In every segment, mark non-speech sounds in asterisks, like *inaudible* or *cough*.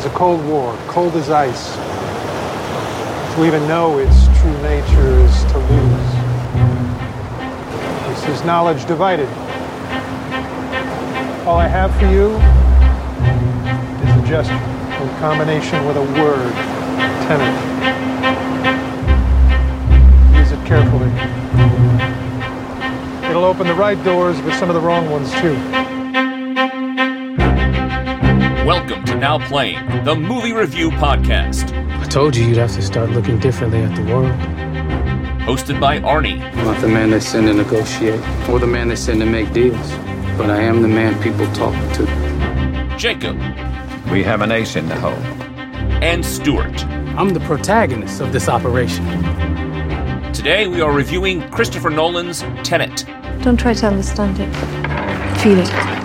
There's a cold war, cold as ice. To even know its true nature is to lose. This is knowledge divided. All I have for you is a gesture in combination with a word, tenet. Use it carefully. It'll open the right doors, but some of the wrong ones too. Now Playing, the movie review podcast. I told you you'd have to start looking differently at the world. Hosted by Arnie. I'm not the man they send to negotiate, or the man they send to make deals. But I am the man people talk to. Jacob. We have an ace in the hole. And Stuart. I'm the protagonist of this operation. Today we are reviewing Christopher Nolan's Tenet. Don't try to understand it. Feel it.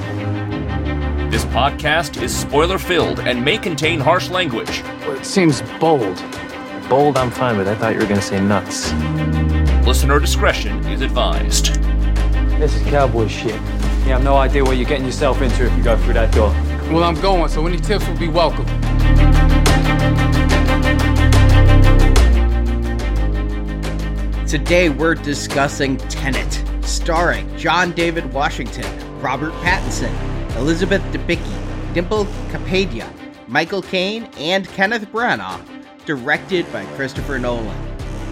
This podcast is spoiler filled and may contain harsh language. Well, it seems bold. Bold, I'm fine with. I thought you were going to say nuts. Listener discretion is advised. This is cowboy shit. You have no idea what you're getting yourself into if you go through that door. Well, I'm going, so any tips will be welcome. Today we're discussing Tenet, starring John David Washington, Robert Pattinson, Elizabeth Debicki, Dimple Kapadia, Michael Caine, and Kenneth Branagh, directed by Christopher Nolan.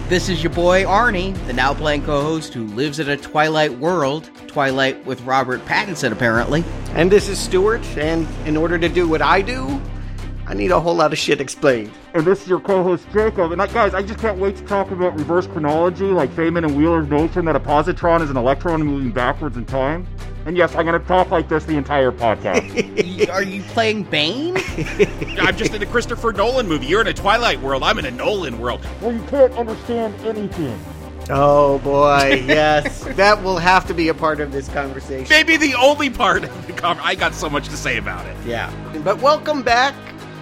This is your boy Arnie, the now playing co-host who lives in a Twilight world, Twilight with Robert Pattinson apparently. And this is Stuart, and in order to do what I do, I need a whole lot of shit explained. And this is your co-host Jacob. And I, guys, I just can't wait to talk about reverse chronology, like Feynman and Wheeler's notion that a positron is an electron moving backwards in time. And yes, I'm going to talk like this the entire podcast. *laughs* Are you playing Bane? *laughs* I'm just in a Christopher Nolan movie. You're in a Twilight world. I'm in a Nolan world. well, you can't understand anything. Oh boy, yes. *laughs* that will have to be a part of this conversation. Maybe the only part of the conversation. I got so much to say about it. Yeah. But welcome back.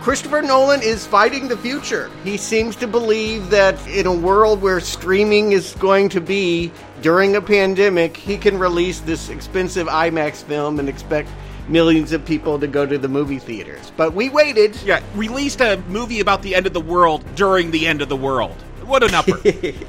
Christopher Nolan is fighting the future. He seems to believe that in a world where streaming is going to be during a pandemic, he can release this expensive IMAX film and expect millions of people to go to the movie theaters. But we waited. Yeah, released a movie about the end of the world during the end of the world. What an upper.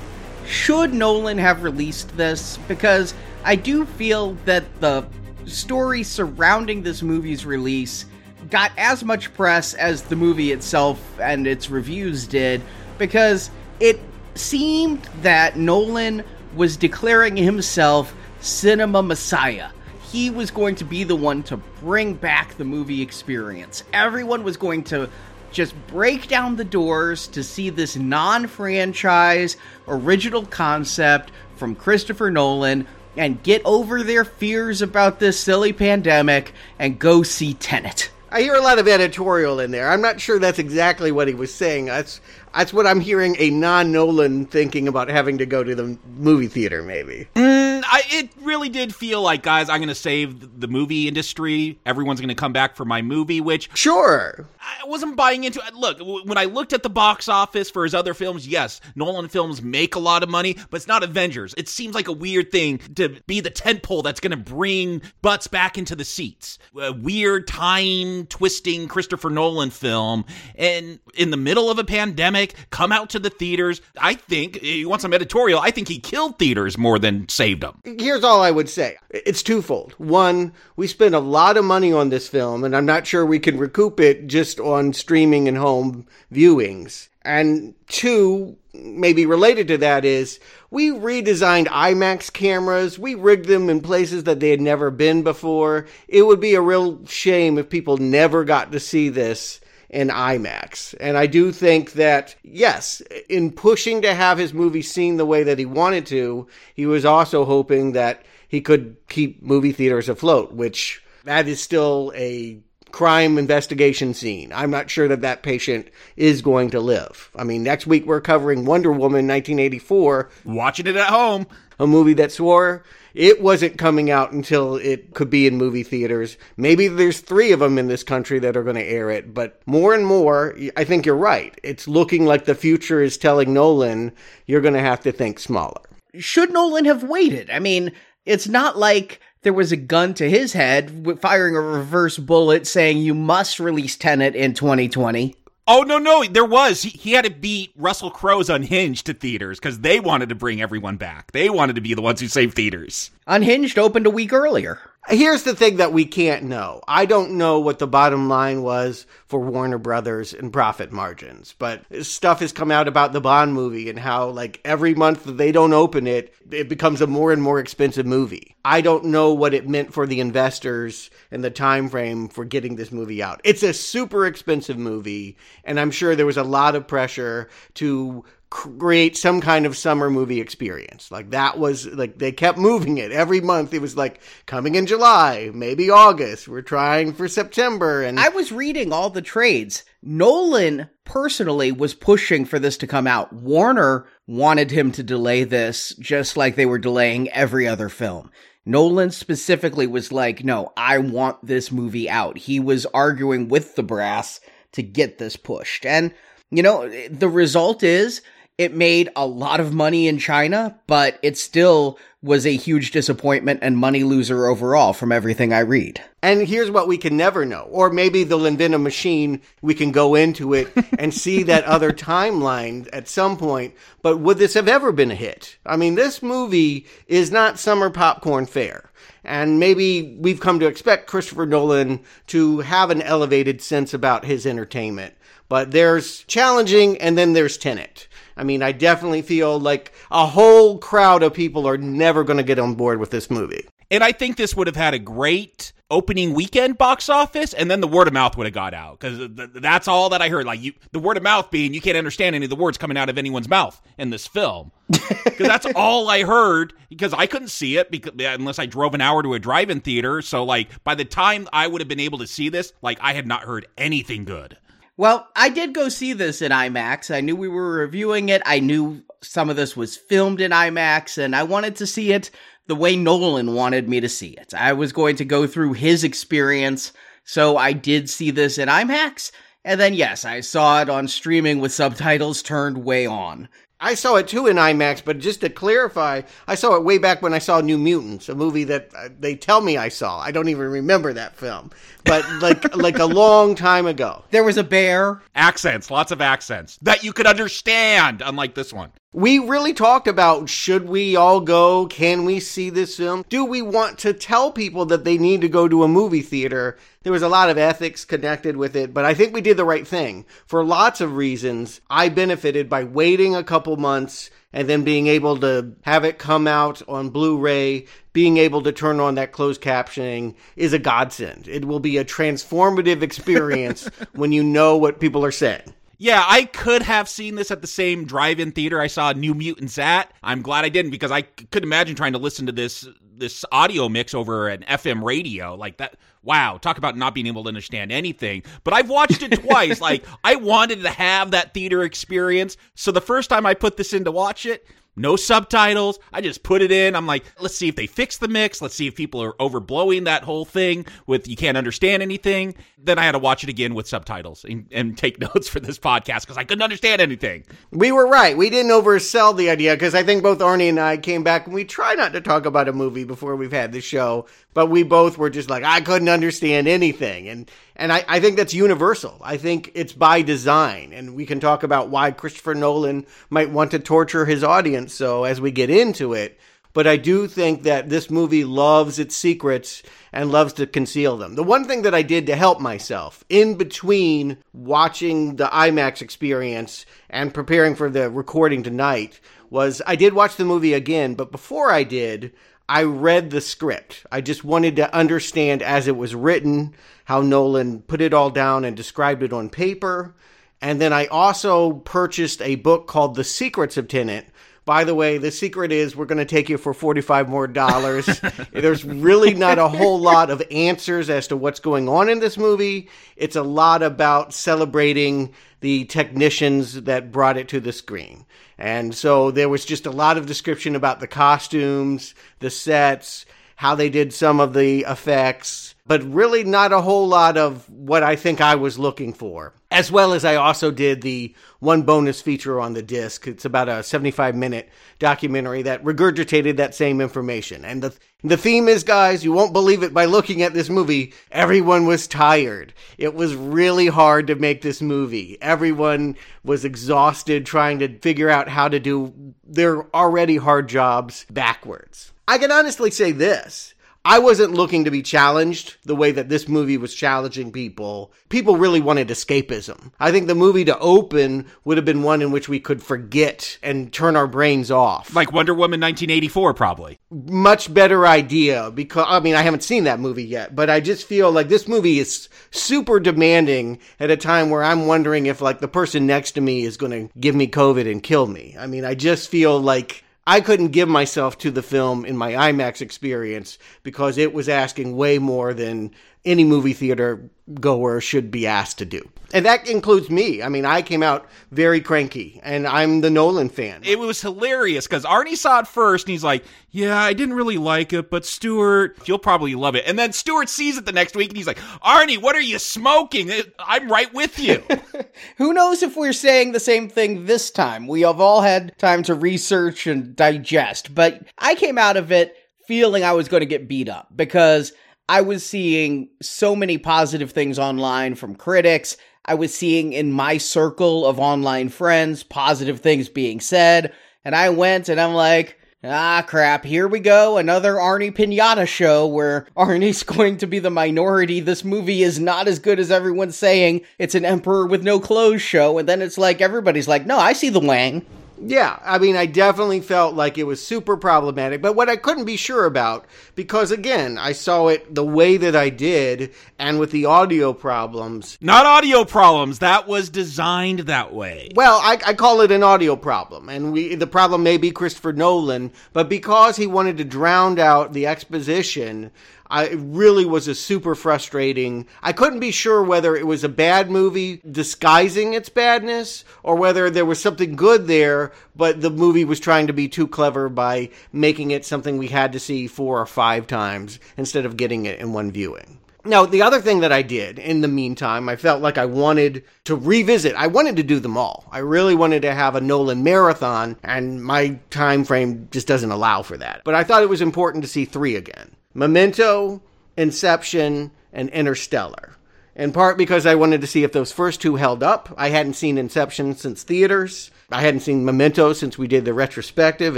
*laughs* Should Nolan have released this? Because I do feel that the story surrounding this movie's release got as much press as the movie itself and its reviews did because it seemed that Nolan was declaring himself cinema messiah. He was going to be the one to bring back the movie experience. Everyone was going to just break down the doors to see this non franchise original concept from Christopher Nolan and get over their fears about this silly pandemic and go see Tenet. I hear a lot of editorial in there. I'm not sure that's exactly what he was saying. That's that's what I'm hearing a non-Nolan thinking about having to go to the movie theater maybe. Mm, I, it really did feel like, guys, I'm going to save the movie industry. Everyone's going to come back for my movie, which Sure. I wasn't buying into. Look, when I looked at the box office for his other films, yes, Nolan films make a lot of money, but it's not Avengers. It seems like a weird thing to be the tentpole that's going to bring butts back into the seats. A weird time twisting Christopher Nolan film, and in the middle of a pandemic, come out to the theaters. I think you want some editorial. I think he killed theaters more than saved them. Here's all I would say. It's twofold. One, we spent a lot of money on this film, and I'm not sure we can recoup it just on streaming and home viewings. And two, maybe related to that is we redesigned IMAX cameras. We rigged them in places that they had never been before. It would be a real shame if people never got to see this in IMAX. And I do think that, yes, in pushing to have his movie seen the way that he wanted to, he was also hoping that he could keep movie theaters afloat, which that is still a crime investigation scene. I'm not sure that that patient is going to live. I mean, next week we're covering Wonder Woman 1984, Watching it at home. a movie that swore it wasn't coming out until it could be in movie theaters. Maybe there's three of them in this country that are going to air it, but more and more, I think you're right. It's looking like the future is telling Nolan you're going to have to think smaller. Should Nolan have waited? I mean, it's not like there was a gun to his head, firing a reverse bullet saying you must release Tenet in 2020. Oh no, no, there was. He, he had to beat Russell Crowe's Unhinged to theaters because they wanted to bring everyone back. They wanted to be the ones who saved theaters. Unhinged opened a week earlier. Here's the thing that we can't know. I don't know what the bottom line was for Warner Brothers and profit margins, but stuff has come out about the Bond movie and how like every month that they don't open it, it becomes a more and more expensive movie. I don't know what it meant for the investors and the time frame for getting this movie out. It's a super expensive movie, and I'm sure there was a lot of pressure to create some kind of summer movie experience. Like that was like they kept moving it every month. It was like coming in July, maybe August. We're trying for September and I was reading all the trades. Nolan personally was pushing for this to come out. Warner wanted him to delay this just like they were delaying every other film. Nolan specifically was like, "No, I want this movie out." He was arguing with the brass to get this pushed. And you know, the result is it made a lot of money in China, but it still was a huge disappointment and money loser overall from everything I read. And here's what we can never know. Or maybe they'll invent a machine, we can go into it *laughs* and see that other timeline at some point. But would this have ever been a hit? I mean, this movie is not summer popcorn fare. And maybe we've come to expect Christopher Nolan to have an elevated sense about his entertainment. But there's challenging and then there's Tenet. I mean, I definitely feel like a whole crowd of people are never going to get on board with this movie. And I think this would have had a great opening weekend box office, and then the word of mouth would have got out because th- that's all that I heard. Like you, the word of mouth being you can't understand any of the words coming out of anyone's mouth in this film *laughs* because that's all I heard. Because I couldn't see it because unless I drove an hour to a drive-in theater. So like by the time I would have been able to see this, like I had not heard anything good. Well, I did go see this in IMAX. I knew we were reviewing it. I knew some of this was filmed in IMAX, and I wanted to see it the way Nolan wanted me to see it. I was going to go through his experience, so I did see this in IMAX. And then, yes, I saw it on streaming with subtitles turned way on. I saw it too in IMAX, but just to clarify, I saw it way back when I saw New Mutants, a movie that uh, they tell me I saw. I don't even remember that film, but like *laughs* like a long time ago. There was a bear. Accents, lots of accents that you could understand, unlike this one. We really talked about should we all go? Can we see this film? Do we want to tell people that they need to go to a movie theater? There was a lot of ethics connected with it, but I think we did the right thing. For lots of reasons, I benefited by waiting a couple months and then being able to have it come out on Blu-ray, being able to turn on that closed captioning is a godsend. It will be a transformative *laughs* experience when you know what people are saying. Yeah, I could have seen this at the same drive-in theater I saw New Mutants at. I'm glad I didn't because I couldn't imagine trying to listen to this this audio mix over an FM radio like that. Wow, talk about not being able to understand anything. But I've watched it twice. *laughs* like I wanted to have that theater experience. So the first time I put this in to watch it, no subtitles. I just put it in. I'm like, let's see if they fix the mix. Let's see if people are overblowing that whole thing with you can't understand anything. Then I had to watch it again with subtitles and, and take *laughs* notes for this podcast because I couldn't understand anything. We were right. We didn't oversell the idea because I think both Arnie and I came back and we try not to talk about a movie before we've had the show, but we both were just like, I couldn't understand anything. And and I, I think that's universal. I think it's by design. And we can talk about why Christopher Nolan might want to torture his audience so as we get into it. But I do think that this movie loves its secrets and loves to conceal them. The one thing that I did to help myself in between watching the IMAX experience and preparing for the recording tonight was I did watch the movie again, but before I did, I read the script. I just wanted to understand as it was written how Nolan put it all down and described it on paper. And then I also purchased a book called The Secrets of Tenet. By the way, the secret is we're going to take you for 45 more dollars. *laughs* There's really not a whole lot of answers as to what's going on in this movie. It's a lot about celebrating the technicians that brought it to the screen. And so there was just a lot of description about the costumes, the sets, how they did some of the effects, but really not a whole lot of what I think I was looking for. as well as I also did the one bonus feature on the disc. It's about a 75 minute documentary that regurgitated that same information. And the, the theme is, guys, you won't believe it by looking at this movie. Everyone was tired. It was really hard to make this movie. Everyone was exhausted trying to figure out how to do their already hard jobs backwards. I can honestly say this. I wasn't looking to be challenged the way that this movie was challenging people. People really wanted escapism. I think the movie to open would have been one in which we could forget and turn our brains off. Like Wonder Woman 1984, probably. Much better idea because, I mean, I haven't seen that movie yet, but I just feel like this movie is super demanding at a time where I'm wondering if, like, the person next to me is going to give me COVID and kill me. I mean, I just feel like I couldn't give myself to the film in my IMAX experience because it was asking way more than any movie theater goer should be asked to do. And that includes me. I mean, I came out very cranky, and I'm the Nolan fan. It was hilarious because Arnie saw it first, and he's like, "Yeah, I didn't really like it, but Stuart, you'll probably love it." And then Stuart sees it the next week, and he's like, "Arnie, what are you smoking? I'm right with you." *laughs* Who knows if we're saying the same thing this time? We have all had time to research and digest, but I came out of it feeling I was going to get beat up because I was seeing so many positive things online from critics. I was seeing in my circle of online friends positive things being said. And I went and I'm like, ah, crap, here we go. Another Arnie Pinata show where Arnie's *laughs* going to be the minority. This movie is not as good as everyone's saying. It's an Emperor with no clothes show. And then it's like, everybody's like, no, I see the Wang. Yeah, I mean, I definitely felt like it was super problematic. But what I couldn't be sure about, because again, I saw it the way that I did and with the audio problems. Not audio problems. That was designed that way. Well, I, I call it an audio problem. And we the problem may be Christopher Nolan, but because he wanted to drown out the exposition, I, it really was a super frustrating. I couldn't be sure whether it was a bad movie disguising its badness or whether there was something good there, but the movie was trying to be too clever by making it something we had to see four or five times instead of getting it in one viewing. Now, the other thing that I did in the meantime, I felt like I wanted to revisit. I wanted to do them all. I really wanted to have a Nolan marathon, and my time frame just doesn't allow for that. But I thought it was important to see three again. Memento, Inception, and Interstellar. In part because I wanted to see if those first two held up. I hadn't seen Inception since theaters. I hadn't seen Memento since we did the retrospective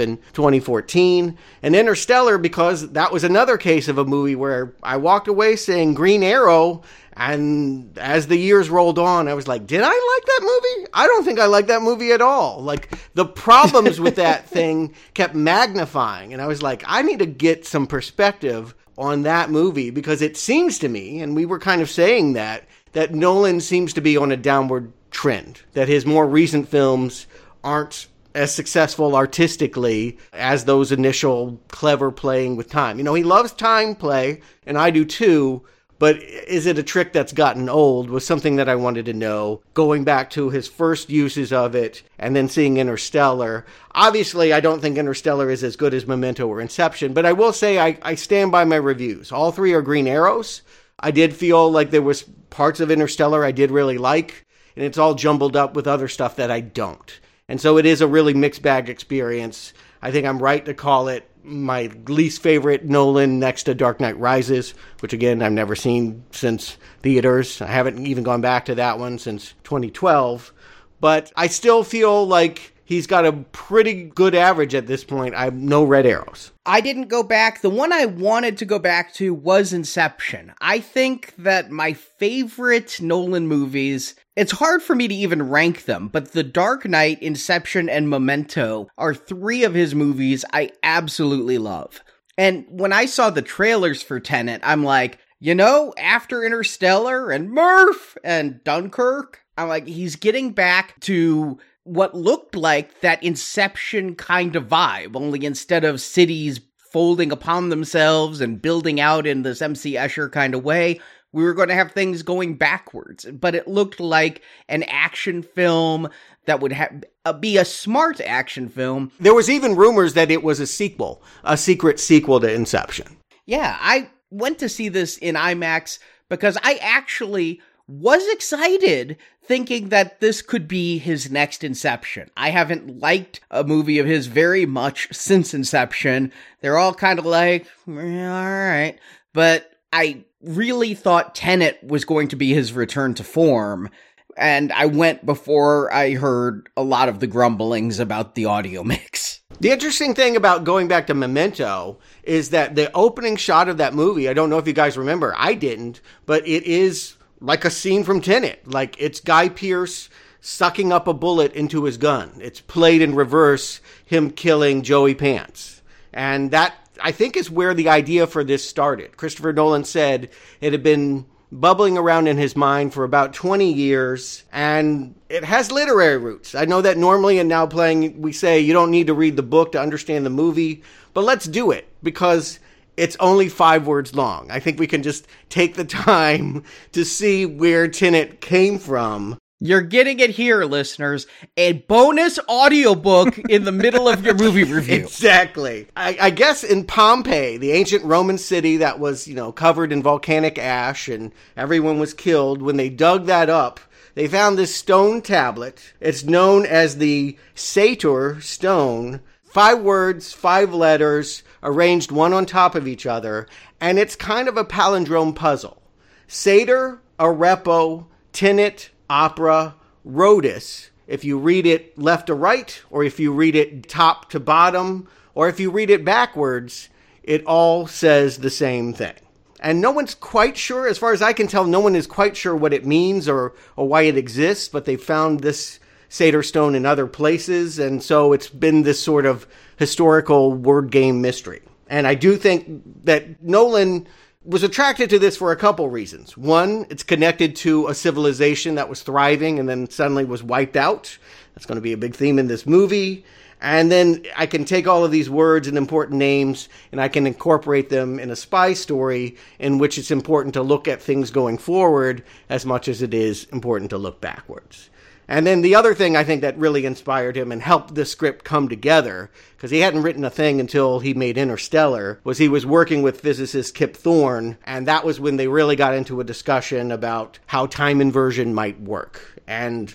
in 2014. And Interstellar because that was another case of a movie where I walked away saying Green Arrow. And as the years rolled on, I was like, did I like that movie? I don't think I like that movie at all. Like, the problems with that *laughs* thing kept magnifying. And I was like, I need to get some perspective on that movie because it seems to me, and we were kind of saying that, that Nolan seems to be on a downward trend, that his more recent films aren't as successful artistically as those initial clever playing with time. You know, he loves time play, and I do too. But is it a trick that's gotten old? Was something that I wanted to know. Going back to his first uses of it and then seeing Interstellar. Obviously, I don't think Interstellar is as good as Memento or Inception, but I will say I, I stand by my reviews. All three are green arrows. I did feel like there was parts of Interstellar I did really like, and it's all jumbled up with other stuff that I don't. And so it is a really mixed bag experience. I think I'm right to call it my least favorite Nolan next to Dark Knight Rises, which again I've never seen since theaters. I haven't even gone back to that one since 2012. But I still feel like he's got a pretty good average at this point. I have no red arrows. I didn't go back. The one I wanted to go back to was Inception. I think that my favorite Nolan movies, it's hard for me to even rank them, but The Dark Knight, Inception, and Memento are three of his movies I absolutely love. And when I saw the trailers for Tenet, I'm like, you know, after Interstellar and Murph and Dunkirk, I'm like, he's getting back to what looked like that Inception kind of vibe, only instead of cities folding upon themselves and building out in this MC Escher kind of way, we were going to have things going backwards. But it looked like an action film that would have uh, be a smart action film. There was even rumors that it was a sequel, a secret sequel to Inception. Yeah, I went to see this in IMAX because I actually was excited thinking that this could be his next Inception. I haven't liked a movie of his very much since Inception. They're all kind of like, "Yeah, all right. But I really thought Tenet was going to be his return to form. And I went before I heard a lot of the grumblings about the audio *laughs* mix. The interesting thing about going back to Memento is that the opening shot of that movie, I don't know if you guys remember, I didn't, but it is like a scene from Tenet. Like it's Guy Pearce sucking up a bullet into his gun. It's played in reverse, him killing Joey Pants. And that, I think, is where the idea for this started. Christopher Nolan said it had been bubbling around in his mind for about 20 years and it has literary roots. I know that normally in now playing we say you don't need to read the book to understand the movie, but let's do it because it's only five words long. I think we can just take the *laughs* time to see where Tenet came from. You're getting it here, listeners. A bonus audiobook in the middle of your movie *laughs* review. Exactly. I, I, guess in Pompeii, the ancient Roman city that was, you know, covered in volcanic ash and everyone was killed, when they dug that up, they found this stone tablet. It's known as the Sator stone. Five words, five letters, arranged one on top of each other, and it's kind of a palindrome puzzle. Sator, Arepo, Tenet, Opera, Rotas, if you read it left to right, or if you read it top to bottom, or if you read it backwards, it all says the same thing. And no one's quite sure, as far as I can tell, no one is quite sure what it means or, or why it exists, but they found this Sator Stone in other places, and so it's been this sort of historical word game mystery. And I do think that Nolan was attracted to this for a couple reasons. One, it's connected to a civilization that was thriving and then suddenly was wiped out. That's going to be a big theme in this movie. And then I can take all of these words and important names and I can incorporate them in a spy story in which it's important to look at things going forward as much as it is important to look backwards. And then the other thing I think that really inspired him and helped the script come together, because he hadn't written a thing until he made Interstellar, was he was working with physicist Kip Thorne, and that was when they really got into a discussion about how time inversion might work. And,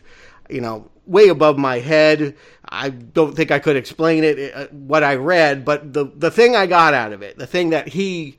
you know, way above my head. I don't think I could explain it, uh, what I read, but the, the thing I got out of it, the thing that he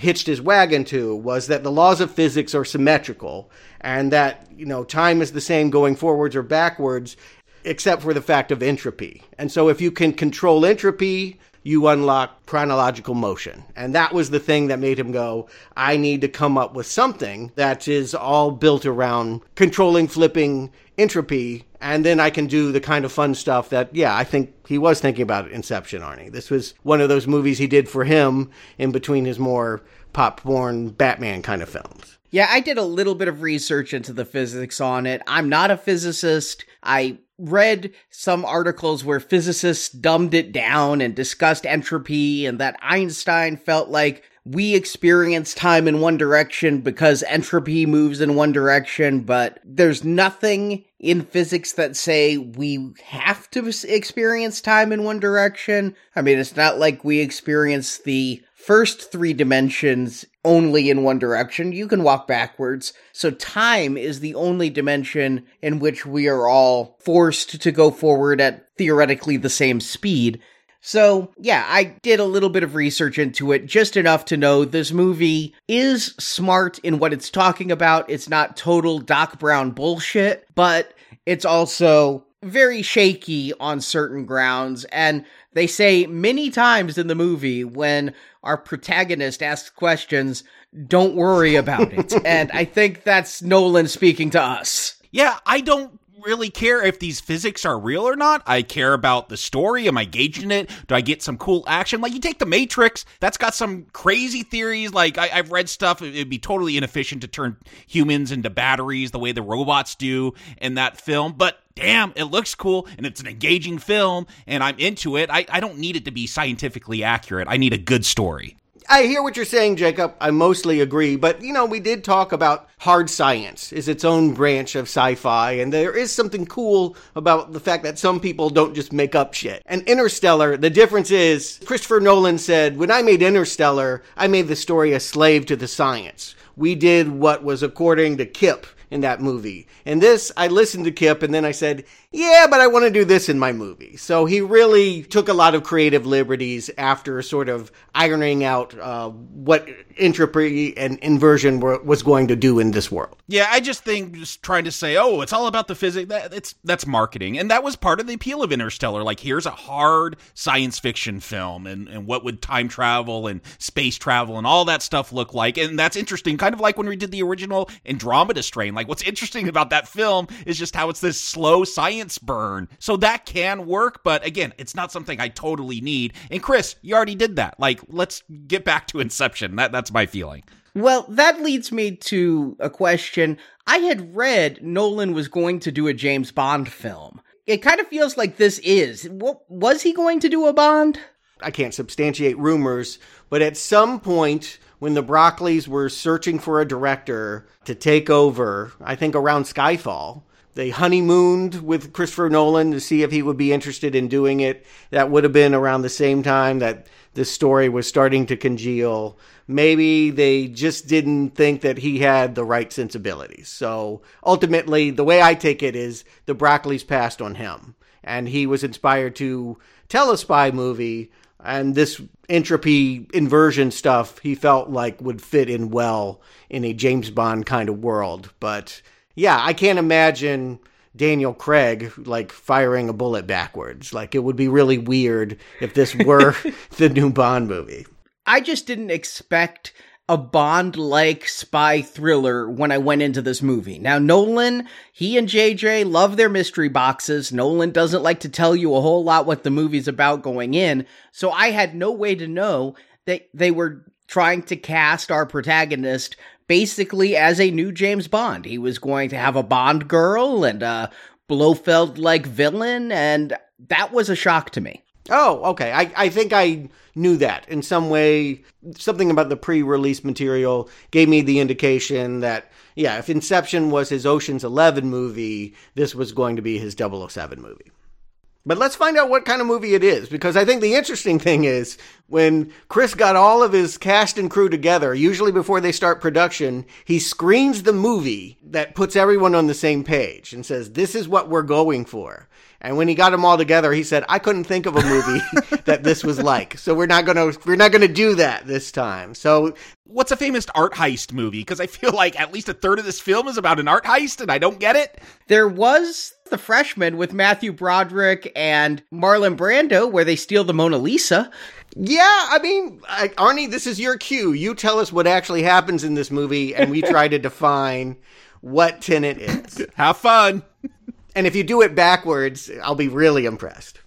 hitched his wagon to was that the laws of physics are symmetrical and that you know time is the same going forwards or backwards except for the fact of entropy. And so if you can control entropy you unlock chronological motion and that was the thing that made him go i need to come up with something that is all built around controlling flipping entropy and then i can do the kind of fun stuff that yeah i think he was thinking about inception arnie this was one of those movies he did for him in between his more pop popcorn batman kind of films yeah, I did a little bit of research into the physics on it. I'm not a physicist. I read some articles where physicists dumbed it down and discussed entropy and that Einstein felt like we experience time in one direction because entropy moves in one direction, but there's nothing in physics that say we have to experience time in one direction. I mean, it's not like we experience the first three dimensions only in one direction. You can walk backwards. So time is the only dimension in which we are all forced to go forward at theoretically the same speed. So, yeah, I did a little bit of research into it, just enough to know this movie is smart in what it's talking about. It's not total Doc Brown bullshit, but it's also very shaky on certain grounds. And they say many times in the movie when our protagonist asks questions, don't worry about it. *laughs* and I think that's Nolan speaking to us. Yeah, I don't really care if these physics are real or not. I care about the story. Am I gauging it? Do I get some cool action? Like you take the Matrix, that's got some crazy theories. Like I, have read stuff. It'd be totally inefficient to turn humans into batteries the way the robots do in that film. But damn, it looks cool and it's an engaging film and I'm into it. I, I don't need it to be scientifically accurate. I need a good story. I hear what you're saying, Jacob. I mostly agree. But, you know, we did talk about hard science is its own branch of sci-fi. And there is something cool about the fact that some people don't just make up shit. And Interstellar, the difference is Christopher Nolan said, when I made Interstellar, I made the story a slave to the science. We did what was according to Kip in that movie. And this, I listened to Kip and then I said, yeah, but I want to do this in my movie. So he really took a lot of creative liberties after sort of ironing out uh, what entropy and inversion were, was going to do in this world. Yeah, I just think just trying to say, oh, it's all about the physics. That, it's that's marketing, and that was part of the appeal of Interstellar. Like, here's a hard science fiction film, and and what would time travel and space travel and all that stuff look like? And that's interesting. Kind of like when we did the original Andromeda Strain. Like, what's interesting about that film is just how it's this slow science burn. So that can work, but again, it's not something I totally need. And Chris, you already did that. Like, let's get back to Inception. That that's my feeling. Well, that leads me to a question. I had read Nolan was going to do a James Bond film. It kind of feels like this is. What was he going to do a Bond? I can't substantiate rumors, but at some point when the Broccoli's were searching for a director to take over, I think around Skyfall, they honeymooned with Christopher Nolan to see if he would be interested in doing it. That would have been around the same time that this story was starting to congeal. Maybe they just didn't think that he had the right sensibilities. So ultimately, the way I take it is the Broccoli's passed on him, and he was inspired to tell a spy movie. And this entropy inversion stuff he felt like would fit in well in a James Bond kind of world. But yeah, I can't imagine Daniel Craig like firing a bullet backwards. Like it would be really weird if this were *laughs* the new Bond movie. I just didn't expect a Bond like spy thriller when I went into this movie. Now, Nolan, he and JJ love their mystery boxes. Nolan doesn't like to tell you a whole lot what the movie's about going in, so I had no way to know that they were trying to cast our protagonist basically as a new James Bond. He was going to have a Bond girl and a Blofeld like villain, and that was a shock to me. Oh, okay. I, I think I knew that in some way. Something about the pre release material gave me the indication that, yeah, if Inception was his Ocean's 11 movie, this was going to be his 007 movie. But let's find out what kind of movie it is, because I think the interesting *laughs* thing is when Chris got all of his cast and crew together, usually before they start production, he screens the movie that puts everyone on the same page and says, This is what we're going for. And when he got them all together, he said, "I couldn't think of a movie *laughs* that this was like, so we're not gonna we're not gonna do that this time." So, what's a famous art heist movie? Because I feel like at least a third of this film is about an art heist, and I don't get it. There was the Freshman with Matthew Broderick and Marlon Brando, where they steal the Mona Lisa. Yeah, I mean, I, Arnie, this is your cue. You tell us what actually happens in this movie, and we try to *laughs* define what Tenet is. Have fun. And if you do it backwards, I'll be really impressed.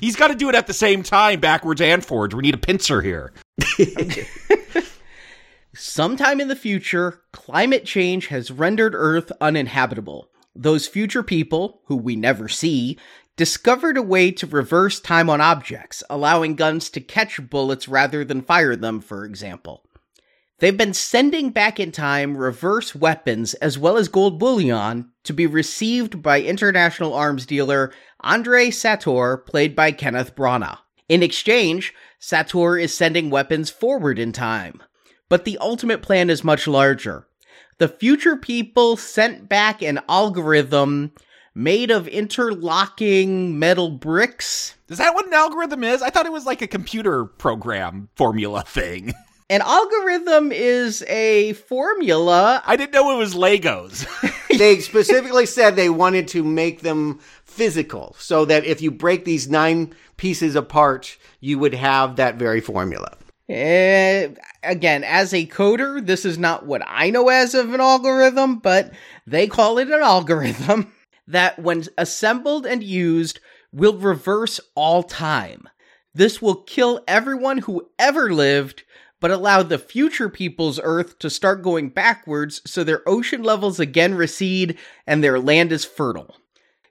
He's got to do it at the same time, backwards and forwards. We need a pincer here. *laughs* Sometime in the future, climate change has rendered Earth uninhabitable. Those future people, who we never see, discovered a way to reverse time on objects, allowing guns to catch bullets rather than fire them, for example. They've been sending back in time reverse weapons as well as gold bullion to be received by international arms dealer Andre Sator, played by Kenneth Branagh. In exchange, Sator is sending weapons forward in time. But the ultimate plan is much larger. The future people sent back an algorithm made of interlocking metal bricks. Is that what an algorithm is? I thought it was like a computer program formula thing. *laughs* An algorithm is a formula. I didn't know it was Legos. *laughs* they specifically said they wanted to make them physical so that if you break these nine pieces apart, you would have that very formula. Uh, again, as a coder, this is not what I know as of an algorithm, but they call it an algorithm *laughs* that, when assembled and used, will reverse all time. This will kill everyone who ever lived but allow the future people's Earth to start going backwards so their ocean levels again recede and their land is fertile.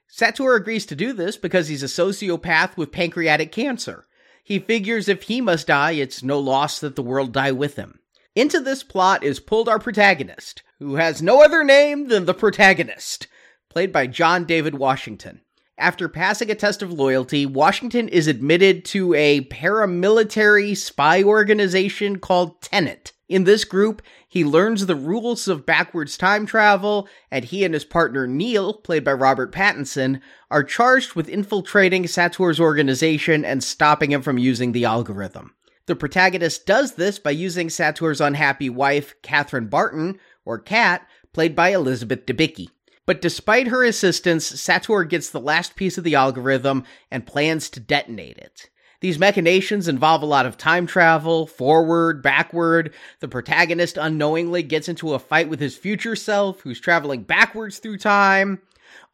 Sator agrees to do this because he's a sociopath with pancreatic cancer. He figures if he must die, it's no loss that the world die with him. Into this plot is pulled our protagonist, who has no other name than the protagonist, played by John David Washington. After passing a test of loyalty, Washington is admitted to a paramilitary spy organization called Tenet. In this group, he learns the rules of backwards time travel, and he and his partner Neil, played by Robert Pattinson, are charged with infiltrating Sator's organization and stopping him from using the algorithm. The protagonist does this by using Sator's unhappy wife, Catherine Barton, or Kat, played by Elizabeth Debicki. But despite her assistance, Sator gets the last piece of the algorithm and plans to detonate it. These machinations involve a lot of time travel, forward, backward. The protagonist unknowingly gets into a fight with his future self, who's traveling backwards through time.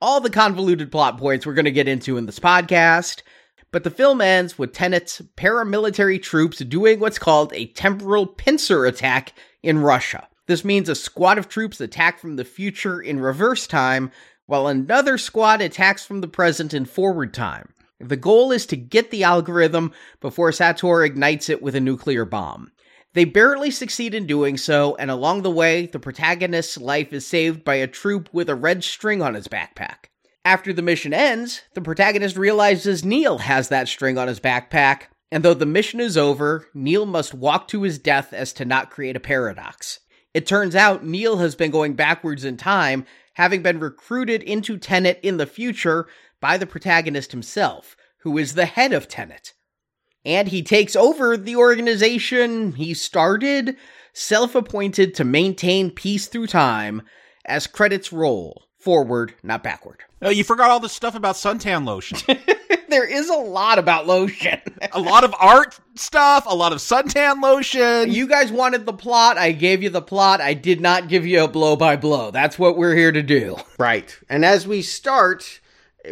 All the convoluted plot points we're going to get into in this podcast. But the film ends with Tenet's paramilitary troops doing what's called a temporal pincer attack in Russia. This means a squad of troops attack from the future in reverse time, while another squad attacks from the present in forward time. The goal is to get the algorithm before Sator ignites it with a nuclear bomb. They barely succeed in doing so, and along the way, the protagonist's life is saved by a troop with a red string on his backpack. After the mission ends, the protagonist realizes Neil has that string on his backpack, and though the mission is over, Neil must walk to his death as to not create a paradox. It turns out Neil has been going backwards in time, having been recruited into Tenet in the future by the protagonist himself, who is the head of Tenet. And he takes over the organization he started, self appointed to maintain peace through time, as credits roll forward, not backward. Oh, you forgot all the stuff about suntan lotion. *laughs* there is a lot about lotion. a lot of art stuff, a lot of suntan lotion. You guys wanted the plot. I gave you the plot. I did not give you a blow by blow. That's what we're here to do. Right. And as we start,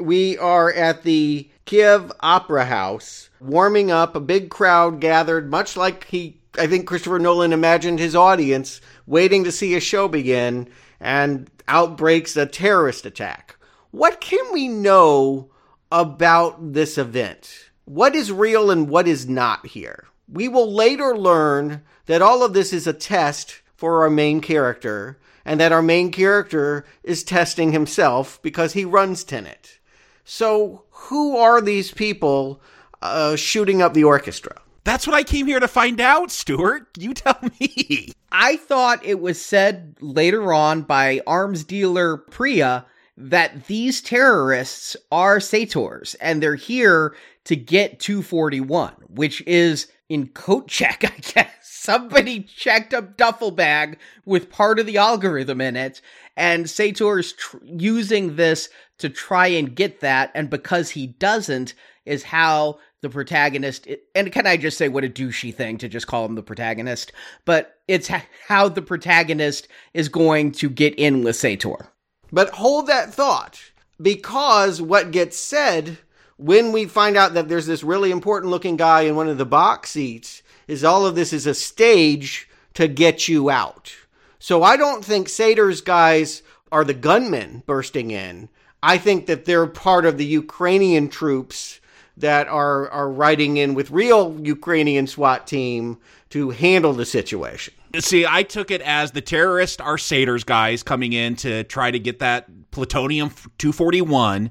we are at the Kiev Opera House, warming up, a big crowd gathered, much like he, I think Christopher Nolan imagined his audience, waiting to see a show begin, and out breaks a terrorist attack. What can we know about this event? What is real and what is not here? We will later learn that all of this is a test for our main character, and that our main character is testing himself because he runs Tenet. So, who are these people uh, shooting up the orchestra? That's what I came here to find out, Stuart. You tell me. I thought it was said later on by arms dealer Priya that these terrorists are Sators and they're here to get 241, which is in coat check, *laughs* I guess. Somebody checked a duffel bag with part of the algorithm in it, and Sator is tr- using this to try and get that, and because he doesn't, is how the protagonist and can I just say what a douchey thing to just call him the protagonist, but it's how the protagonist is going to get in with Sator. But hold that thought because what gets said when we find out that there's this really important looking guy in one of the box seats is all of this is a stage to get you out. So I don't think Sator's guys are the gunmen bursting in. I think that they're part of the Ukrainian troops that are are riding in with real Ukrainian SWAT team to handle the situation. See, I took it as the terrorists are Sator's guys coming in to try to get that plutonium 241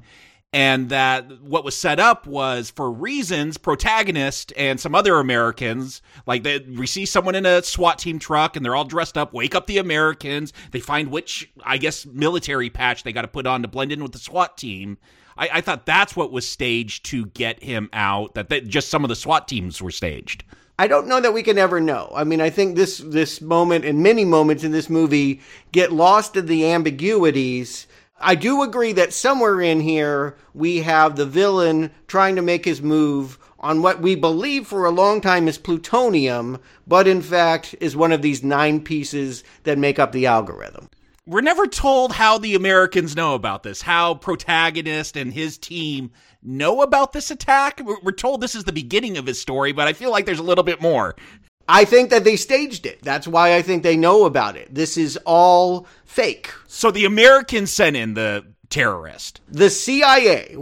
and that what was set up was for reasons protagonist and some other americans like they we see someone in a swat team truck and they're all dressed up wake up the americans they find which i guess military patch they got to put on to blend in with the swat team. I, I thought that's what was staged to get him out that they, just some of the swat teams were staged I don't know that we can ever know. I mean, I think this this moment and many moments in this movie get lost in the ambiguities. I do agree that somewhere in here we have the villain trying to make his move on what we believe for a long time is plutonium, but in fact is one of these nine pieces that make up the algorithm. We're never told how the Americans know about this, how protagonist and his team know about this attack? We're told this is the beginning of his story, but I feel like there's a little bit more. I think that they staged it. That's why I think they know about it. This is all fake. So the Americans sent in the terrorist. The CIA.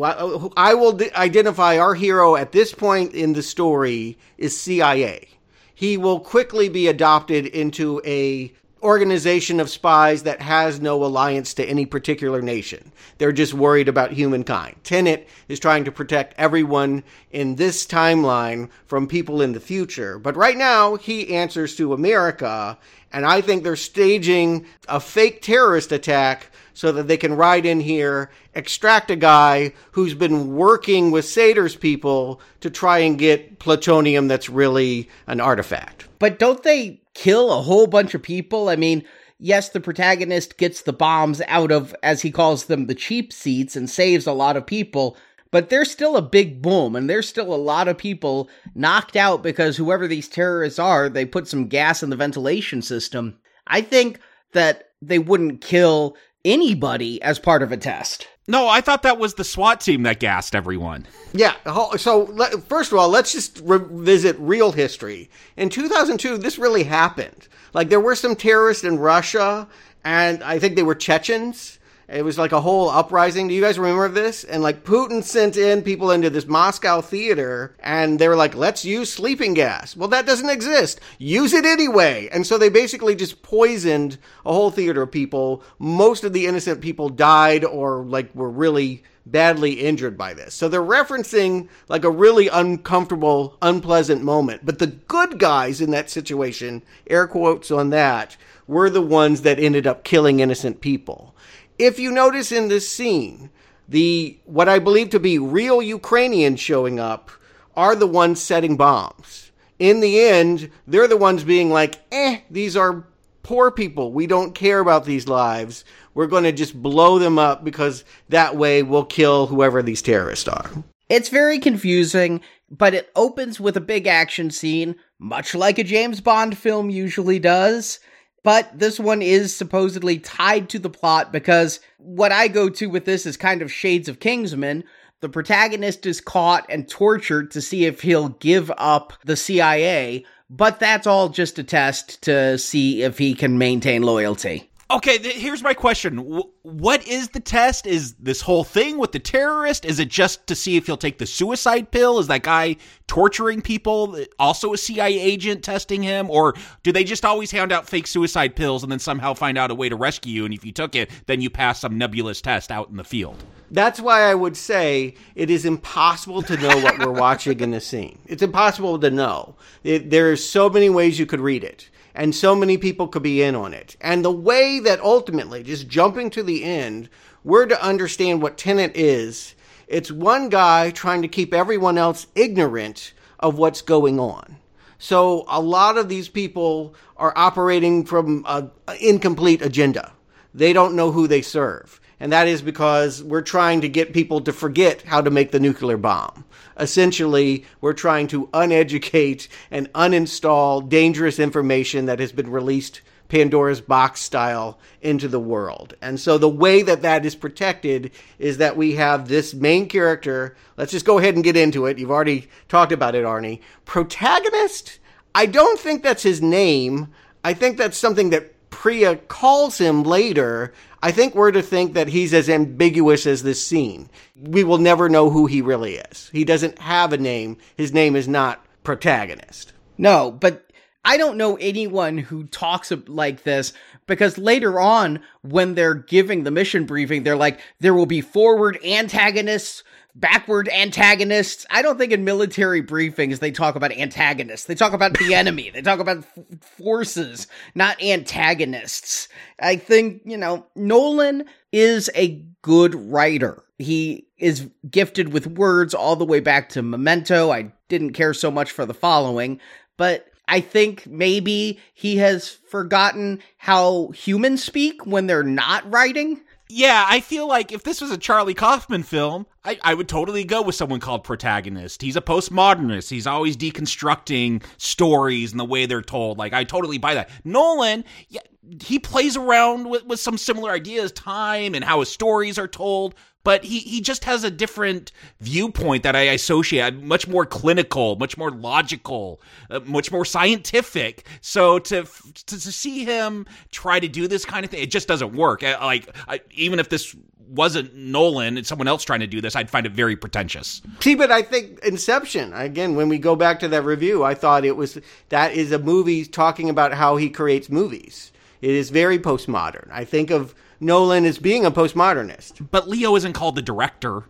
I will identify our hero at this point in the story is CIA. He will quickly be adopted into a organization of spies that has no alliance to any particular nation. They're just worried about humankind. Tenet is trying to protect everyone in this timeline from people in the future. But right now, he answers to America, and I think they're staging a fake terrorist attack so that they can ride in here, extract a guy who's been working with Sator's people to try and get plutonium that's really an artifact. But don't they kill a whole bunch of people? I mean, yes, the protagonist gets the bombs out of, as he calls them, the cheap seats and saves a lot of people. But there's still a big boom, and there's still a lot of people knocked out because whoever these terrorists are, they put some gas in the ventilation system. I think that they wouldn't kill anybody as part of a test. No, I thought that was the SWAT team that gassed everyone. Yeah. So first of all, let's just revisit real history. In 2002, this really happened. Like there were some terrorists in Russia, and I think they were Chechens it was like a whole uprising. Do you guys remember this? And like Putin sent in people into this Moscow theater and they were like, let's use sleeping gas. Well, that doesn't exist. Use it anyway. And so they basically just poisoned a whole theater of people. Most of the innocent people died or like were really badly injured by this. So they're referencing like a really uncomfortable, unpleasant moment. But the good guys in that situation, air quotes on that, were the ones that ended up killing innocent people. If you notice in this scene, the what I believe to be real Ukrainians showing up are the ones setting bombs. In the end, they're the ones being like, eh, these are poor people. We don't care about these lives. We're going to just blow them up because that way we'll kill whoever these terrorists are. It's very confusing, but it opens with a big action scene, much like a James Bond film usually does but this one is supposedly tied to the plot because what I go to with this is kind of shades of Kingsman. The protagonist is caught and tortured to see if he'll give up the CIA, but that's all just a test to see if he can maintain loyalty. Okay, th- here's my question. W- what is the test? Is this whole thing with the terrorist? Is it just to see if he'll take the suicide pill? Is that guy torturing people uh, also a CIA agent testing him? Or do they just always hand out fake suicide pills and then somehow find out a way to rescue you? And if you took it, then you pass some nebulous test out in the field? That's why I would say it is impossible to know what we're watching in the scene. It's impossible to know. It, are so many ways you could read it and so many people could be in on it. And the way that ultimately, just jumping to the end, we're to understand what Tenet is, it's one guy trying to keep everyone else ignorant of what's going on. So a lot of these people are operating from an incomplete agenda. They don't know who they serve. And that is because we're trying to get people to forget how to make the nuclear bomb essentially we're trying to uneducate and uninstall dangerous information that has been released Pandora's box style into the world. And so the way that that is protected is that we have this main character. Let's just go ahead and get into it. You've already talked about it, Arnie. Protagonist? I don't think that's his name. I think that's something that Priya calls him later, I think we're to think that he's as ambiguous as this scene. We will never know who he really is. He doesn't have a name. His name is not protagonist. No, but I don't know anyone who talks like this because later on, when they're giving the mission briefing, they're like, there will be forward antagonists backward antagonists. I don't think in military briefings they talk about antagonists. They talk about the *laughs* enemy. They talk about f- forces, not antagonists. I think, you know, Nolan is a good writer. He is gifted with words all the way back to Memento. I didn't care so much for the following, but I think maybe he has forgotten how humans speak when they're not writing yeah, I feel like if this was a Charlie Kaufman film, I, I would totally go with someone called protagonist. He's a postmodernist. He's always deconstructing stories and the way they're told. Like I totally buy that. Nolan, yeah, he plays around with, with some similar ideas, time and how his stories are told, but he, he just has a different viewpoint that I associate, much more clinical, much more logical, uh, much more scientific. So to, to, to see him try to do this kind of thing, it just doesn't work. Like I, even if this wasn't Nolan and someone else trying to do this, I'd find it very pretentious. See, but I think Inception, again, when we go back to that review, I thought it was that is a movie talking about how he creates movies It is very postmodern. I think of Nolan as being a postmodernist. But Leo isn't called the director.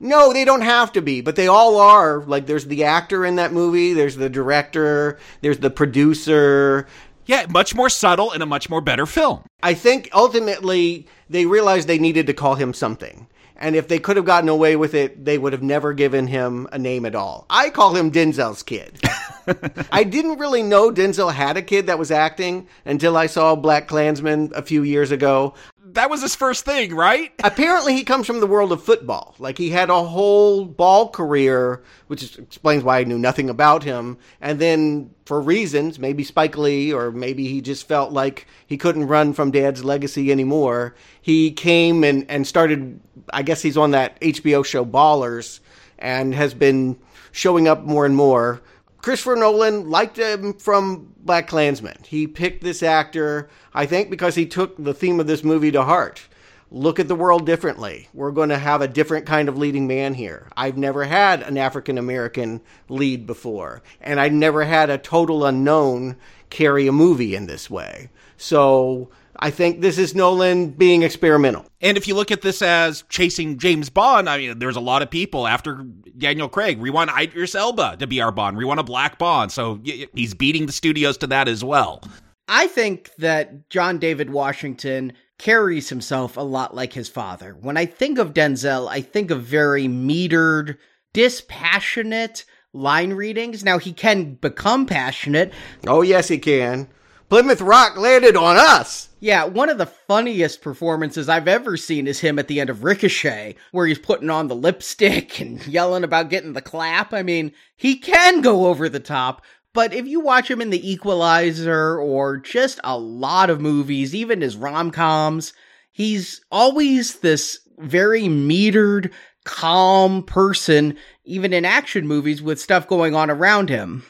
No, they don't have to be, but they all are. Like, there's the actor in that movie, there's the director, there's the producer. Yeah, much more subtle and a much more better film. I think ultimately they realized they needed to call him something. And if they could have gotten away with it, they would have never given him a name at all. I call him Denzel's kid. *laughs* I didn't really know Denzel had a kid that was acting until I saw Black Klansman a few years ago. That was his first thing, right? *laughs* Apparently, he comes from the world of football. Like, he had a whole ball career, which explains why I knew nothing about him. And then, for reasons, maybe Spike Lee, or maybe he just felt like he couldn't run from dad's legacy anymore, he came and, and started, I guess he's on that HBO show Ballers, and has been showing up more and more. Christopher Nolan liked him from Black Klansman. He picked this actor, I think, because he took the theme of this movie to heart. Look at the world differently. We're going to have a different kind of leading man here. I've never had an African American lead before, and I never had a total unknown carry a movie in this way. So I think this is Nolan being experimental. And if you look at this as chasing James Bond, I mean, there's a lot of people after Daniel Craig. We want Idris Elba to be our Bond. We want a black Bond. So he's beating the studios to that as well. I think that John David Washington carries himself a lot like his father. When I think of Denzel, I think of very metered, dispassionate line readings. Now, he can become passionate. Oh, yes, he can. Plymouth Rock landed on us. Yeah, one of the funniest performances I've ever seen is him at the end of Ricochet, where he's putting on the lipstick and *laughs* yelling about getting the clap. I mean, he can go over the top, but if you watch him in The Equalizer or just a lot of movies, even his rom coms, he's always this very metered, calm person, even in action movies with stuff going on around him.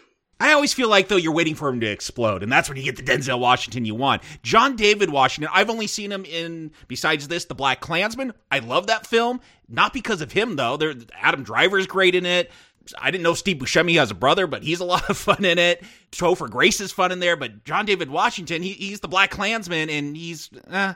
I always feel like though you're waiting for him to explode, and that's when you get the Denzel Washington you want. John David Washington, I've only seen him in besides this, The Black Klansman. I love that film, not because of him though. There, Adam Driver's great in it. I didn't know Steve Buscemi has a brother, but he's a *laughs* lot of fun in it. Topher Grace is fun in there, but John David Washington, he, he's the Black Klansman, and he's eh,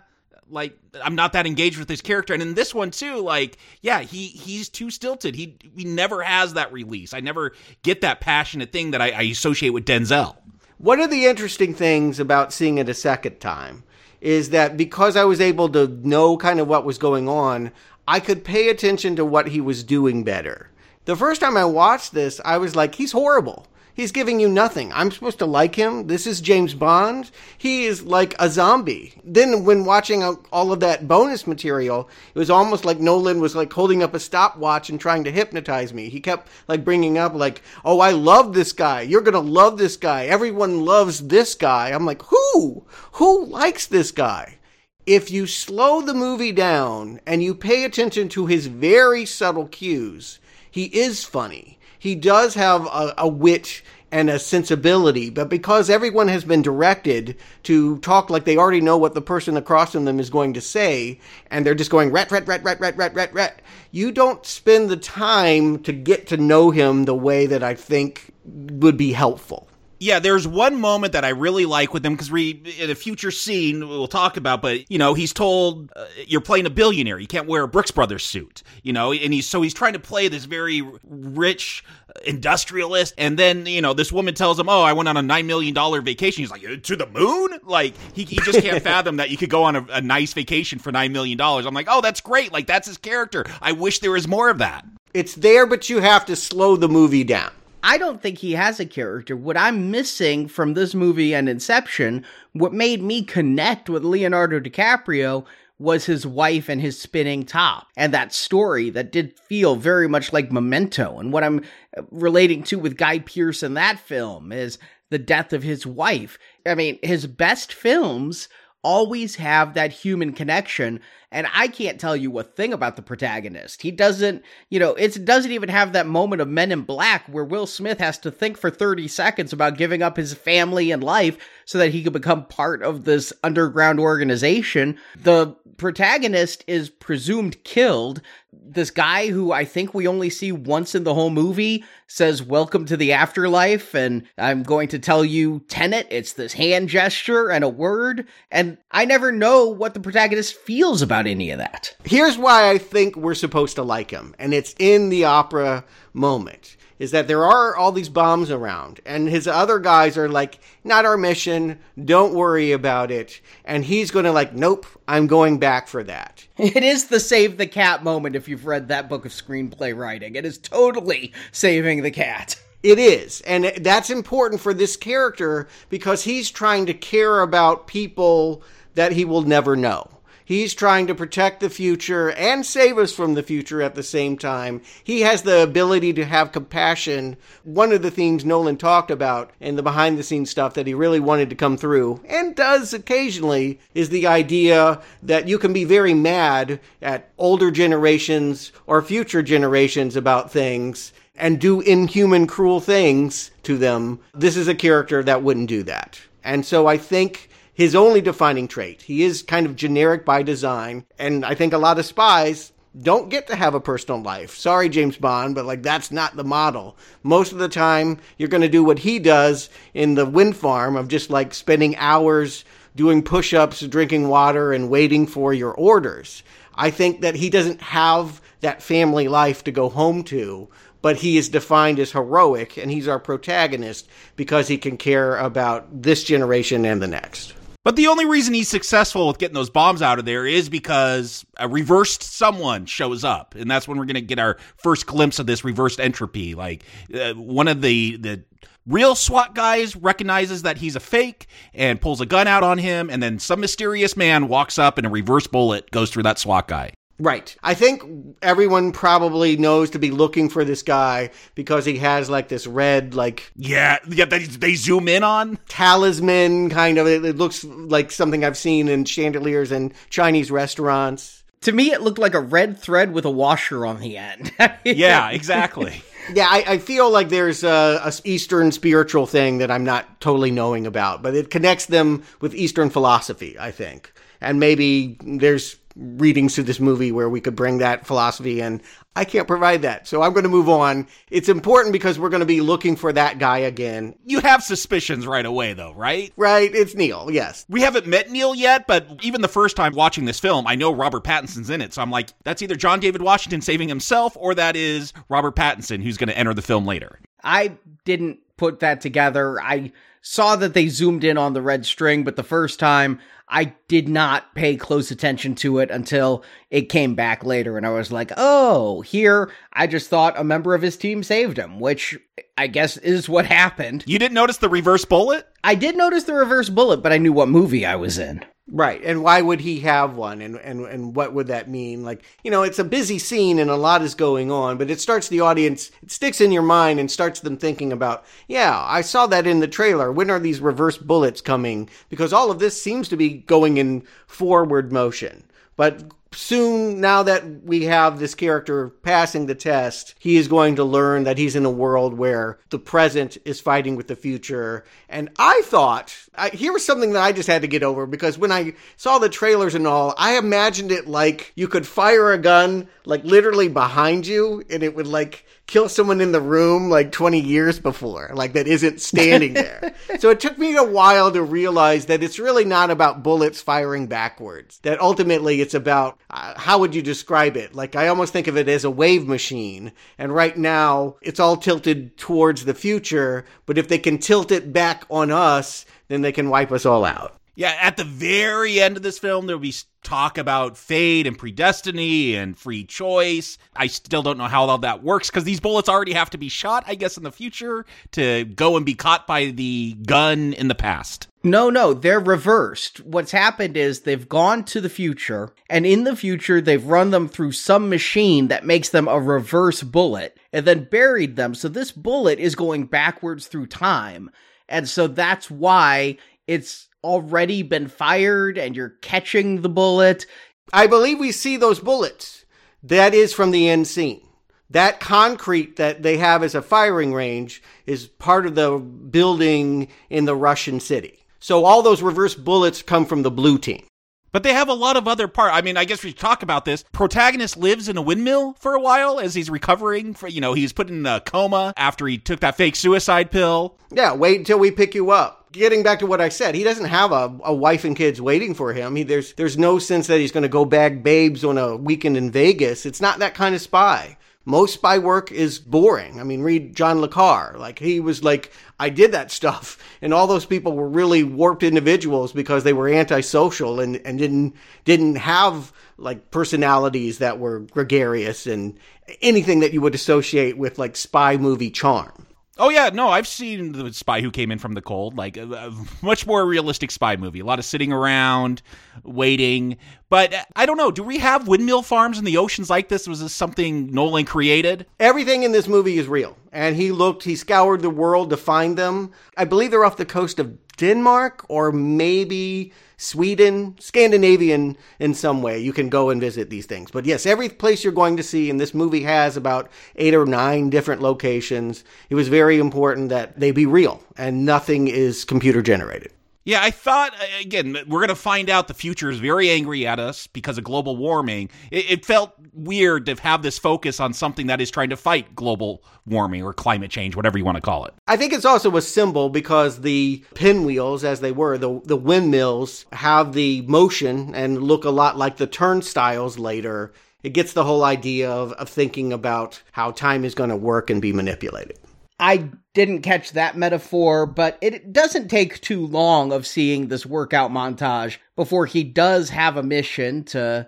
like I'm not that engaged with his character. And in this one too, like yeah, he he's too stilted. He he never has that release. I never get that passionate thing that I, I associate with Denzel. One of the interesting things about seeing it a second time is that because I was able to know kind of what was going on, I could pay attention to what he was doing better. The first time I watched this, I was like, he's horrible. He's giving you nothing. I'm supposed to like him. This is James Bond. He is like a zombie. Then, when watching all of that bonus material, it was almost like Nolan was like holding up a stopwatch and trying to hypnotize me. He kept like bringing up like, "Oh, I love this guy. You're gonna love this guy. Everyone loves this guy." I'm like, who? Who likes this guy? If you slow the movie down and you pay attention to his very subtle cues, he is funny he does have a, a wit and a sensibility, but because everyone has been directed to talk like they already know what the person across from them is going to say, and they're just going rat, rat, rat, rat, rat, rat, rat, rat, you don't spend the time to get to know him the way that I think would be helpful yeah, there's one moment that I really like with him because we in a future scene we'll talk about, but you know he's told uh, you're playing a billionaire, you can't wear a Brooks Brothers suit, you know, and he's so he's trying to play this very rich industrialist, and then you know this woman tells him, "Oh, I went on a nine million dollar vacation." He's like, "To the moon?" Like he, he just can't *laughs* fathom that you could go on a, a nice vacation for nine million dollars. I'm like, "Oh, that's great! Like that's his character. I wish there was more of that." It's there, but you have to slow the movie down. I don't think he has a character. What I'm missing from this movie and Inception, what made me connect with Leonardo DiCaprio was his wife and his spinning top and that story that did feel very much like Memento. And what I'm relating to with Guy Pearce in that film is the death of his wife. I mean, his best films always have that human connection. And I can't tell you a thing about the protagonist. He doesn't, you know, it doesn't even have that moment of Men in Black where Will Smith has to think for 30 seconds about giving up his family and life so that he could become part of this underground organization. The protagonist is presumed killed this guy who I think we only see once in the whole movie says, Welcome to the afterlife, and I'm going to tell you Tenet. It's this hand gesture and a word, and I never know what the protagonist feels about any of that. Here's why I think we're supposed to like him, and it's in the opera moment is that there are all these bombs around, and his other guys are like, not our mission, don't worry about it. And he's gonna, like, nope, I'm going back for that. *laughs* It is the save the cat moment if you've read that book of screenplay writing. It is totally saving the cat. *laughs* It is. And that's important for this character because he's trying to care about people that he will never know. He's trying to protect the future and save us from the future at the same time. He has the ability to have compassion. One of the themes Nolan talked about in the behind the scenes stuff that he really wanted to come through and does occasionally is the idea that you can be very mad at older generations or future generations about things and do inhuman, cruel things to them. This is a character that wouldn't do that. And so I think his only defining trait. He is kind of generic by design, and I think a lot of spies don't get to have a personal life. Sorry, James Bond, but like that's not the model. Most of the time, you're going to do what he does in the wind farm of just like spending hours doing push ups, drinking water, and waiting for your orders. I think that he doesn't have that family life to go home to, but he is defined as heroic, and he's our protagonist because he can care about this generation and the next. But the only reason he's successful with getting those bombs out of there is because a reversed someone shows up, and that's when we're going to get our first glimpse of this reversed entropy. Like uh, one of the the real SWAT guys recognizes that he's a fake and pulls a gun out on him, and then some mysterious man walks up and a reverse bullet goes through that SWAT guy. Right. I think everyone probably knows to be looking for this guy because he has like this red, like yeah, yeah. They, they zoom in on talisman kind of. It, it looks like something I've seen in chandeliers and Chinese restaurants. To me, it looked like a red thread with a washer on the end. *laughs* yeah, exactly. yeah, I, I, feel like there's a, a, Eastern spiritual thing that I'm not totally knowing about, but it connects them with Eastern philosophy, I think. And maybe there's readings to this movie where we could bring that philosophy in. I can't provide that. So I'm going to move on. It's important because we're going to be looking for that guy again. You have suspicions right away, though, right? Right. It's Neil, yes. We haven't met Neil yet, but even the first time watching this film, I know Robert Pattinson's in it. So I'm like, that's either John David Washington saving himself or that is Robert Pattinson who's going to enter the film later. I didn't put that together. I saw that they zoomed in on the red string, but the first time I did not pay close attention to it until it came back later. And I was like, oh, here, I just thought a member of his team saved him, which I guess is what happened. You didn't notice the reverse bullet? I did notice the reverse bullet, but I knew what movie I was in. Right. And why would he have one? And, and, and what would that mean? Like, you know, it's a busy scene and a lot is going on, but it starts the audience, it sticks in your mind and starts them thinking about, yeah, I saw that in the trailer. When are these reverse bullets coming? Because all of this seems to be going in forward motion. But soon, now that we have this character passing the test, he is going to learn that he's in a world where the present is fighting with the future. And I thought, I, here was something that I just had to get over because when I saw the trailers and all, I imagined it like you could fire a gun, like literally behind you, and it would like kill someone in the room like 20 years before, like that isn't standing *laughs* there. so it took me a while to realize that it's really not about bullets firing backwards. That ultimately it's about uh, how would you describe it? Like I almost think of it as a wave machine. And right now it's all tilted towards the future, but if they can tilt it back on us, then they can wipe us all out. Yeah, at the very end of this film, there'll be talk about fate and predestiny and free choice. I still don't know how all that works because these bullets already have to be shot, I guess, in the future to go and be caught by the gun in the past. No, no, they're reversed. What's happened is they've gone to the future, and in the future, they've run them through some machine that makes them a reverse bullet and then buried them. So this bullet is going backwards through time. And so that's why it's already been fired and you're catching the bullet. I believe we see those bullets. That is from the end scene. That concrete that they have as a firing range is part of the building in the Russian city. So all those reverse bullets come from the blue team. But they have a lot of other part. I mean, I guess we should talk about this. Protagonist lives in a windmill for a while as he's recovering. For you know, he's put in a coma after he took that fake suicide pill. Yeah, wait until we pick you up. Getting back to what I said, he doesn't have a, a wife and kids waiting for him. He, there's there's no sense that he's going to go bag babes on a weekend in Vegas. It's not that kind of spy. Most spy work is boring. I mean, read John Le Carre. Like he was like, I did that *laughs* stuff, and all those people were really warped individuals because they were antisocial and and didn't didn't have like personalities that were gregarious and anything that you would associate with like spy movie charm. Oh yeah, no, I've seen the Spy Who Came in from the Cold, like a, a much more realistic spy movie. A lot of sitting around, waiting. But I don't know. Do we have windmill farms in the oceans like this? Was this something Nolan created? Everything in this movie is real, and he looked, he scoured the world to find them. I believe they're off the coast of Denmark or maybe Sweden, Scandinavian in some way. You can go and visit these things. But yes, every place you're going to see, and this movie has about eight or nine different locations. It was very important that they be real and nothing is computer generated. Yeah, I thought uh, again we're going to find out the future is very angry at us because of global warming. It, it, felt weird to have this focus on something that is trying to fight global warming or climate change, whatever you want to call it. I think it's also a symbol because the pinwheels, as they were, the the windmills have the motion and look a lot like the turnstiles later. It gets the whole idea of, of thinking about how time is going to work and be manipulated. I didn't catch that metaphor, but it doesn't take too long of seeing this workout montage before he does have a mission to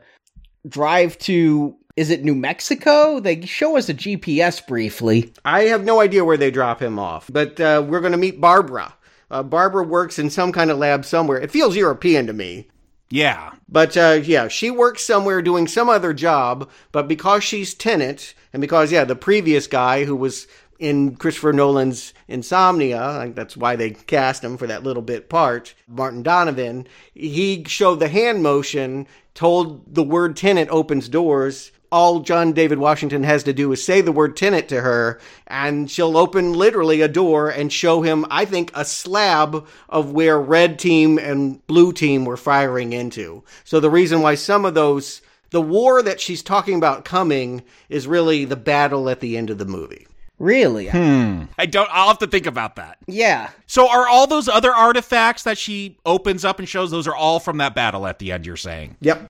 drive to is it New Mexico? They show us a GPS briefly. I have no idea where they drop him off, but uh, we're going to meet Barbara. Uh, Barbara works in some kind of lab somewhere. It feels European to me. Yeah. But uh, yeah, she works somewhere doing some other job, but because she's Tenet, and because, yeah, the previous guy who was in Christopher Nolan's Insomnia, like that's why they cast him for that little bit part, Martin Donovan, he showed the hand motion, told the word Tenet opens doors. All John David Washington has to do is say the word Tenet to her, and she'll open literally a door and show him, I think, a slab of where red team and blue team were firing into. So the reason why some of those, the war that she's talking about coming is really the battle at the end of the movie. Really? Hmm. I don't. I'll have to think about that. Yeah. So, are all those other artifacts that she opens up and shows? Those are all from that battle at the end. You're saying? Yep.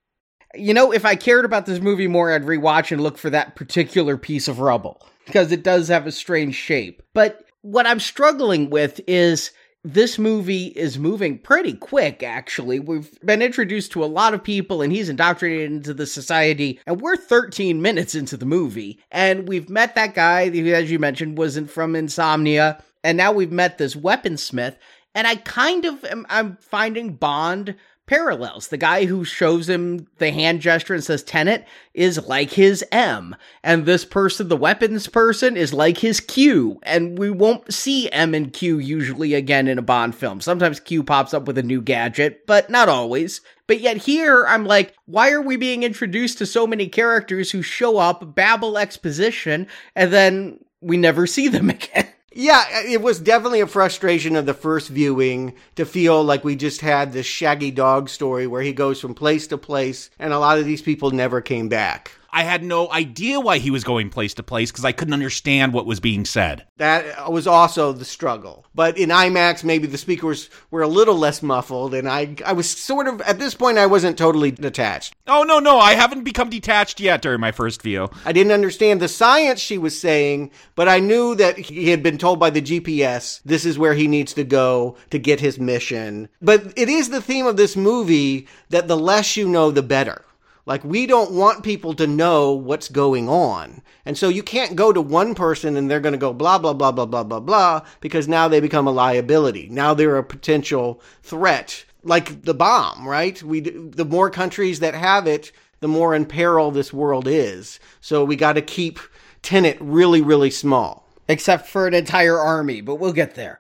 You know, if I cared about this movie more, I'd rewatch and look for that particular piece of rubble because it does have a strange shape. But what I'm struggling with is this movie is moving pretty quick, actually. We've been introduced to a lot of people, and he's indoctrinated into the society, and we're 13 minutes into the movie. And we've met that guy as you mentioned, wasn't from Insomnia, and now we've met this weaponsmith. And I kind of am I'm finding Bond parallels. The guy who shows him the hand gesture and says Tenet is like his M. And this person, the weapons person, is like his Q. And we won't see M and Q usually again in a Bond film. Sometimes Q pops up with a new gadget, but not always. But yet here, I'm like, why are we being introduced to so many characters who show up, babble exposition, and then we never see them *laughs* again? Yeah, uh, it was definitely a frustration of the first viewing to feel like we just had this shaggy dog story where he goes from place to place and a lot of these people never came back. I had no idea why he was going place to place because I couldn't understand what was being said. That uh, was also the struggle. But in IMAX, maybe the speakers were a little less muffled, and I, I was sort of, at this point, I wasn't totally detached. Oh, no, no, I haven't become detached yet during my first view. I didn't understand the science she was saying, but I knew that he had been told by the GPS this is where he needs to go to get his mission. But it is the theme of this movie that the less you know, the better. Like, we don't want people to know what's going on. And so you can't go to one person and they're going to go blah, blah, blah, blah, blah, blah, blah, because now they become a liability. Now they're a potential threat, like the bomb, right? We, the more countries that have it, the more in peril this world is. So we got to keep Tenet really, really small. Except for an entire army, but we'll get there.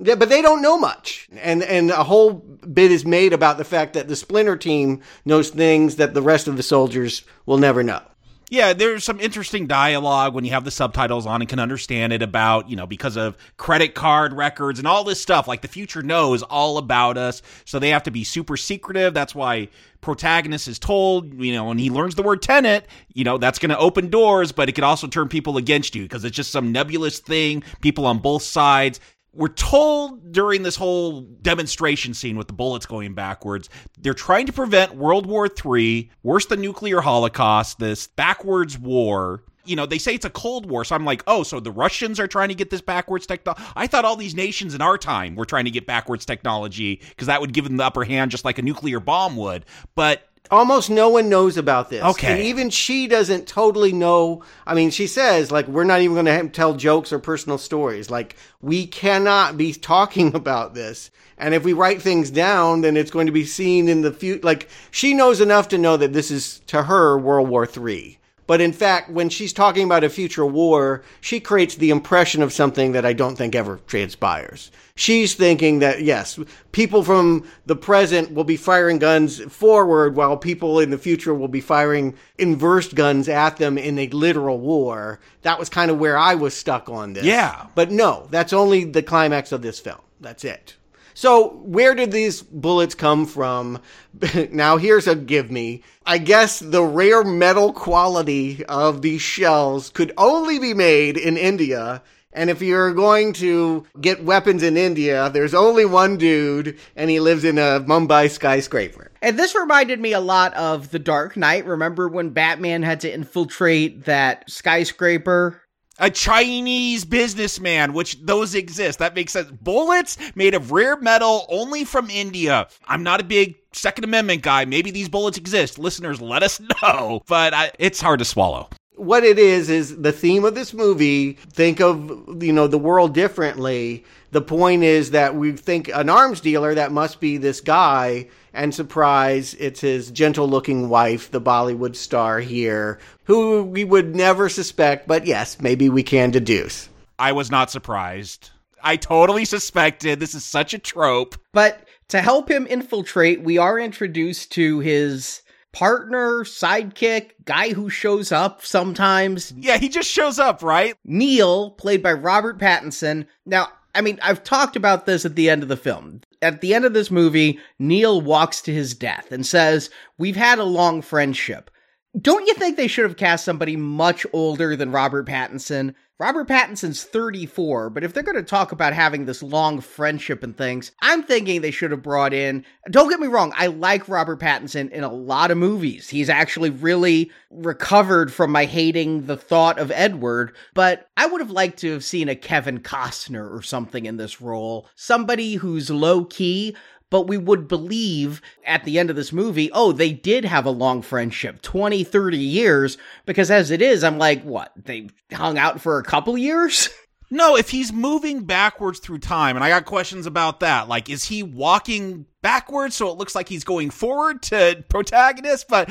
Yeah, but they don't know much. And and a whole bit is made about the fact that the splinter team knows things that the rest of the soldiers will never know. Yeah, there's some interesting dialogue when you have the subtitles on and can understand it about, you know, because of credit card records and all this stuff. Like the future knows all about us, so they have to be super secretive. That's why protagonist is told, you know, when he learns the word Tenet, you know, that's going to open doors, but it could also turn people against you because it's just some nebulous thing, people on both sides. We're told during this whole demonstration scene with the bullets going backwards, they're trying to prevent World War III, worse than nuclear holocaust, this backwards war you know, they say it's a Cold War. So I'm like, oh, so the Russians are trying to get this backwards technology. I thought all these nations in our time were trying to get backwards technology because that would give them the upper hand just like a nuclear bomb would. But Almost no one knows about this. Okay. And even she doesn't totally know. I mean, she says, like, we're not even going to tell jokes or personal stories. Like, we cannot be talking *laughs* about this. And if we write things down, then it's going to be seen in the future. Like, she knows enough to know that this is, to her, World War III. But in fact, when she's talking about a future war, she creates the impression of something that I don't think ever transpires. She's thinking that, yes, people from the present will be firing guns forward while people in the future will be firing inversed guns at them in a literal war. That was kind of where I was stuck on this. Yeah. But no, that's only the climax of this film. That's it. So, where did these bullets come from? *laughs* now, here's a give me. I guess the rare metal quality of these shells could only be made in India. And if you're going to get weapons in India, there's only one dude, and he lives in a Mumbai skyscraper. And this reminded me a lot of The Dark Knight. Remember when Batman had to infiltrate that skyscraper? A Chinese businessman, which those exist. That makes sense. Bullets made of rare metal only from India. I'm not a big Second Amendment guy. Maybe these bullets exist. Listeners, let us *laughs* know. But I, it's hard to swallow. What it is is the theme of this movie. Think of you know the world differently. The point is that we think an arms dealer that must be this guy, and surprise, it's his gentle looking wife, the Bollywood star here, who we would never suspect, but yes, maybe we can deduce. I was not surprised. I totally suspected. This is such a trope. But to help him infiltrate, we are introduced to his partner, sidekick, guy who shows up sometimes. Yeah, he just shows up, right? Neil, played by Robert Pattinson. Now, I mean, I've talked about this at the end of the film. At the end of this movie, Neil walks to his death and says, We've had a long friendship. Don't you think they should have cast somebody much older than Robert Pattinson? Robert Pattinson's 34, but if they're going to talk about having this long friendship and things, I'm thinking they should have brought in. Don't get me wrong, I like Robert Pattinson in a lot of movies. He's actually really recovered from my hating the thought of Edward, but I would have liked to have seen a Kevin Costner or something in this role. Somebody who's low key, but we would believe at the end of this movie, oh, they did have a long friendship, 20, 30 years, because as it is, I'm like, what? They hung out for a couple years? *laughs* No, if he's moving backwards through time, and I got questions about that. Like, is he walking backwards so it looks like he's going forward to protagonist? But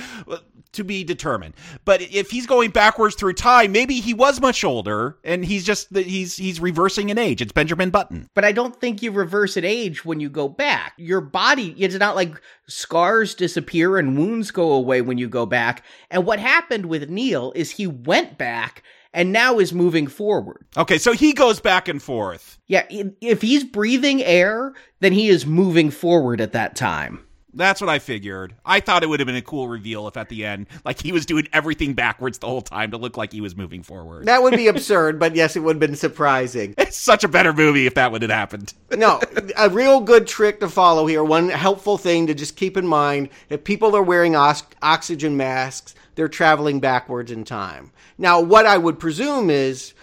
to be determined. But if he's going backwards through time, maybe he was much older and he's just he's he's reversing an age. It's Benjamin Button. But I don't think you reverse an age when you go back. Your body it's not like scars disappear and wounds go away when you go back. And what happened with Neil is he went back and now is moving forward. Okay, so he goes back and forth. Yeah, if he's breathing air, then he is moving forward at that time. That's what I figured. I thought it would have been a cool reveal if at the end, like he was doing everything backwards the whole time to look like he was moving forward. That would be *laughs* absurd, but yes, it would have been surprising. It's such a better movie if that would have happened. *laughs* no, a real good trick to follow here. One helpful thing to just keep in mind if people are wearing os- oxygen masks, they're traveling backwards in time. Now, what I would presume is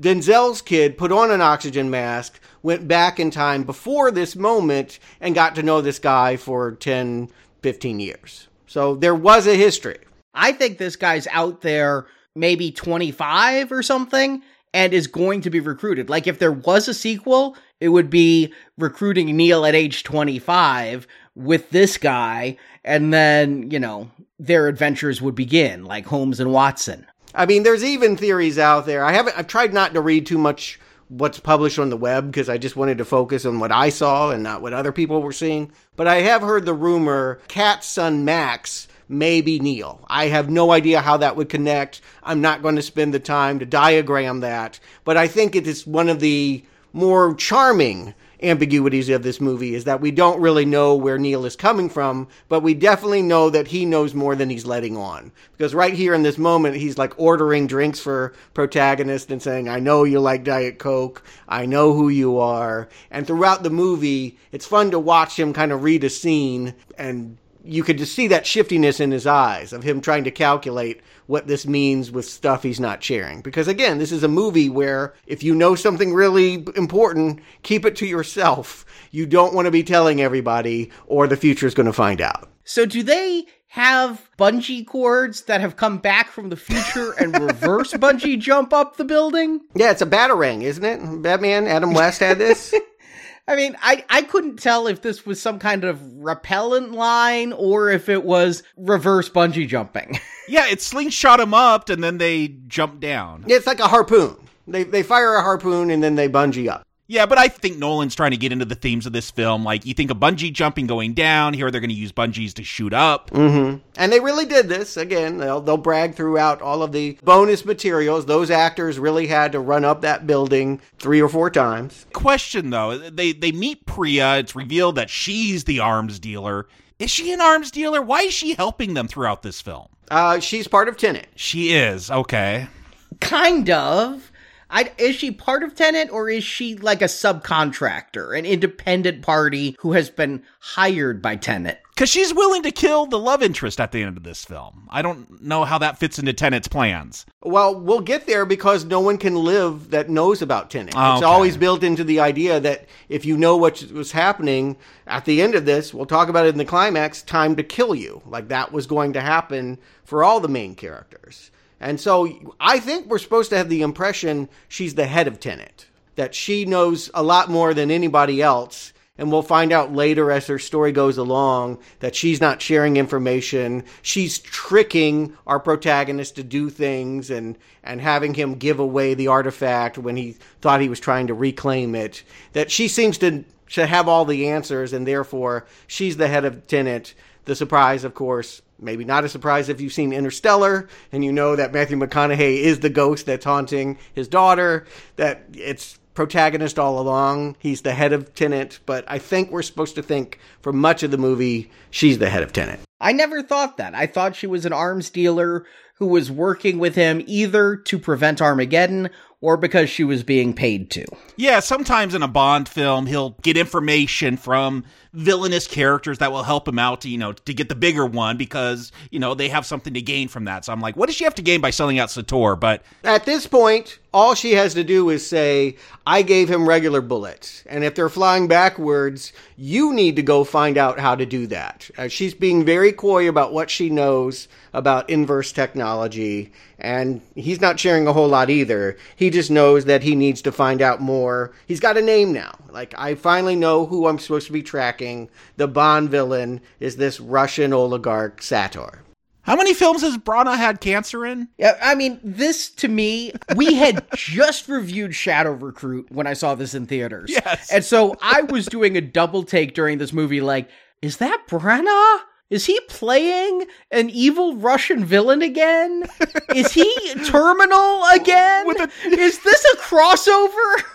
Denzel's kid put on an oxygen mask, went back in time before this moment, and got to know this guy for 10, 15 years. So there was a history. I think this guy's out there maybe 25 or something and is going to be recruited. Like if there was a sequel, it would be recruiting Neil at age 25 with this guy and then, you know, their adventures would begin like Holmes and Watson. I mean, there's even theories out there. I haven't. I've tried not to read too much what's published on the web because I just wanted to focus on what I saw and not what other people were seeing. But I have heard the rumor Kat's son Max maybe Neil. I have no idea how that would connect. I'm not going to spend the time to diagram that, but I think it is one of the more charming ambiguities of this movie is that we don't really know where Neil is coming from, but we definitely know that he knows more than he's letting on. Because right here in this moment, he's like ordering drinks for protagonist and saying, I know you like Diet Coke. I know who you are. And throughout the movie, it's fun to watch him kind of read a scene and you could just see that shiftiness in his eyes of him trying to calculate what this means with stuff he's not sharing. Because again, this is a movie where if you know something really important, keep it to yourself. You don't want to be telling everybody, or the future is going to find out. So, do they have bungee cords that have come back from the future and reverse bungee jump up the building? Yeah, it's a batarang, isn't it? Batman, Adam West had this. *laughs* I mean, I, I couldn't tell if this was some kind of repellent line or if it was reverse bungee jumping. *laughs* yeah, it slingshot them up and then they jump down. It's like a harpoon. They, they fire a harpoon and then they bungee up. Yeah, but I think Nolan's trying to get into the themes of this film. Like, you think of bungee jumping going down. Here, they're going to use bungees to shoot up. Mm-hmm. And they really did this. Again, they'll, they'll brag throughout all of the bonus materials. Those actors really had to run up that building three or four times. Question, though. They, they meet Priya. It's revealed that she's the arms dealer. Is she an arms dealer? Why is she helping them throughout this film? Uh, she's part of Tenet. She is. Okay. Kind of. I, is she part of Tenet or is she like a subcontractor, an independent party who has been hired by Tenet? Because she's willing to kill the love interest at the end of this film. I don't know how that fits into Tenet's plans. Well, we'll get there because no one can live that knows about Tenet. Oh, it's okay. always built into the idea that if you know what was happening at the end of this, we'll talk about it in the climax, time to kill you. Like that was going to happen for all the main characters. And so I think we're supposed to have the impression she's the head of Tenet, that she knows a lot more than anybody else. And we'll find out later as her story goes along that she's not sharing information. She's tricking our protagonist to do things and, and having him give away the artifact when he thought he was trying to reclaim it. That she seems to, to have all the answers and therefore she's the head of Tenet. The surprise, of course, maybe not a surprise if you've seen Interstellar and you know that Matthew McConaughey is the ghost that's haunting his daughter, that it's protagonist all along. He's the head of Tenet, but I think we're supposed to think for much of the movie, she's the head of Tenet. I never thought that. I thought she was an arms dealer who was working with him either to prevent Armageddon or because she was being paid to. Yeah, sometimes in a Bond film, he'll get information from villainous characters that will help him out to, you know, to get the bigger one because, you know, they have something to gain from that. So I'm like, what does she have to gain by selling out Sator? But at this point, all she has to do is say, I gave him regular bullets. And if they're flying backwards, you need to go find out how to do that. Uh, she's being very coy about what she knows about inverse technology. And he's not sharing a whole lot either. He just knows that he needs to find out more. He's got a name now. Like, I finally know who I'm supposed to be tracking. The Bond villain is this Russian oligarch, Sator. How many films has Branagh had cancer in? Yeah, I mean, this to me, we had *laughs* just reviewed Shadow Recruit when I saw this in theaters. Yes. And so I was doing a double take during this movie, like, is that Branagh? Is he playing an evil Russian villain again? Is he terminal again? *laughs* A- Is this a crossover? *laughs*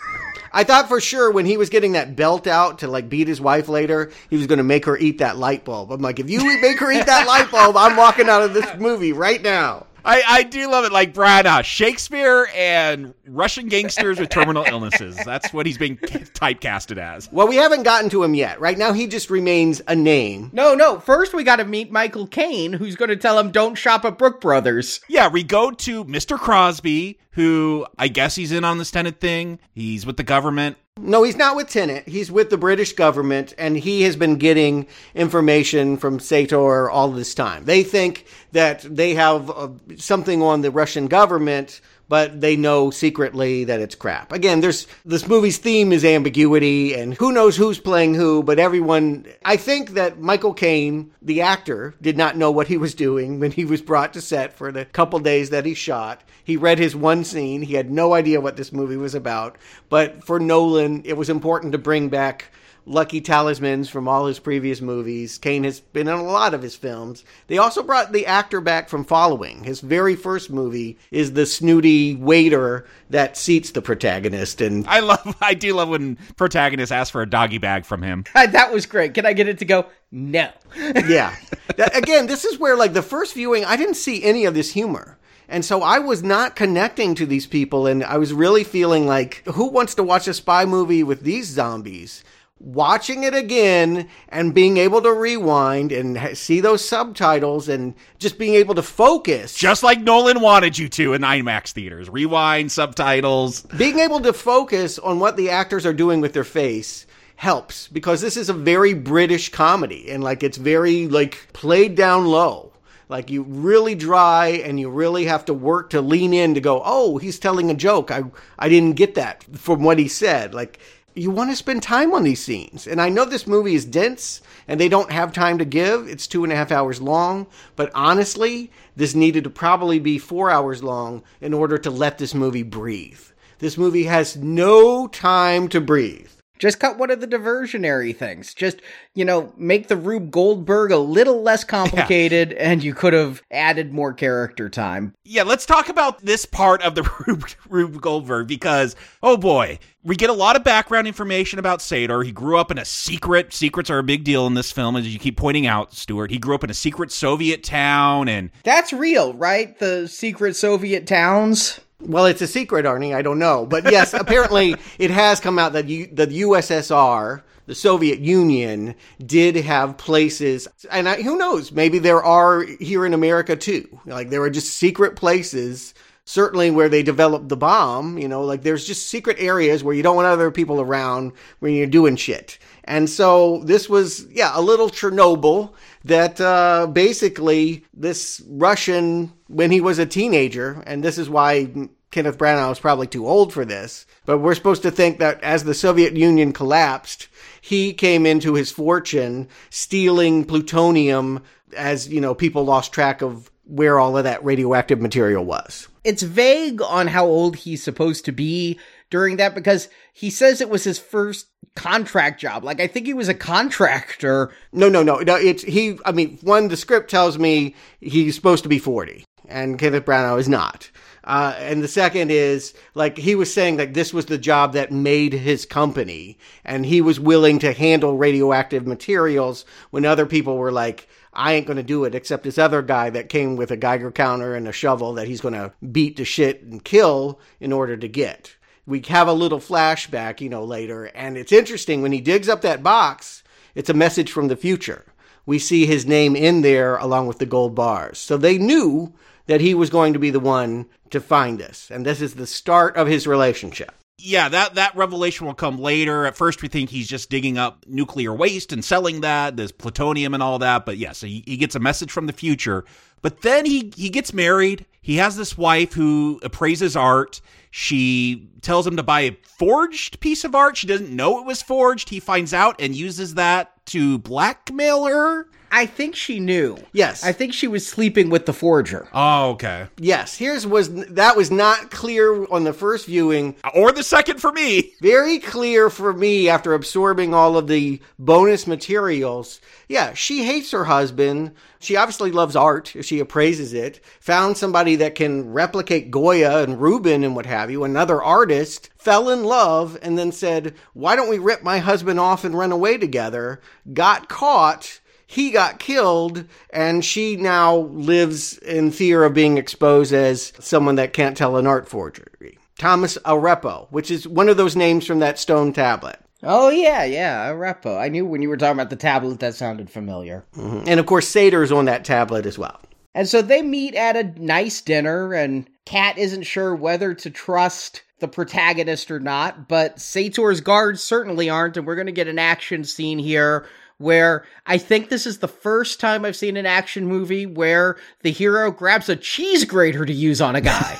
I thought for sure when he was getting that belt out to like beat his wife later, he was going to make her eat that light bulb. I'm like, if you make her eat that light bulb, I'm walking out of this movie right now. I, I do love it. Like Branagh, uh, Shakespeare and Russian gangsters with terminal *laughs* illnesses. That's what he's being *laughs* typecasted as. Well, we haven't gotten to him yet. Right now, he just remains a name. No, no. First, we got to meet Michael Caine, who's going to tell him, don't shop at Brook Brothers. Yeah, we go to Mr. Crosby, who I guess he's in on this Tenet thing. He's with the government. No, he's not with Tenet. He's with the British government, and he has been getting information from Sator all this time. They think that they have uh, something on the Russian government, but they know secretly that it's crap. Again, there's this movie's theme is ambiguity, and who knows who's playing who, but everyone. I think that Michael Caine, the actor, did not know what he was doing when he was brought to set for the couple days that he shot. He read his one scene. He had no idea what this movie was about. But for Nolan, it was important to bring back lucky talismans from all his previous movies. Caine has been in a lot of his films. They also brought the actor back from Following. His very first movie is the snooty waiter that seats the protagonist. And I love, *laughs* I do love when protagonists ask for a doggy bag from him. *laughs* that was great. Can I get it to go? No. *laughs* yeah. That, again, this is where, like, the first viewing, I didn't see any of this humor. And so I was not connecting to these people, and I was really feeling like, who wants to watch a spy movie with these zombies? Watching it again and being able to rewind and see those subtitles and just being able to focus. Just like Nolan wanted you to in IMAX theaters. Rewind, subtitles. Being able to focus on what the actors are doing with their face helps because this is a very British comedy and like it's very like played down low. Like you really dry and you really have to work to lean in to go, "Oh, he's telling a joke. I I didn't get that from what he said." Like you want to spend time on these scenes. And I know this movie is dense and they don't have time to give. It's two and a half hours long. But honestly, this needed to probably be four hours long in order to let this movie breathe. This movie has no time to breathe. Just cut one of the diversionary things. Just, you know, make the Rube Goldberg a little less *laughs* complicated yeah. and you could have added more character time. Yeah, let's talk about this part of the *laughs* Rube, Rube Goldberg because, oh boy, we get a lot of background information about Sator. He grew up in a secret. Secrets are a big deal in this film, as you keep pointing out, Stuart. He grew up in a secret Soviet town and. That's real, right? The secret Soviet towns? Well, it's a secret, Arnie. I don't know, but yes, *laughs* apparently it has come out that you, the USSR, the Soviet Union, did have places, and I, who knows? Maybe there are here in America too. Like there are just secret places. Certainly, where they developed the bomb, you know, like there's just secret areas where you don't want other people around when you're doing shit. And so this was, yeah, a little Chernobyl that uh, basically this Russian, when he was a teenager, and this is why Kenneth Branagh was probably too old for this, but we're supposed to think that as the Soviet Union collapsed, he came into his fortune stealing plutonium as, you know, people lost track of where all of that radioactive material was. It's vague on how old he's supposed to be during that because he says it was his first contract job. Like I think he was a contractor. No, no, no, no. It's he. I mean, one the script tells me he's supposed to be forty, and Kenneth Branagh is not. Uh, and the second is like he was saying that this was the job that made his company, and he was willing to handle radioactive materials when other people were like, I ain't going to do it, except this other guy that came with a Geiger counter and a shovel that he's going to beat to shit and kill in order to get we have a little flashback, you know, later, and it's interesting when he digs up that box, it's a message from the future. We see his name in there along with the gold bars. So they knew that he was going to be the one to find this, and this is the start of his relationship. Yeah, that that revelation will come later. At first, we think he's just digging up nuclear waste and selling that. There's plutonium and all that. But yes, yeah, so he, he gets a message from the future. But then he he gets married. He has this wife who appraises art she tells him to buy a forged piece of art. She doesn't know it was forged. He finds out and uses that to blackmail her. I think she knew. Yes. I think she was sleeping with the forger. Oh, okay. Yes. Here's was that was not clear on the first viewing or the second for me. Very clear for me after absorbing all of the bonus materials. Yeah, she hates her husband. She obviously loves art. She appraises it. Found somebody that can replicate Goya and Rubin and what have you, another artist, fell in love and then said, "Why don't we rip my husband off and run away together?" Got caught he got killed and she now lives in fear of being exposed as someone that can't tell an art forgery. Thomas Arepo, which is one of those names from that stone tablet. Oh yeah, yeah, Arepo. I knew when you were talking about the tablet that sounded familiar. Mm-hmm. And of course, Sator's on that tablet as well. And so they meet at a nice dinner, and Kat isn't sure whether to trust the protagonist or not, but Sator's guards certainly aren't, and we're going to get an action scene here where I think this is the first time I've seen an action movie where the hero grabs a cheese grater to use on a guy.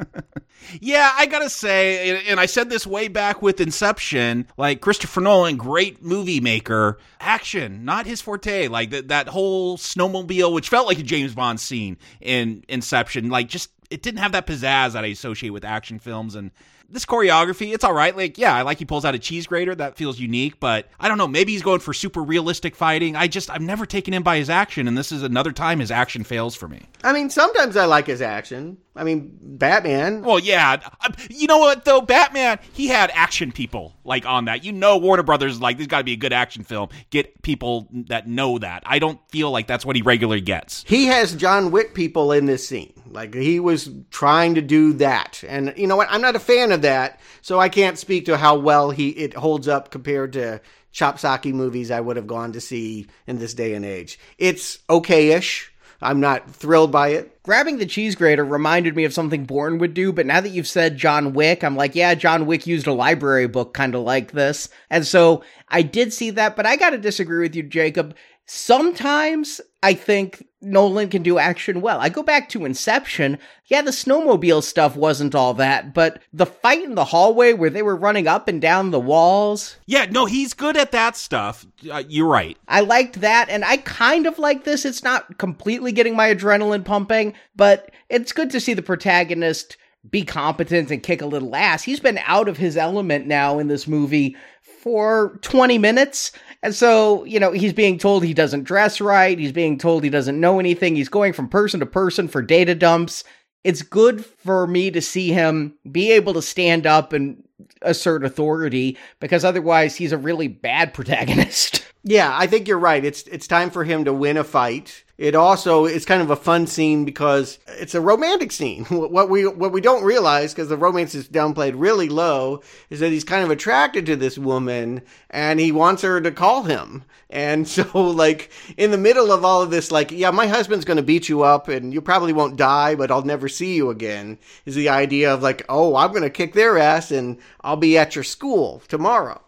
*laughs* yeah, I gotta say, and I said this way back with Inception, like Christopher Nolan, great movie maker, action, not his forte. Like that, that whole snowmobile, which felt like a James Bond scene in Inception, like just, it didn't have that pizzazz that I associate with action films. And this choreography, it's all right. Like, yeah, I like he pulls out a cheese grater. That feels unique, but I don't know. Maybe he's going for super realistic fighting. I just, I've never taken him by his action, and this is another time his action fails for me. I mean, sometimes I like his action. I mean, Batman. Well, yeah. Uh, You know what, though? Batman, he had action people, like, on that. You know, Warner Brothers, like, there's got to be a good action film. Get people that know that. I don't feel like that's what he regularly gets. He has John Wick people in this scene. Like he was trying to do that. And you know what? I'm not a fan of that, so I can't speak to how well he it holds up compared to chopsocky movies I would have gone to see in this day and age. It's okay-ish. I'm not thrilled by it. Grabbing the cheese grater reminded me of something Bourne would do, but now that you've said John Wick, I'm like, yeah, John Wick used a library book kind of like this. And so I did see that, but I gotta disagree with you, Jacob. Sometimes I think Nolan can do action well. I go back to Inception. Yeah, the snowmobile stuff wasn't all that, but the fight in the hallway where they were running up and down the walls. Yeah, no, he's good at that stuff. Uh, you're right. I liked that, and I kind of like this. It's not completely getting my adrenaline pumping, but it's good to see the protagonist be competent and kick a little ass. He's been out of his element now in this movie for 20 minutes. And so, you know, he's being told he doesn't dress right. He's being told he doesn't know anything. He's going from person to person for data dumps. It's good for me to see him be able to stand up and assert authority because otherwise he's a really bad *laughs* protagonist. Yeah, I think you're right. It's it's time for him to win a fight. It also is kind of a fun scene because it's a romantic scene. *laughs* What we what we don't realize because the romance is downplayed really low is that he's kind of attracted to this woman and he wants her to call him. And *laughs* so like in the middle of all of this like yeah, my husband's going to beat you up and you probably won't die, but I'll never see you again. Is the idea of like, "Oh, I'm going to kick their ass and I'll be at your school tomorrow."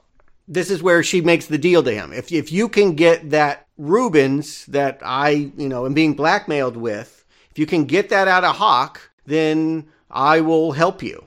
This is where she makes the deal to him. If if you can get that Rubens that I, you know, am being blackmailed with, if you can get that out of Hawk, then I will help you.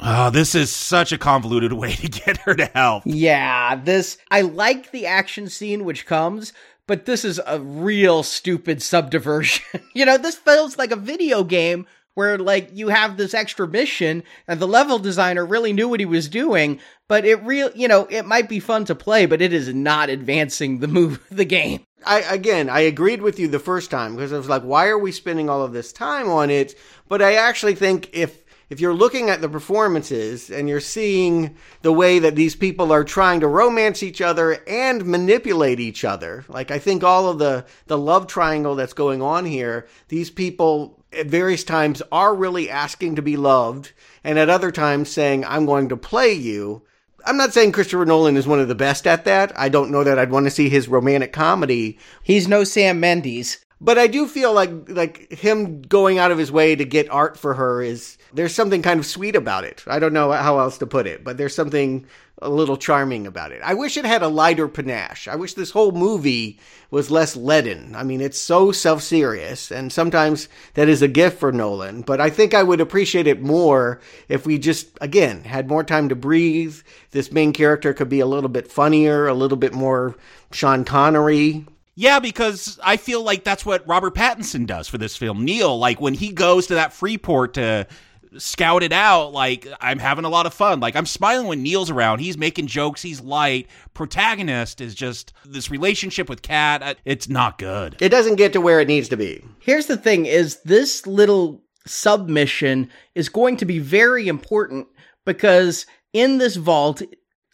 Oh, this is such a convoluted way to get her to help. Yeah, this I like the action scene which comes, but this is a real stupid subdiversion. *laughs* you know, this feels like a video game where like you have this extra mission and the level designer really knew what he was doing, but it real, you know, it might be fun to play, but it is not advancing the move *laughs* the game. I again, I agreed with you the first time because I was like, why are we spending all of this time on it? But I actually think if if you're looking at the performances and you're seeing the way that these people are trying to romance each other and manipulate each other, like I think all of the the love triangle that's going on here, these people at various times are really asking to be loved and at other times saying I'm going to play you. I'm not saying Christopher Nolan is one of the best at that. I don't know that I'd want to see his romantic comedy. He's no Sam Mendes. But I do feel like like him going out of his way to get art for her is there's something kind of sweet about it. I don't know how else to put it, but there's something a little charming about it. I wish it had a lighter panache. I wish this whole movie was less leaden. I mean, it's so self-serious and sometimes that is a gift for Nolan, but I think I would appreciate it more if we just again had more time to breathe. This main character could be a little bit funnier, a little bit more Sean Connery, yeah, because I feel like that's what Robert Pattinson does for this film. Neil, like when he goes to that Freeport to scout it out, like I'm having a lot of fun. Like I'm smiling when Neil's around. He's making jokes. He's light. Protagonist is just this relationship with Kat. uh, It's not good. It doesn't get to where it needs to be. Here's the thing is this little submission is going to be very important because in this vault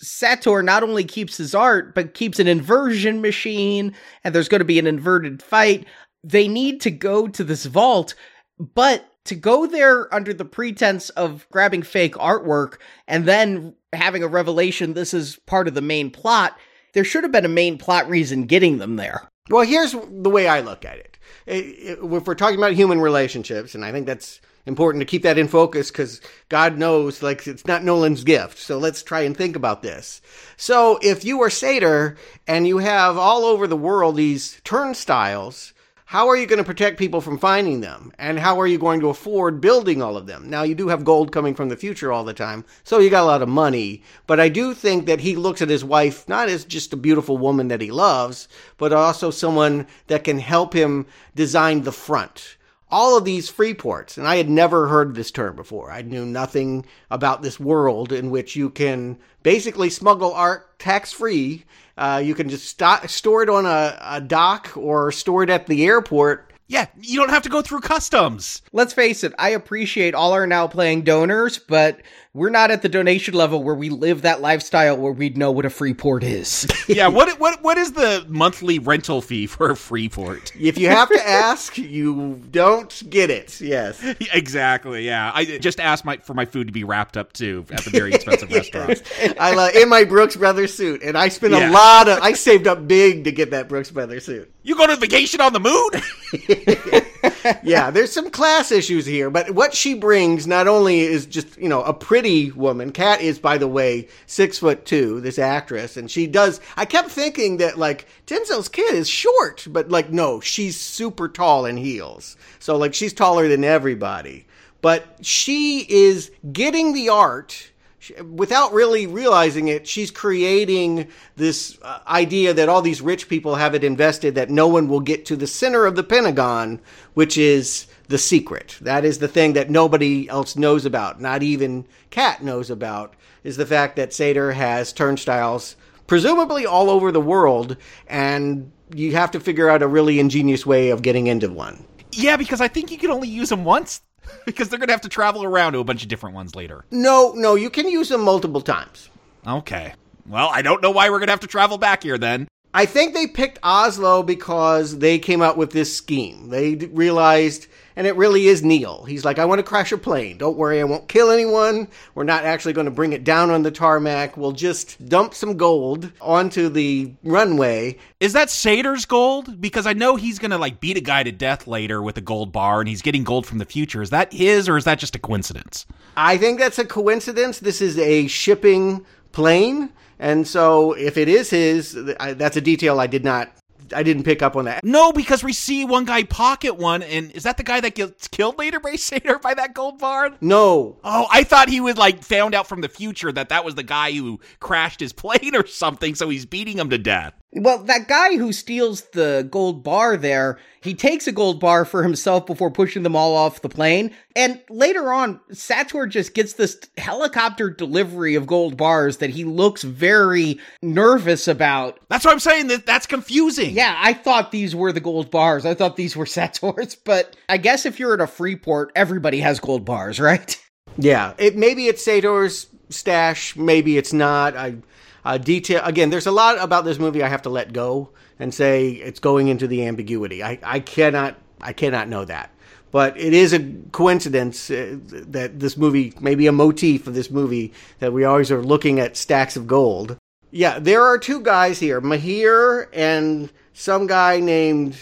Sator not only keeps his art, but keeps an inversion machine, and there's going to be an inverted fight. They need to go to this vault, but to go there under the pretense of grabbing fake artwork and then having a revelation this is part of the main plot, there should have been a main plot reason getting them there. Well, here's the way I look at it. If we're talking about human relationships, and I think that's important to keep that in focus because God knows, like, it's not Nolan's gift. So let's try and think about this. So if you are Sator and you have all over the world these turnstiles, how are you going to protect people from finding them? And how are you going to afford building all of them? Now, you do have gold coming from the future all the time, so you got a lot of money. But I do think that he looks at his wife not as just a beautiful woman that he loves, but also someone that can help him design the front all of these free ports. And I had never heard this term before. I knew nothing about this world in which you can basically smuggle art tax free. Uh, you can just st- store it on a, a dock or store it at the airport. Yeah, you don't have to go through customs. Let's face it, I appreciate all our now playing donors, but we're not at the donation level where we live that lifestyle where we'd know what a free port is. *laughs* yeah, what what what is the monthly rental fee for a free port? If you have to ask, you don't get it. Yes. *laughs* exactly. Yeah. I just asked my for my food to be wrapped up too at the very expensive *laughs* restaurants. I love in my Brooks Brothers suit, and I spent Yeah. a lot of. I saved up big to get that Brooks Brothers suit. You go to vacation on the moon? *laughs* yeah, there's some class issues here, but what she brings not only is just you know a pretty woman. Kat is, by the way, six foot two. This actress, and she does. I kept thinking that like Denzel's kid is short, but like no, she's super tall in heels. So like she's taller than everybody, but she is getting the art she- without really realizing it, she's creating this uh, idea that all these rich people have it invested that no one will get to the center of the Pentagon, which is the secret. That is the thing that nobody else knows about, not even Kat knows about, is the fact that Sator has turnstiles presumably all over the world, and you have to figure out a really ingenious way of getting into one. yeah, because I think you can only use them once *laughs* because they're going to have to travel around to a bunch of different ones later. No, no, you can use them multiple times. Okay. Well, I don't know why we're going to have to travel back here then. I think they picked Oslo because they came up with this scheme. They d- realized, and it really is Neil. He's like, I want to crash a plane. Don't worry, I won't kill anyone. We're not actually going to bring it down on the tarmac. We'll just dump some gold onto the runway. Is that Sator's gold? Because I know he's going to like beat a guy to death later with a gold bar and he's getting gold from the future. Is that his or is that just a coincidence? I think that's a coincidence. This is a shipping plane. And so if it is his, that's a detail I did not, I didn't pick up on that. No, because we see one guy pocket one, and is that the guy that gets killed later by Sator by that gold bar? No, Oh, I thought he would like found out from the future that that was the guy who crashed his *laughs* plane or something, so he's beating him to death. Well, that guy who steals the gold bar there, he takes a gold bar for himself before pushing them all off the plane. And later on, Sator just gets this helicopter delivery of gold bars that he looks very nervous about. That's what I'm saying. That that's confusing. Yeah, I thought these were the gold bars. I thought these were *laughs* Sator's, but I guess if you're at a free port, everybody has gold bars, *laughs* right? Yeah, it maybe it's Sator's stash, maybe it's not. I uh, detail again. There's a lot about this movie I have to let go and say it's going into the ambiguity. I, I cannot I cannot know that, but it is a coincidence uh, that this movie, maybe a motif of this movie, that we always are looking at stacks of gold. Yeah, there are two guys here, Mahir and some guy named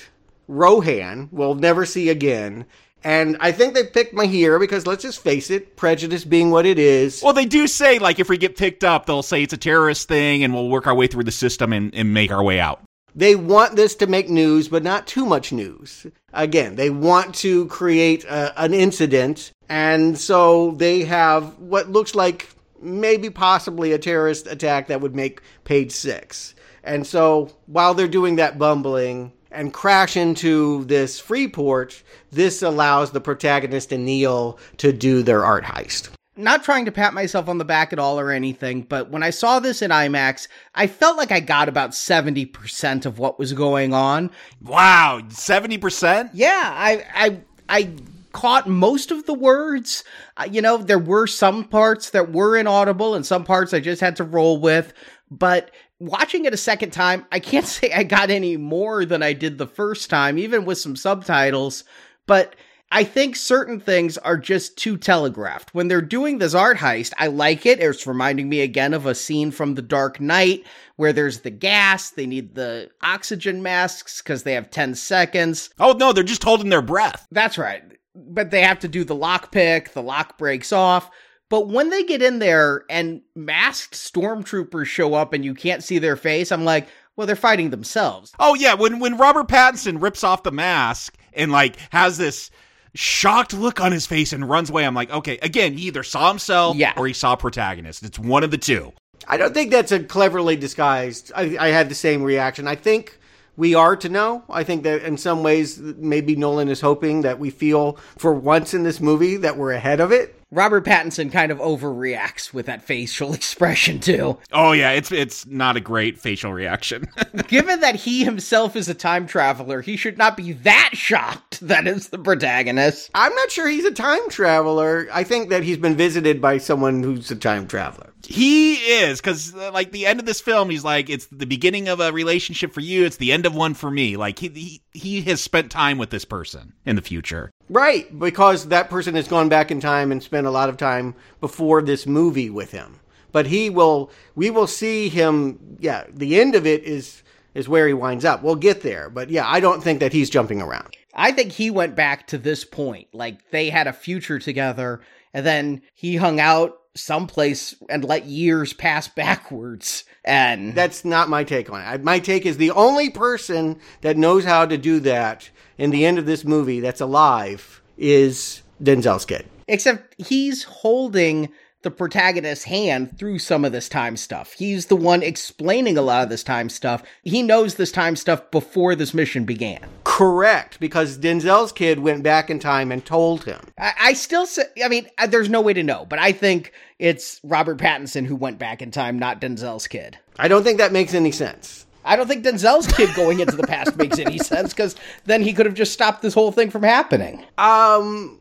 Rohan. We'll never see again. And I think they picked Mahir because let's just face it, prejudice being what it is. Well, they do say like if we get picked up, they'll say it's a terrorist thing, and we'll work our way through the system and, and make our way out. They want this to make news, but not too much news. Again, they want to create a, an incident, and so they have what looks like maybe possibly a terrorist attack that would make page six. And so while they're doing that bumbling and crash into this free porch, this allows the protagonist and Neil to do their art heist. Not trying to pat myself on the back at all or anything, but when I saw this in IMAX, I felt like I got about 70% of what was going on. Wow, seventy percent. Yeah, I I I caught most of the words. Uh, you know, there were some parts that were inaudible and some parts I just had to roll with, but watching it a second time, I can't *laughs* say I got any more than I did the first time, even with some subtitles, but I think certain things are just too telegraphed. When they're doing this art heist, I like it. It's reminding me again of a scene from The Dark Knight where there's the gas, they need the oxygen masks because they have 10 seconds. Oh no, they're just holding their breath. That's right. But they have to do the lockpick, the lock breaks off. But when they get in there and masked stormtroopers show up and you can't see their face, I'm like, well, they're fighting themselves. Oh yeah, when when Robert Pattinson rips off the mask and like has this shocked look on his face and runs away, I'm like, okay, again, he either saw himself Yeah. or he saw a protagonist. It's one of the two. I don't think that's a cleverly disguised. I, I had the same reaction. I think we are to know. I think that in some ways, maybe Nolan is hoping that we feel for once in this movie that we're ahead of it. Robert Pattinson kind of overreacts with that facial *laughs* expression too. Oh yeah, it's it's not a great facial reaction. *laughs* Given that he himself is a time traveler, he should not be that shocked *laughs* that it's the protagonist. I'm not sure he's a time traveler. I think that he's been visited by someone who's a time traveler. He is because uh, like the end of this film, he's like, it's the beginning of a relationship for you. It's the end of one for me. Like he he, he has spent time with this person in the future. Right, because that person has gone back in time and spent a lot of time before this movie with him. But he will, we will see him. Yeah, the end of it is is where he winds up. We'll get there, but yeah, I don't think that he's jumping around. I think he went back to this point, like they had a future together, and then he hung out someplace and let years pass *laughs* backwards. And that's not my take on it. My take is the only person that knows how to do that in the end of this movie that's alive is Denzel's kid. Except he's holding the protagonist's hand through some of this time stuff. He's the one explaining a lot of this time stuff. He knows this time stuff before this mission began. Correct, because Denzel's kid went back in time and told him. I, I still say, I mean, uh, there's no way to know, but I think it's Robert Pattinson who went back in time, not Denzel's kid. I don't think that makes any sense. I don't think Denzel's kid going into the past makes any sense because then he could have just stopped this whole thing from happening. Um,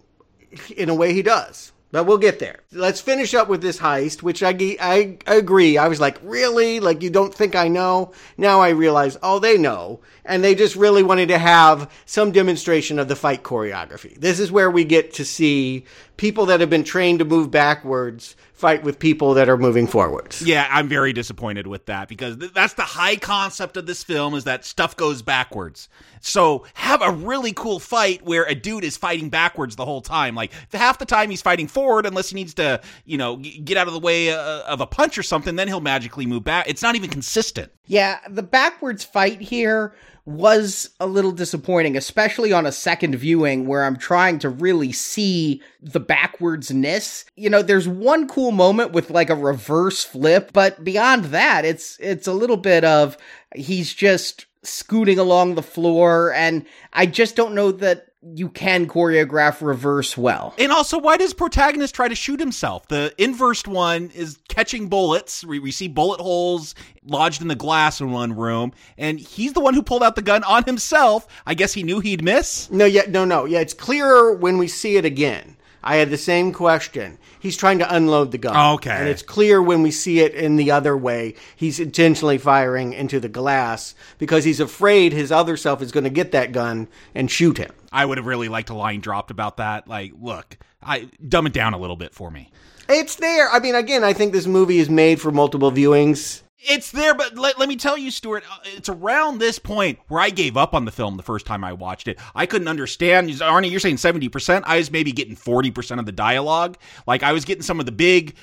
in a way, he does. But we'll get there. Let's finish up with this heist, which I, I agree. I was like, really? Like, you don't think I know? Now I realize, oh, they know. And they just really wanted to have some demonstration of the fight choreography. This is where we get to see people that have been trained to move backwards fight with people that are moving forwards. Yeah, I'm very disappointed with that because th- that's the high concept of this film is that stuff goes backwards. So have a really cool fight where a dude is fighting backwards the whole time. Like half the time he's fighting forward unless he needs to, you know, g- get out of the way uh, of a punch or something. Then he'll magically move back. It's not even consistent. Yeah, the backwards fight here was a little disappointing, especially on a second viewing where I'm trying to really see the backwardsness. You know, there's one cool moment with like a reverse flip, but beyond that, it's it's a little bit of he's just scooting along the floor and I just don't know that you can choreograph reverse well. And also, why does protagonist try to shoot himself? The inversed one is catching bullets. We, we see bullet holes lodged in the glass in one room, and he's the one who pulled out the gun on himself. I guess he knew he'd miss. No, yeah, no, no, yeah. It's clearer when we see it again. I had the same question. He's trying to unload the gun. Oh, okay. And it's clear when we see it in the other way. He's intentionally firing into the glass because he's afraid his other self is going to get that gun and shoot him. I would have really liked a line dropped about that. Like, look, I dumb it down a little bit for me. It's there. I mean, again, I think this movie is made for multiple viewings. It's there, but let, let me tell you, Stuart, uh, it's around this point where I gave up on the film the first time I watched it. I couldn't understand. Arnie, you're saying 70%. I was maybe getting 40% of the dialogue. Like, I was getting some of the big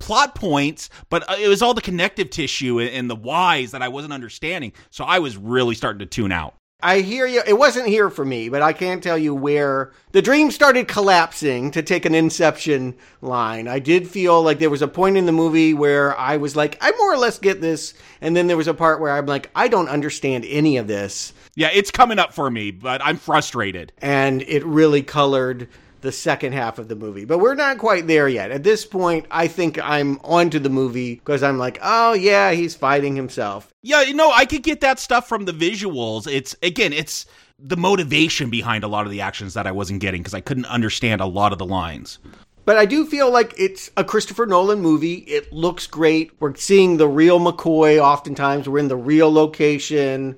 plot points, but uh, it was all the connective tissue and the whys that I wasn't understanding. So I was really starting to tune out. I hear you. It wasn't here for me, but I can't tell you where the dream started collapsing to take an inception line. I did feel like there was a point in the movie where I was like, I more or less get this. And then there was a part where I'm like, I don't understand any of this. Yeah, it's coming up for me, but I'm frustrated. And it really colored the second half of the movie. But we're not quite there yet. At this point, I think I'm onto the movie because I'm like, oh yeah, he's fighting himself. Yeah, you know, I could get that stuff from the visuals. It's again, it's the motivation behind a lot of the actions that I wasn't getting because I couldn't understand a lot of the lines. But I do feel like it's a Christopher Nolan movie. It looks great. We're seeing the real McCoy oftentimes. We're in the real location.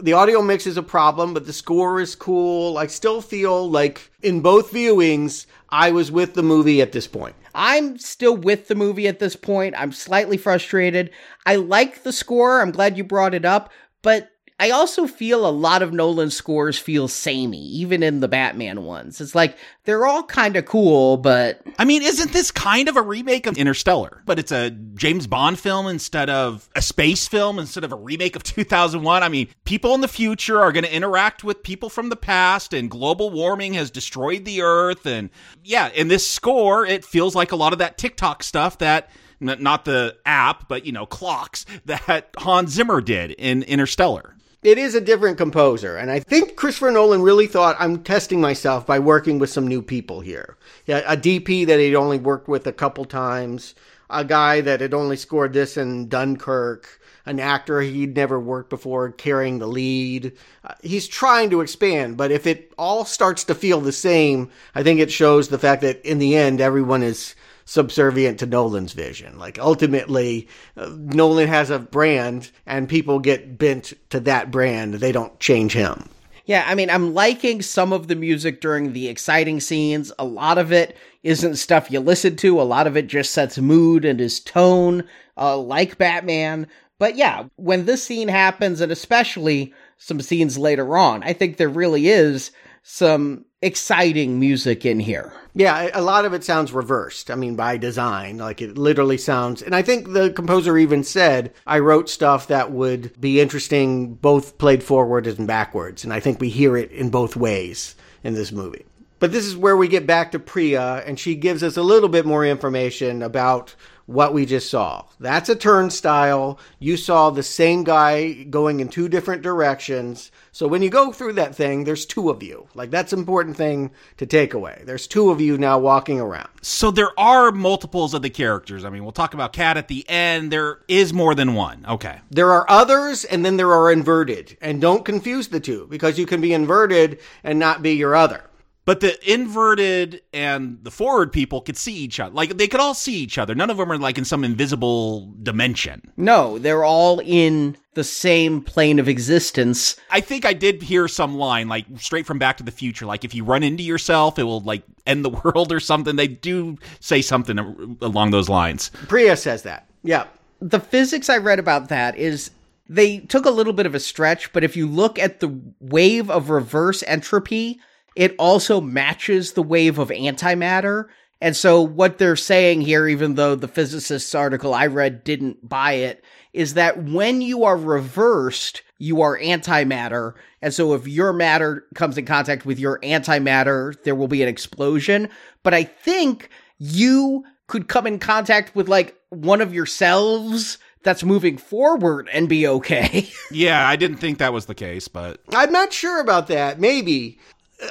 The audio mix is a problem, but the score is cool. I still feel like in both viewings, I was with the movie at this point. I'm still with the movie at this point. I'm slightly frustrated. I like the score. I'm glad you brought it up, but I also feel a lot of Nolan scores feel samey, even in the Batman ones. It's like they're all kind of cool, but I mean, isn't this kind of a remake of Interstellar? But it's a James Bond film instead of a space film instead of a remake of *laughs* 2001. I mean, people in the future are going to interact with people from the past, and global warming has destroyed the Earth. And yeah, in this score, it feels like a lot of that TikTok stuff that not the app, but you know, clocks *laughs* that Hans Zimmer did in Interstellar. It is a different composer, and I think Christopher Nolan really thought I'm testing myself by working with some new people here. Yeah, a DP that he'd only worked with a couple times, a guy that had only scored this in Dunkirk, an actor he'd never worked before carrying the lead. Uh, he's trying to expand, but if it all starts to feel the same, I think it shows the fact that in the end, everyone is subservient to Nolan's vision. Like ultimately, uh, Nolan has a brand and people get bent to that brand. They don't change him. Yeah, I mean, I'm liking some of the music during the exciting scenes. A lot of it isn't stuff you listen to. A lot of it just sets mood and his tone, uh, like Batman. But yeah, when this scene happens, and especially some scenes later on, I think there really is some exciting music in here. Yeah, a lot of it sounds reversed. I mean, by design, like it literally sounds. And I think the composer even said, I wrote stuff that would be interesting both played forward and backwards. And I think we hear it in both ways in this movie. But this is where we get back to Priya, and she gives us a little bit more information about what we just saw. That's a turnstile. You saw the same guy going in two different directions. So when you go through that thing, there's two of you. Like that's an important thing to take away. There's two of you now walking around. So there are multiples of the characters. I mean, we'll talk about Kat at the end. There is more than one. Okay. There are others and then there are inverted. And don't confuse the two because you can be inverted and not be your other. But the inverted and the forward people could see each other. Like they could all see each other. None of them are like in some invisible dimension. No, they're all in the same plane of existence. I think I did hear some line like straight from Back to the Future like if you run into yourself it will like end the *laughs* world or something. They do say something along those lines. Priya says that. Yeah. The physics I read about that is they took a little bit of a stretch, but if you look at the wave of reverse entropy it also matches the wave of antimatter. And so what they're saying here, even though the physicist's article I read didn't buy it, is that when you are reversed, you are antimatter. And so if your matter comes in contact with your antimatter, there will be an explosion. But I think you could come in contact with like one of yourselves that's moving forward and be okay. *laughs* yeah, I didn't think that was the case, but I'm not sure about that. Maybe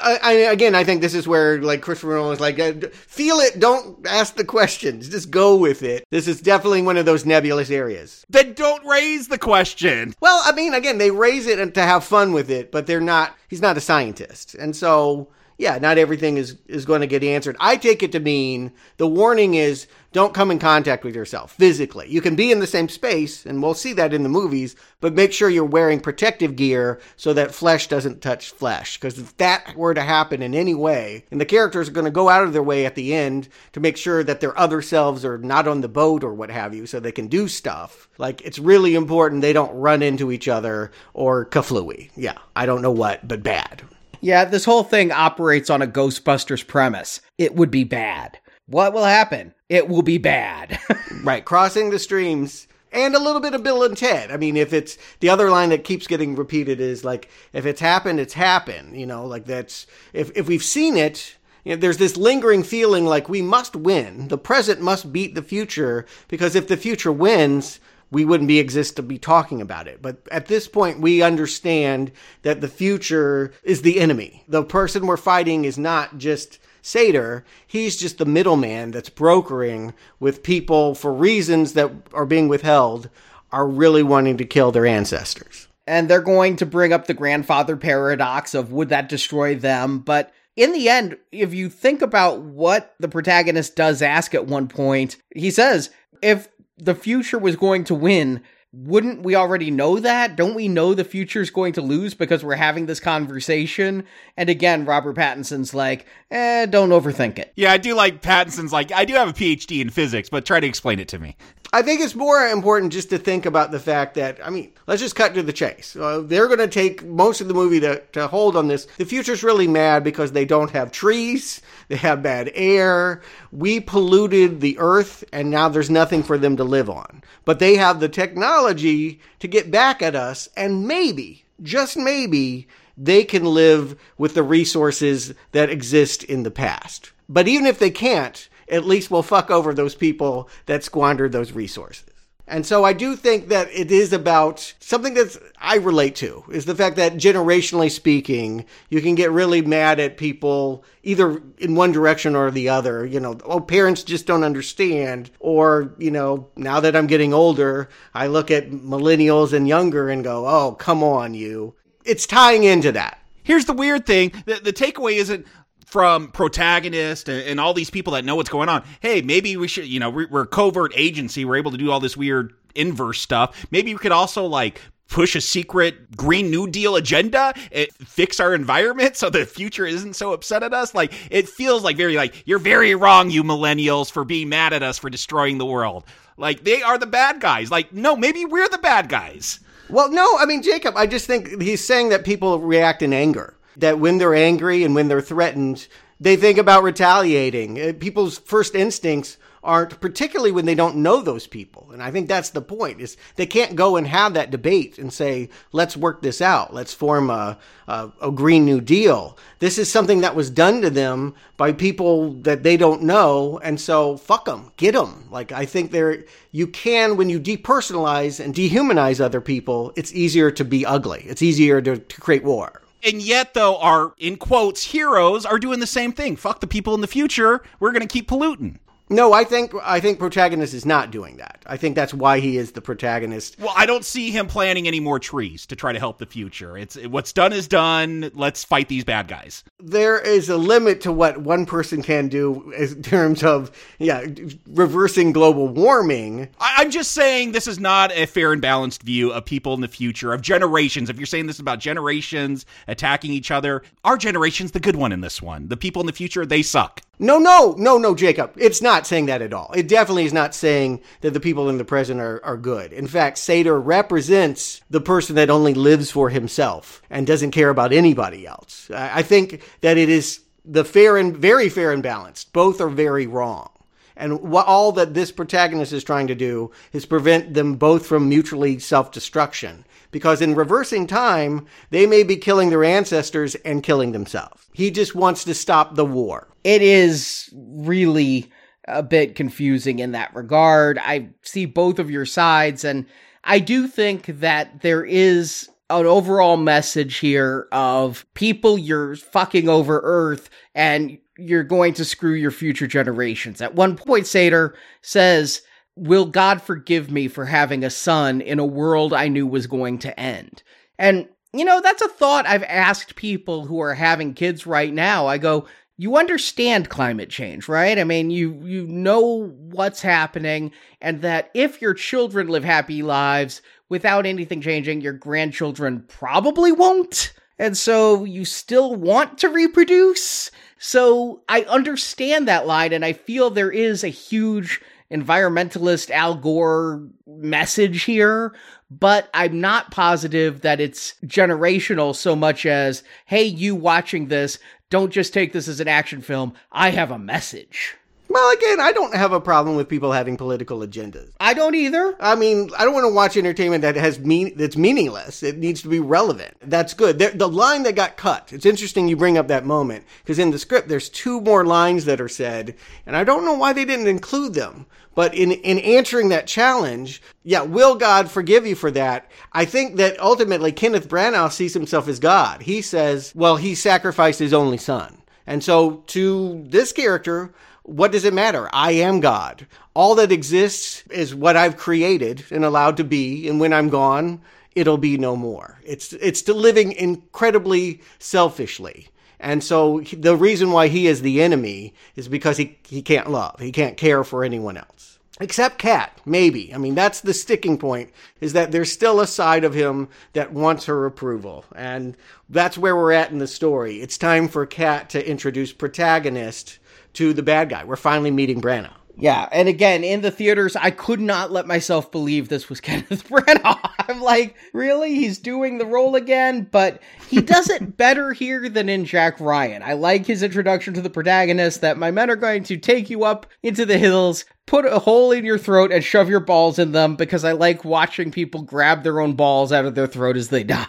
I, I, again, I think this is where like Christopher Nolan is like, uh, feel it, don't ask the questions, just go with it. This is definitely one of those nebulous areas. Then don't raise the question. Well, I mean, again, they raise it to have fun with it, but they're not. He's not a scientist, and so yeah, not everything is is going to get answered. I take it to mean the warning is don't come in contact with yourself physically. You can be in the same space, and we'll see that in the movies, but make sure you're wearing protective gear so that flesh doesn't touch flesh. Because if that were to happen in any way, and the characters are going to go out of their way at the end to make sure that their other selves are not on the boat or what have you, so they can do stuff. Like it's really important they don't run into each other or kaflooey. Yeah, I don't know what, but bad. Yeah, this whole thing operates on a Ghostbusters premise. It would be bad. What will happen? It will be bad. *laughs* right, crossing the streams and a little bit of Bill and Ted. I mean, if it's the other line that keeps getting repeated is like, if it's happened, it's happened. You know, like that's if if we've seen it. You know, there's this lingering feeling like we must win. The present must beat the future because if the future wins, we wouldn't be exist to be talking about it. But at this point, we understand that the future is the enemy. The person we're fighting is not just Sator. He's just the middleman that's brokering with people for reasons that are being withheld are really wanting to kill their ancestors. And they're going to bring up the grandfather paradox of would that destroy them? But in the end, if you think about what the protagonist does ask at one point, he says, if the future was going to win, wouldn't we already know that? Don't we know the future's going to lose because we're having this conversation? And again, Robert Pattinson's like, eh, don't overthink it. Yeah, I do like Pattinson's like, I do have a PhD in physics, but try to explain it to me. I think it's more important just to think about the fact that, I mean, let's just cut to the chase. Uh, they're going to take most of the movie to, to hold on this. The future's really mad because they don't have trees, they have bad air. We polluted the earth, and now there's nothing for them to live on. But they have the technology to get back at us, and maybe, just maybe, they can live with the resources that exist in the past. But even if they can't, at least we'll fuck over those people that squandered those resources. And so I do think that it is about something that I relate to is the fact that generationally speaking, you can get really mad at people either in one direction or the other. You know, oh, parents just don't understand. Or, you know, now that I'm getting older, I look at millennials and younger and go, oh, come on, you. It's tying into that. Here's the weird thing the, the takeaway isn't from protagonist and, and, all these people that know what's going on. Hey, maybe we should, you know, we're, we're covert agency. We're able to do all this weird inverse stuff. Maybe we could also like push a secret Green New Deal agenda, it, fix our environment so the future isn't so upset at us. Like it feels like very like you're very wrong, you millennials, for being mad at us for destroying the world. Like they are the bad guys. Like no, maybe we're the bad guys. Well, no, I mean Jacob, I just think he's saying that people react in anger. That when they're angry and when they're threatened, they think about retaliating. Uh, people's first instincts aren't particularly when they don't know those people. And i think that's the point is they can't go and have that debate and say let's work this out. Let's form a, a, a, green new deal. This is something that was done to them by people that they don't know and so fuck them get them like i think there you can when you depersonalize and dehumanize other people it's easier to be ugly. It's easier to, to create war and yet, though, our in quotes heroes are doing the same thing. Fuck the people in the future. We're going to keep polluting. No, I think I think protagonist is not doing that. I think that's why he is the protagonist. Well, I don't see him planting any more trees to try to help the future. It's what's done is done. Let's fight these bad guys. There is a limit to what one person can do in terms of yeah, reversing global warming. I, am just saying this is not a fair and balanced view of people in the future of generations. If you're saying this about generations attacking each other, our generation's the good one in this one. The people in the future, they suck. No, no, no, no, Jacob. It's not saying that at all. It definitely is not saying that the people in the present are, are good. In fact, Sator represents the person that only lives for himself and doesn't care about anybody else. I think that it is the fair and very fair and balanced. Both are very wrong. And what, all that this protagonist is trying to do is prevent them both from mutually self destruction. Because in reversing time, they may be killing their ancestors and killing themselves. He just wants to stop the war it is really a bit confusing in that regard. I see both of your sides, and I do think that there is an overall message here of people you're fucking over Earth and you're going to screw your future generations. At one point, Sator says, Will God forgive me for having a son in a world I knew was going to end? And, you know, that's a thought I've asked people who are having kids right now. I go, you understand climate change, right? I mean, you you know what's happening and that if your children live happy lives without anything changing, your grandchildren probably won't. And so you still want to reproduce. So I understand that line and I feel there is a huge environmentalist Al Gore message here, but I'm not positive that it's generational so much as, hey, you watching this, don't just take this as an action film. I have a message. Well, again, I don't have a problem with people having political agendas. I don't either. I mean, I don't want to watch entertainment that has mean that's meaningless. It needs to be relevant. That's good. The, the line that got cut. It's interesting you bring up that moment because in the script there's two more lines that are said, and I don't know why they didn't include them. But in in answering that challenge, yeah, will God forgive you for that? I think that ultimately Kenneth Branagh sees himself as God. He says, well, he sacrificed his only son. And so to this character, what does it matter? I am God. All that exists is what I've created and allowed to be, and when I'm gone, it'll be no more. It's it's to living incredibly selfishly. And so the reason why he is the enemy is because he, he can't love. He can't care for anyone else. Except Kat, maybe. I mean, that's the sticking point, is that there's still a side of him that wants her approval. And that's where we're at in the story. It's time for Kat to introduce protagonist to the bad guy. We're finally meeting Branagh. Yeah, and again, in the theaters, I could not let myself believe this was *laughs* Kenneth Branagh. I'm like, really? He's doing the role again? But he does it *laughs* better here than in Jack Ryan. I like his introduction to the protagonist that my men are going to take you up into the hills, put a hole in your throat, and shove your balls in them because I like watching people grab their own balls out of their throat as they *laughs* die.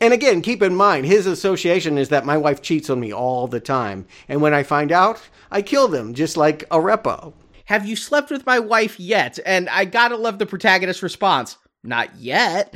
And again, keep in mind, his association is that my wife cheats on me all the time. And when I find out, I kill them, just like Arepo. Have you slept with my wife yet? And I gotta love the protagonist's response. Not yet.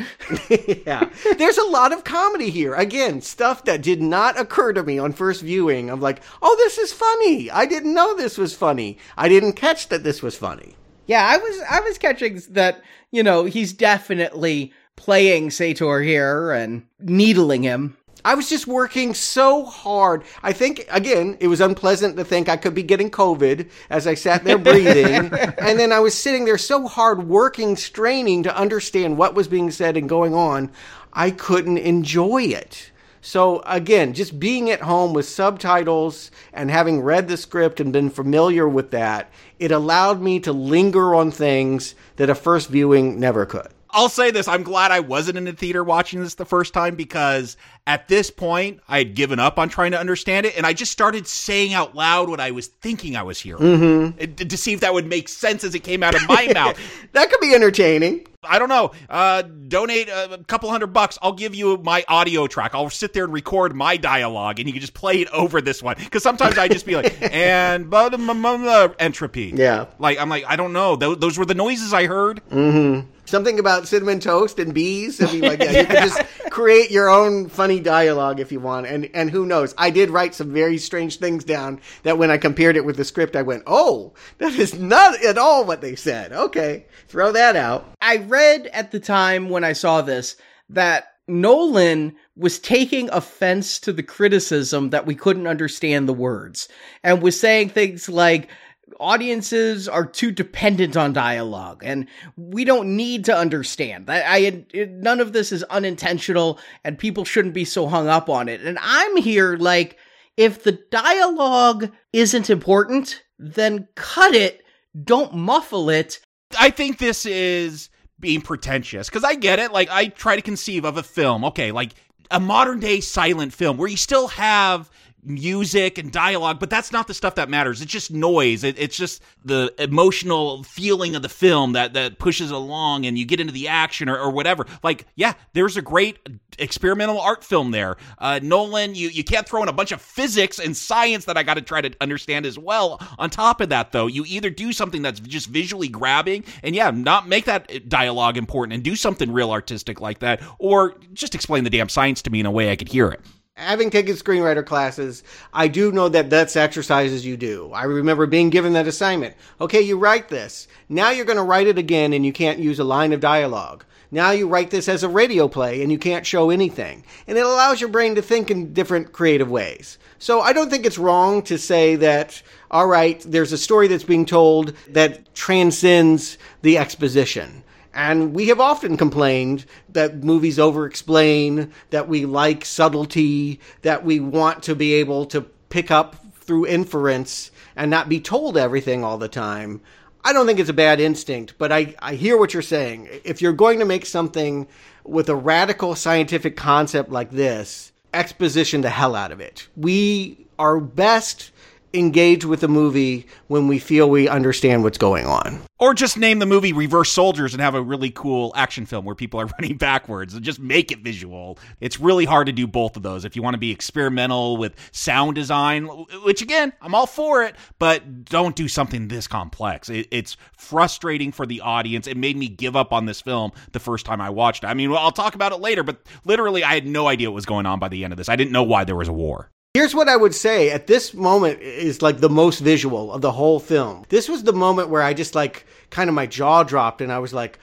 *laughs* yeah. There's a lot of comedy here. Again, stuff that did not occur to me on first viewing. I'm like, oh, this is funny. I didn't know this was funny. I didn't catch that this was funny. Yeah, I was I was catching that, you know, he's definitely playing Sator here and needling him. I was just working so hard. I think, again, it was unpleasant to think I could be getting COVID as I sat there breathing. *laughs* and then I was sitting there so hard working, straining to understand what was being said and going on. I couldn't enjoy it. So again, just being at home with subtitles and having read the script and been familiar with that, it allowed me to linger on things that a first viewing never could. I'll say this: I'm glad I wasn't in the theater watching this the first time because at this point I had given up on trying to understand it, and I just started saying out loud what I was thinking I was hearing mm-hmm. to see if that would make sense as it came out of my *laughs* mouth. That could be entertaining. I don't know. Uh, donate a couple hundred bucks. I'll give you my audio track. I'll sit there and record my dialogue, and you can just play it over this one. Because sometimes I just be like, *laughs* and blah, blah, blah, blah, entropy. Yeah. Like I'm like I don't know. Those, those were the noises I heard. Mm-hmm. Something about cinnamon toast and bees. I mean, like, yeah, you can just *laughs* create your own funny dialogue if you want. And and who knows? I did write some very strange things down that when I compared it with the script, I went, "Oh, that is not at all what they said." Okay, throw that out. I read at the time when I saw this that Nolan was taking offense to the criticism that we couldn't understand the words and was saying things like audiences are too dependent on dialogue and we don't need to understand. That I, it, none of this is unintentional and people shouldn't be so hung up on it. And i'm here like if the dialogue isn't important then cut it don't muffle it. I think this is being pretentious because i get it. Like i try to conceive of a film okay like a modern day silent film where you still have music and dialogue, but that's not the stuff that matters. It's just noise. It, it's just the emotional feeling of the film that that pushes along, and you get into the action or, or whatever. Like, yeah, there's a great experimental art film there. Uh, Nolan, you you can't throw in a bunch of physics and science that I got to try to understand as well. On top of that, though, you either do something that's just visually grabbing, and yeah, not make that dialogue important, and do something real artistic like that, or just explain the damn science to me in a way I could hear it having taken screenwriter classes, I do know that that's exercises you do. I remember being given that assignment. Okay, you write this. Now you're going to write it again and you can't use a line of dialogue. Now you write this as a radio play and you can't show anything. And it allows your brain to think in different creative ways. So I don't think it's wrong to say that, all right, there's a story that's being told that transcends the exposition. And we have often complained that movies over explain, that we like subtlety, that we want to be able to pick up through inference and not be told everything all the time. I don't think it's a bad instinct, but I, I hear what you're saying. If you're going to make something with a radical scientific concept like this, exposition the hell out of it. We are best engage with the movie when we feel we understand what's going on. Or just name the movie Reverse Soldiers and have a really cool action film where people are *laughs* running backwards and just make it visual. It's really hard to do both of those if you want to be experimental with sound design, which again, I'm all for it, but don't do something this complex. It, it's frustrating for the audience. It made me give up on this film the first time I watched it. I mean, I'll talk about it later, but literally, I had no idea what was going on by the end of this. I didn't know why there was a war. Here's what I would say at this moment is like the most visual of the whole film. This was the moment where I just like kind of my jaw dropped and I was like,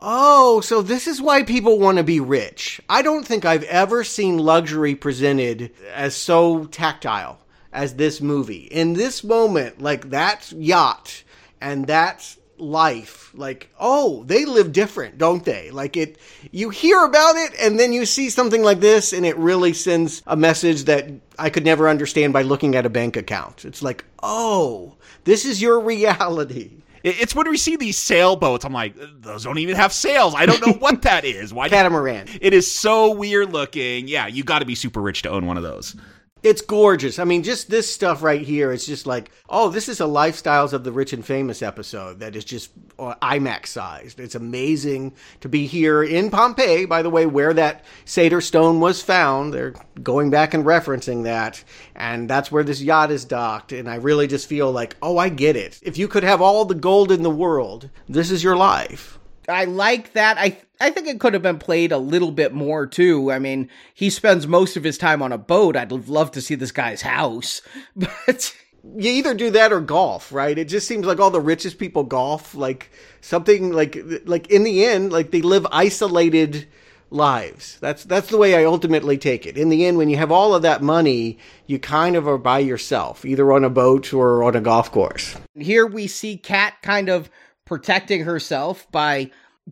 oh, so this is why people want to be rich. I don't think I've ever seen luxury presented as so tactile as this movie. In this moment, like that yacht and that life like oh they live different don't they like it you hear about it and then you see something like this and it really sends a message that i could never understand by looking at a bank account it's like oh this is your *laughs* reality it's when we see these sailboats. I'm like, those don't even have sails. I don't know what that is. Why *laughs* catamaran? It is so weird looking. Yeah, you got to be super rich to own one of those. It's gorgeous. I mean, just this stuff right here, it's just like, oh, this is a Lifestyles of the Rich and Famous episode that is just uh, IMAX sized. It's amazing to be here in Pompeii, by the way, where that Sator stone was found. They're going back and referencing that. And that's where this yacht is docked. And I really just feel like, oh, I get it. If you could have all the gold in the world, this is your life. I like that. I I think it could have been played a little bit more too. I mean, he spends most of his time on a boat. I'd love to see this guy's house, *laughs* but you either do that or golf, right? It just seems like all the richest people golf, like something like like in the end, like they live isolated lives. That's that's the way I ultimately take it. In the end, when you have all of that money, you kind of are by yourself, either on a boat or on a golf course. here we see Kat kind of protecting herself by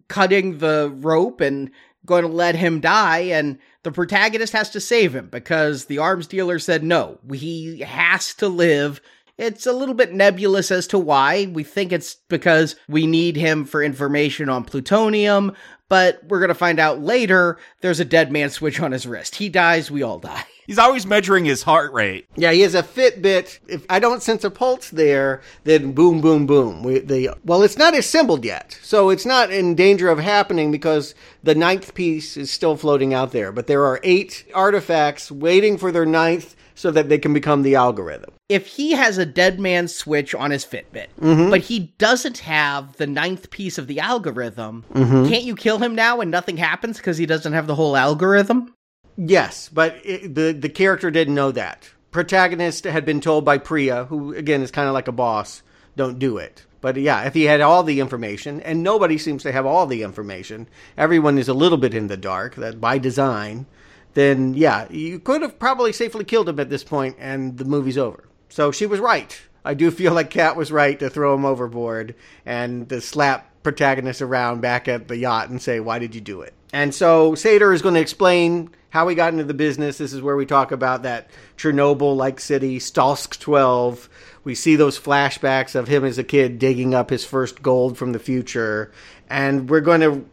cutting the rope and going to let him die and the protagonist has to save him because the arms dealer said no he has to live it's a little bit nebulous as to why we think it's because we need him for information on plutonium but we're going to find out later there's a dead man switch on his wrist he dies we all die *laughs* He's always measuring his heart rate. Yeah, he has a Fitbit. If I don't sense a pulse there, then boom, boom, boom. We, the well, it's not assembled yet, so it's not in danger of happening because the ninth piece is still floating out there. But there are eight artifacts waiting for their ninth, so that they can become the algorithm. if he has a dead man switch on his Fitbit, mm-hmm. but he doesn't have the ninth piece of the algorithm, mm-hmm. can't you kill him now and nothing happens because he doesn't have the whole algorithm? Yes, but it, the the character didn't know that. Protagonist had been told by Priya, who again is kind of like a boss, don't do it. But yeah, if he had all the information, and nobody seems to have all the information, everyone is a little bit in the dark, that by design, then yeah, you could have probably safely killed him at this point, and the movie's over. So she was right. I do *laughs* feel like Kat was right to throw him overboard and to slap protagonist around back at the yacht and say, "Why did you do it?" And so Sator is going to explain how he got into the business. This is where we talk about that Chernobyl-like city, Stalsk 12. We see those flashbacks of him as a kid digging up his first gold from the future, and we're going to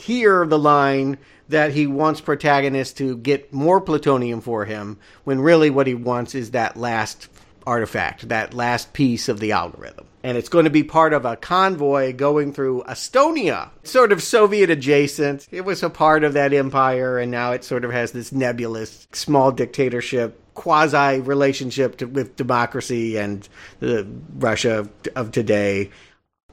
hear the line that he wants protagonist to get more plutonium for him when really what he wants is that last artifact, that last piece of the algorithm. And it's going to be part of a convoy going through Estonia, sort of Soviet adjacent. It was a part of that empire, and now it sort of has this nebulous small dictatorship, quasi relationship to, with democracy and the Russia of, of today.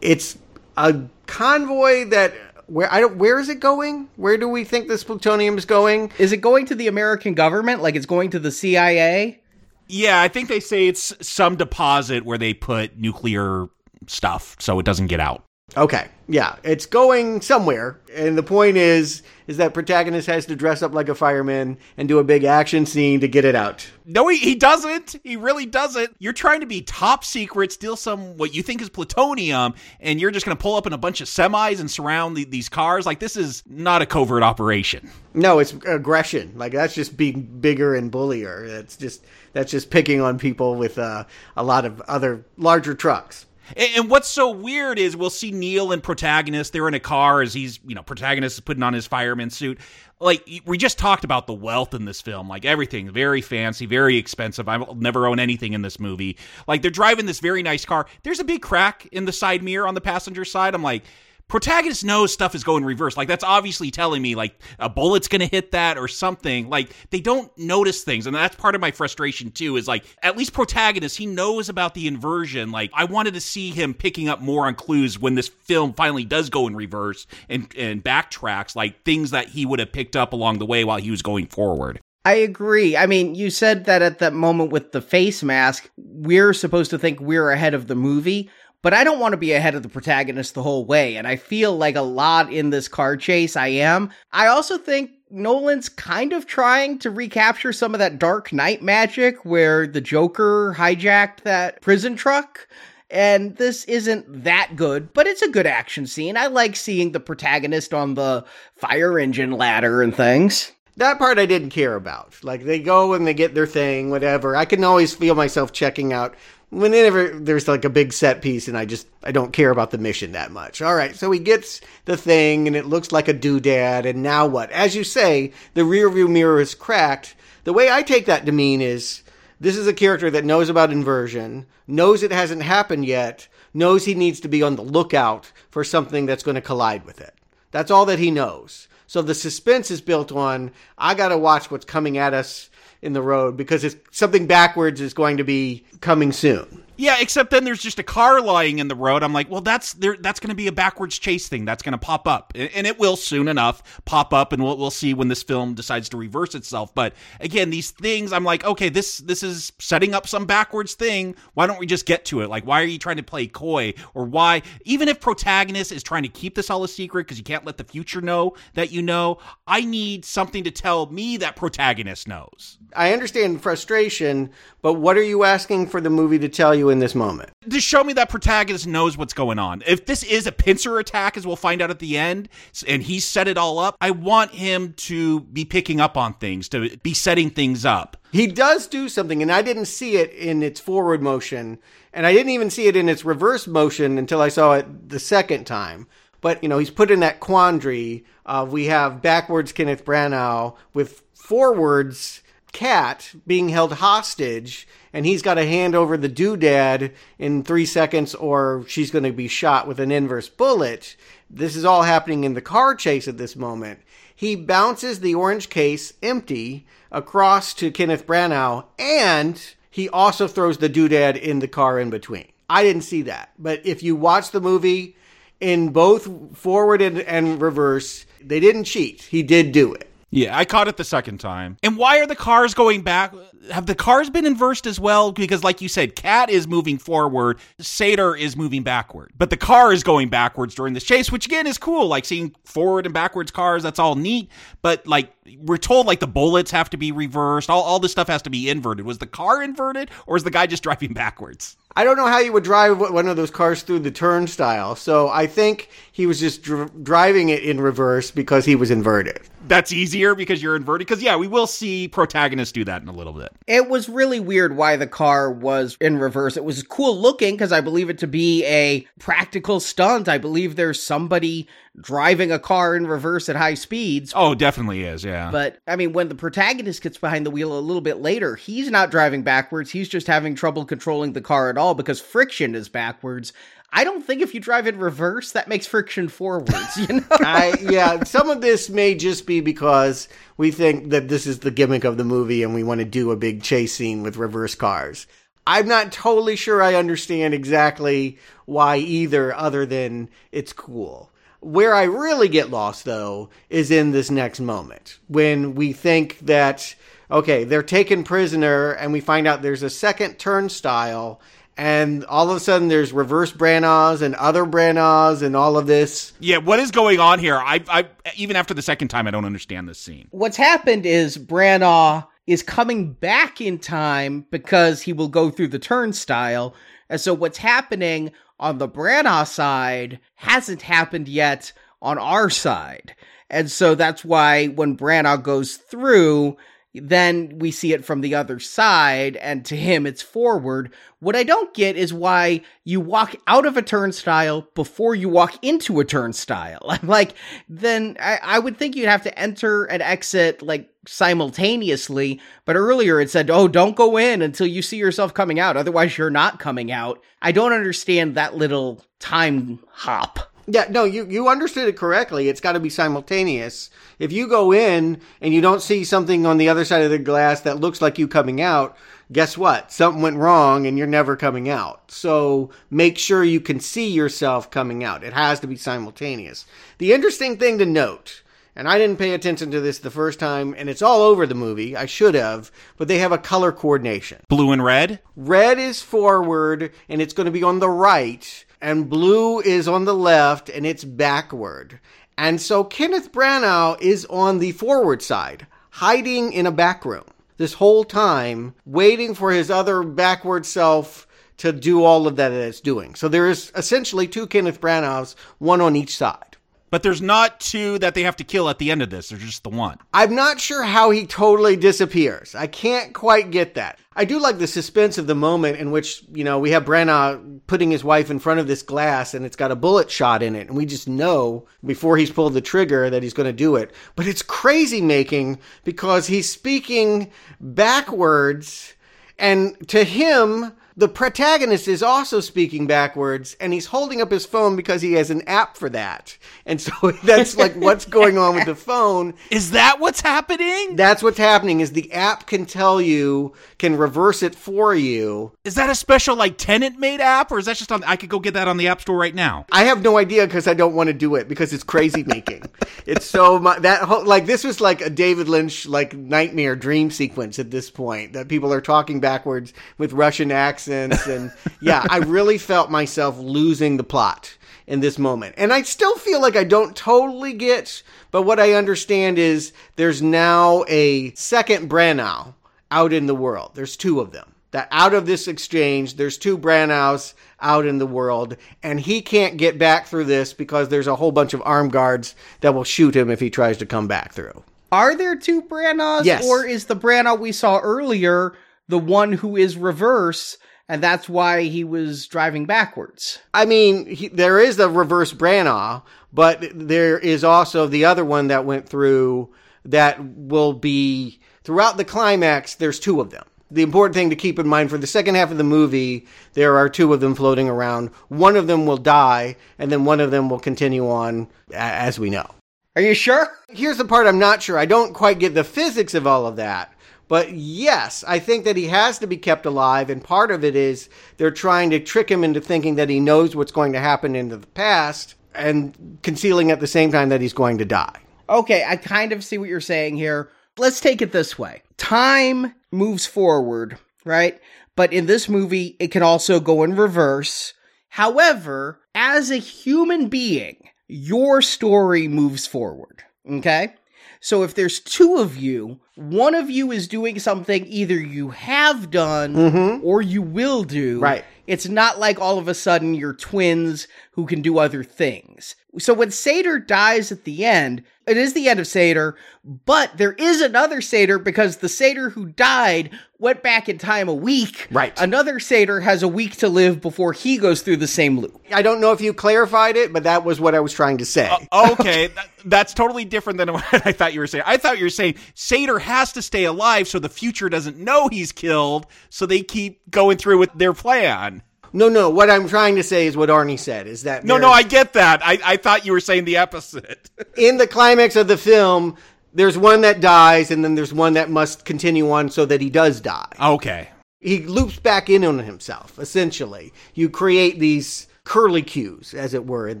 It's a convoy that where I don't where is it going? Where do we think this plutonium is going? Is it going to the American government like it's going to the CIA? Yeah, I think they say it's some deposit where they put nuclear stuff so it doesn't get out. Okay, yeah, it's going somewhere, and the point is, is that protagonist has to dress up like a fireman and do a big action scene to get it out. No, he, he doesn't. He really doesn't. You're trying to be top secret, steal some what you think is plutonium, and you're just going to pull up in a bunch of semis and surround the, these cars. Like this is not a covert operation. No, it's aggression. Like that's just being bigger and bullier. That's just that's just picking on people with uh, a lot of other larger trucks. And, what's so weird is we'll see Neil and protagonist. They're in a car as he's, you know, protagonist is putting on his fireman suit. Like we just talked about the wealth in this film. Like everything, very fancy, very expensive. I'll never own anything in this movie. Like they're driving this very nice car. There's a big crack in the side mirror on the passenger side. I'm like. Protagonist knows stuff is going reverse. Like that's obviously telling me like a bullet's gonna hit that or something. Like they don't notice things, and that's part of my frustration too. Is like at least protagonist he knows about the inversion. Like I wanted to see him picking up more on clues when this film finally does go in reverse and and backtracks, like things that he would have picked up along the way while he was going forward. I agree. I mean, you said that at that moment with the face mask, we're supposed to think we're ahead of the movie, but I don't want to be ahead of the protagonist the whole way. And I feel like a lot in this car chase I am. I also think Nolan's kind of trying to recapture some of that Dark Knight magic where the Joker hijacked that prison truck. And this isn't that good, but it's a good action scene. I like seeing the protagonist on the fire engine ladder and things. That part I didn't care about. Like they go and they get their thing, whatever. I can always feel myself checking out whenever there's like a big set piece and I just I don't care about the mission that much. All right, so he gets the thing and it looks like a doodad and now what? As you say, the rear view mirror is cracked. The way I take that to mean is This is a character that knows about inversion, knows it hasn't happened yet, knows he needs to be on the lookout for something that's going to collide with it. That's all that he knows. So the suspense is built on I got to watch what's coming at us in the road because it's, something backwards is going to be coming soon. Yeah, except then there's just a car lying in the road. I'm like, well, that's there. That's going to be a backwards chase thing. That's going to pop up, and, it will soon enough pop up, and we'll we'll see when this film decides to reverse itself. But again, these things, I'm like, okay, this this is setting up some backwards thing. Why don't we just get to it? Like, why are you trying to play coy, or why? Even if protagonist is trying to keep this all a secret because you can't let the future know that you know, I need something to tell me that protagonist knows. I understand frustration, but what are you asking for the movie to tell you in this moment? to show me that protagonist knows what's going on. If this is a pincer attack, as we'll find out at the end, and he set it all up, I want him to be picking up on things, to be setting things up. He does do something, and I didn't see it in its forward motion, and I didn't even see it in its reverse motion until I saw it the second time. But, you know, he's put in that quandary of we have backwards Kenneth Branagh with forwards Kat being held hostage, and he's got to hand over the doodad in three seconds, or she's going to be shot with an inverse bullet. This is all happening in the car chase at this moment. He bounces the orange case empty across to Kenneth Branagh, and he also throws the doodad in the car in between. I didn't see that, but if you watch the movie in both forward and, and reverse, they didn't cheat. He did do it. Yeah, I caught it the second time. And why are the cars going back? Have the cars been inversed as well? Because, like you said, Kat is moving forward, Sator is moving backward. But the car is going backwards during this chase, which again is cool. Like seeing forward and backwards cars, that's all neat. But, like, we're told, like, the bullets have to be reversed. All, all this stuff has to be inverted. Was the car inverted, or is the guy just *laughs* driving backwards? I don't know how you would drive one of those cars through the turnstile. So I think he was just dr- driving it in reverse because he was inverted. That's easier because you're inverted. Because, yeah, we will see protagonists do that in a little bit. It was really weird why the car was in reverse. It was cool looking because I believe it to be a practical stunt. I believe there's somebody driving a car in reverse at high speeds. Oh, definitely is, yeah. But I mean, when the protagonist gets behind the wheel a little bit later, he's not driving backwards. He's just having trouble controlling the car at all because friction is backwards. I don't think if you drive in reverse, that makes friction forwards. You know? *laughs* I yeah, some of this may just be because we think that this is the gimmick of the movie and we want to do a big chase scene with reverse cars. I'm not totally sure I understand exactly why either, other than it's cool. Where I really get lost, though, is in this next moment when we think that, okay, they're taken prisoner and we find out there's a second turnstile and all of a sudden there's reverse Branaghs and other Branaghs and all of this. Yeah, what is going on here? I, I even after the second time, I don't understand this scene. What's happened is Branagh is coming back in time because he will go through the turnstile. And so what's happening on the Branagh side hasn't happened yet on our side. And so that's why when Branagh goes through, then we see it from the other side, and to him it's forward. What I don't get is why you walk out of a turnstile before you walk into a turnstile. *laughs* Like, then I, I would think you'd have to enter and exit like simultaneously, but earlier it said, oh, don't go in until you see yourself coming out, otherwise you're not coming out. I don't understand that little time hop. Yeah, no, you, you understood it correctly. It's got to be simultaneous. If you go in and you don't see something on the other side of the glass that looks like you coming out, guess what? Something went wrong and you're never coming out. So make sure you can see yourself coming out. It has to be simultaneous. The interesting thing to note, and I didn't pay attention to this the first time, and it's all over the movie. I should have, but they have a color coordination. Blue and red? Red is forward and it's going to be on the right and blue is on the left and it's backward. And so Kenneth Branagh is on the forward side, hiding in a back room this whole time, waiting for his other backward self to do all of that that it's doing. So there is essentially two Kenneth Branaghs, one on each side. But there's not two that they have to kill at the end of this. There's just the one. I'm not sure how he totally disappears. I can't quite get that. I do like the suspense of the moment in which, you know, we have Branagh putting his wife in front of this glass and it's got a bullet shot in it. And we just know before he's pulled the trigger that he's going to do it. But it's crazy making because he's speaking backwards And to him, the protagonist is also speaking backwards and he's holding up his phone because he has an app for that. And so *laughs* that's like what's going on with the phone. Is that what's happening? That's what's happening is the app can tell you, can reverse it for you. Is that a special like Tenet made app or is that just on I could go get that on the App Store right now? I have no idea because I don't want to do it because it's crazy making. *laughs* it's so mu- that whole, like this was like a David Lynch like nightmare dream sequence at this point that people are talking backwards with Russian accents and yeah, I really felt myself losing the plot in this moment. And I still feel like I don't totally get, but what I understand is there's now a second Branagh out in the world. There's two of them. That out of this exchange, there's two Branaghs out in the world, and he can't get back through this because there's a whole bunch of armed guards that will shoot him if he tries to come back through. Are there two Branaghs? Yes. Or is the Branagh we saw earlier the one who is reverse, and that's why he was driving backwards? I mean, he, there is the reverse Branagh, but there is also the other one that went through that will be throughout the climax. There's two of them. The important thing to keep in mind for the second half of the movie, there are two of them floating around. One of them will die, and then one of them will continue on as we know. Are you sure? Here's the part I'm not sure. I don't quite get the physics of all of that. But yes, I think that he has to be kept alive, and part of it is they're trying to trick him into thinking that he knows what's going to happen in the past and concealing at the same time that he's going to die. Okay, I kind of see what you're saying here. Let's take it this way time moves forward, right? But in this movie, it can also go in reverse. However, as a human being, your story moves forward, okay? So if there's two of you, one of you is doing something either you have done mm-hmm. or you will do. Right. It's not like all of a sudden you're twins who can do other things. So when Sator dies at the end, it is the end of Sator, but there is another Sator because the Sator who died went back in time a week. Right. Another Sator has a week to live before he goes through the same loop. I don't know if you clarified it, but that was what I was trying to say. Uh, okay, *laughs* that, that's totally different than *laughs* what I thought you were saying. I thought you were saying Sator has to stay alive so the future doesn't know he's killed, so they keep going through with their plan. No, no, what I'm trying to say is what Arnie said is that No, no, I get that. I, I thought you were saying the opposite. *laughs* in the climax of the film, there's one that dies, and then there's one that must continue on so that he does die. Okay. He loops back in on himself, essentially. You create these curly cues, as it were, in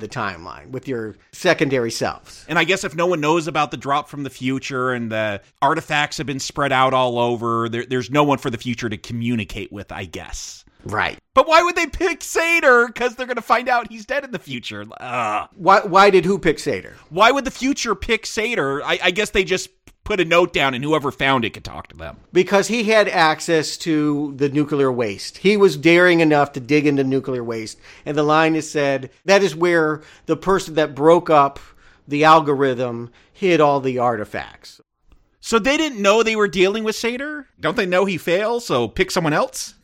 the timeline with your secondary selves. And I guess if no one knows about the drop from the future and the artifacts have been spread out all over, there, there's no one for the future to communicate with, I guess. Right. But why would they pick Sator? Because they're going to find out he's dead in the future. Ugh. Why, why did who pick Sator? Why would the future pick Sator? I, I guess they just put a note down and whoever found it could talk to them. Because he had access to the nuclear waste. He was daring enough to dig into nuclear waste. And the line is said that is where the person that broke up the algorithm hid all the artifacts. So they didn't know they were dealing with Sator? Don't they know he fails? So pick someone else?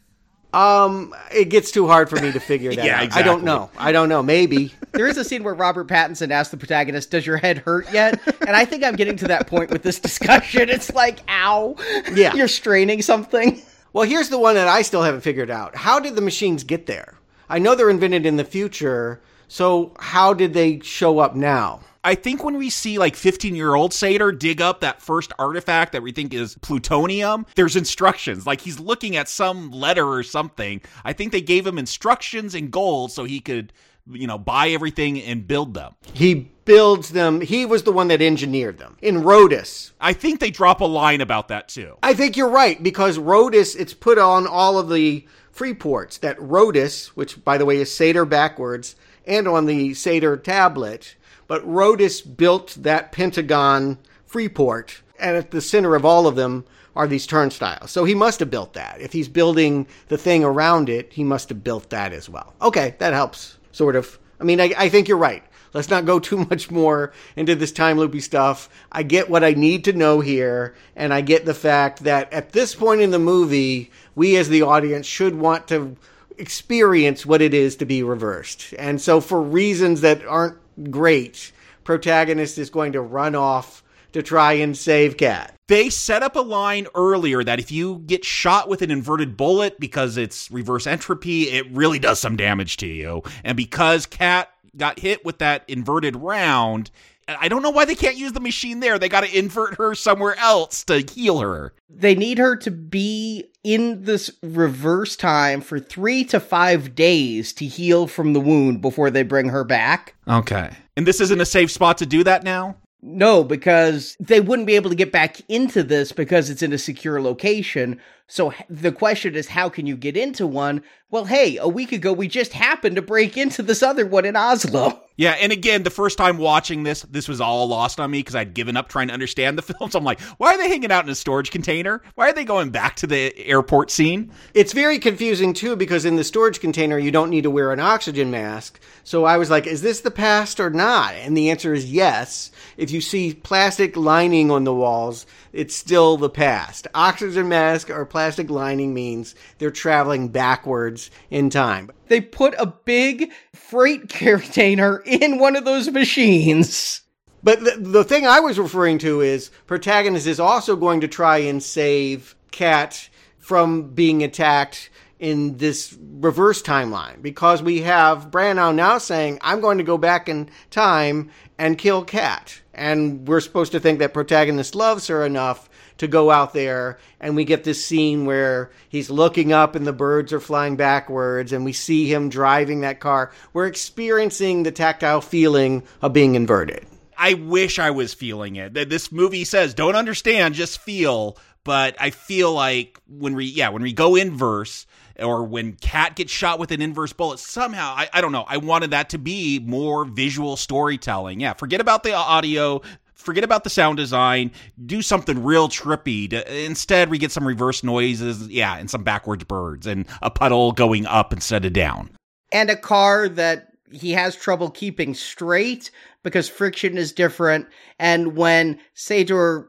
Um, it gets too hard for me to figure that *laughs* Yeah, out. I don't know. I don't know. Maybe. There is a scene where Robert Pattinson asks the protagonist, Does your head hurt yet? And I think I'm getting to that point with this discussion. *laughs* It's like, ow. Yeah. You're straining something. Well, here's the one that I still haven't figured out. How did the machines get there? I know they're invented in the future, so how did they show up now? I think when we see like 15 year old Sator dig up that first artifact that we think is plutonium, there's instructions. Like he's looking at some letter or something. I think they gave him instructions in gold so he could, you know, buy everything and build them. He builds them. He was the one that engineered them in Rotas. I think they drop a line about that too. I think you're right because Rotas, it's put on all of the free ports that Rotas, which by the way is Sator backwards, and on the Sator tablet. But Rotas built that pentagon Freeport, and at the center of all of them are these turnstiles. So he must have built that. If he's building the thing around it, he must have built that as well. Okay, that helps, sort of. I mean, I, I think you're right. Let's not go *laughs* too much more into this time loopy stuff. I get what I need to know here, and I get the fact that at this point in the movie, we as the audience should want to experience what it is to be reversed. And so, for reasons that aren't great, protagonist is going to run off to try and save Kat. They set up a line earlier that if you get shot with an inverted bullet because it's reverse entropy, it really does some damage to you. And because Kat got hit with that inverted round, I don't know why they can't use the machine there. They got to invert her somewhere else to heal her. They need her to be in this reverse time for three to five days to heal from the wound before they bring her back. Okay. And this isn't a safe spot to do that now? No, because they wouldn't be able to get back into this because it's in a secure location. So the question is, how can you get into one? Well, hey, a week ago we just happened to break into this other one in Oslo. *laughs* Yeah, and again, the first time watching this, this was all lost on me because I'd given up trying to understand the *laughs* film. So I'm like, why are they hanging out in a storage container? Why are they going back to the airport scene? It's very confusing too because in the storage container you don't need to wear an oxygen mask. So I was like, is this the past or not? And the answer is yes. If you see plastic lining on the walls, it's still the past. Oxygen mask or plastic lining means they're traveling backwards in time. They put a big freight *laughs* container in one of those machines. But the, the thing I was referring to is protagonist is also going to try and save Kat from being attacked in this reverse timeline because we have Branagh now saying, I'm going to go back in time and kill Kat. And we're supposed to think that protagonist loves her enough to go out there and we get this scene where he's looking up and the birds are flying backwards and we see him driving that car. We're experiencing the tactile feeling of being inverted. I wish I was feeling it. This movie says don't understand, just feel. But I feel like when we, yeah, when we go inverse, or when Kat gets shot with an inverse bullet, somehow, I, I don't know, I wanted that to be more visual storytelling. Yeah, forget about the audio, forget about the sound design, do something real trippy. To, instead, we get some reverse noises, yeah, and some backwards birds and a puddle going up instead of down. And a car that he has trouble keeping straight because friction is different. And when Sator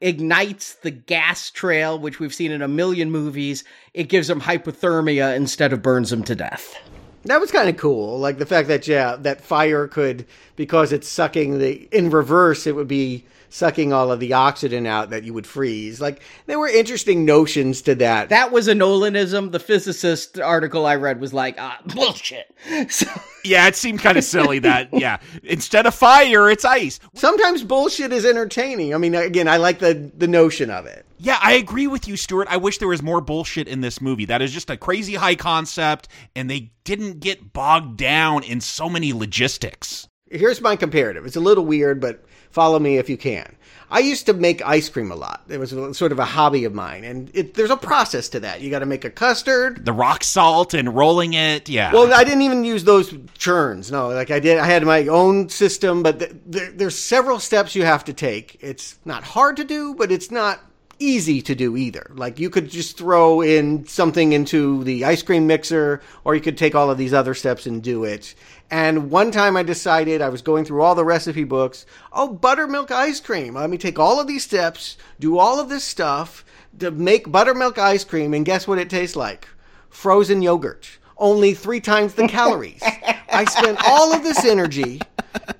ignites the gas trail, which we've seen in a million movies, it gives him hypothermia instead of burns him to death. That was kind of cool. Like the fact that, yeah, that fire could, because it's sucking the, in reverse, it would be sucking all of the oxygen out that you would freeze. Like there were interesting notions to that. That was a Nolanism. The physicist article I read was like, ah, bullshit. *laughs* So- yeah, it seemed kind of silly that, yeah, instead of fire, it's ice. Sometimes bullshit is entertaining. I mean, again, I like the, the notion of it. Yeah, I agree with you, Stuart. I wish there was more bullshit in this movie. That is just a crazy high concept, and they didn't get bogged down in so many logistics. Here's my comparative. It's a little weird, but follow me if you can. I used to make ice cream a lot. It was sort of a hobby of mine, and it, there's a process to that. You got to make a custard, the rock salt, and rolling it. Yeah. Well, I didn't even use those churns. No, like I did. I had my own system, but th- th- there's several steps you have to take. It's not hard to do, but it's not easy to do either. Like you could just throw in something into the ice cream mixer, or you could take all of these other steps and do it. And one time I decided I was going through all the recipe books. Oh, buttermilk ice cream. Let me take all of these steps, do all of this stuff to make buttermilk ice cream, and guess what it tastes like? Frozen yogurt. Only three times the calories. I spent all of this energy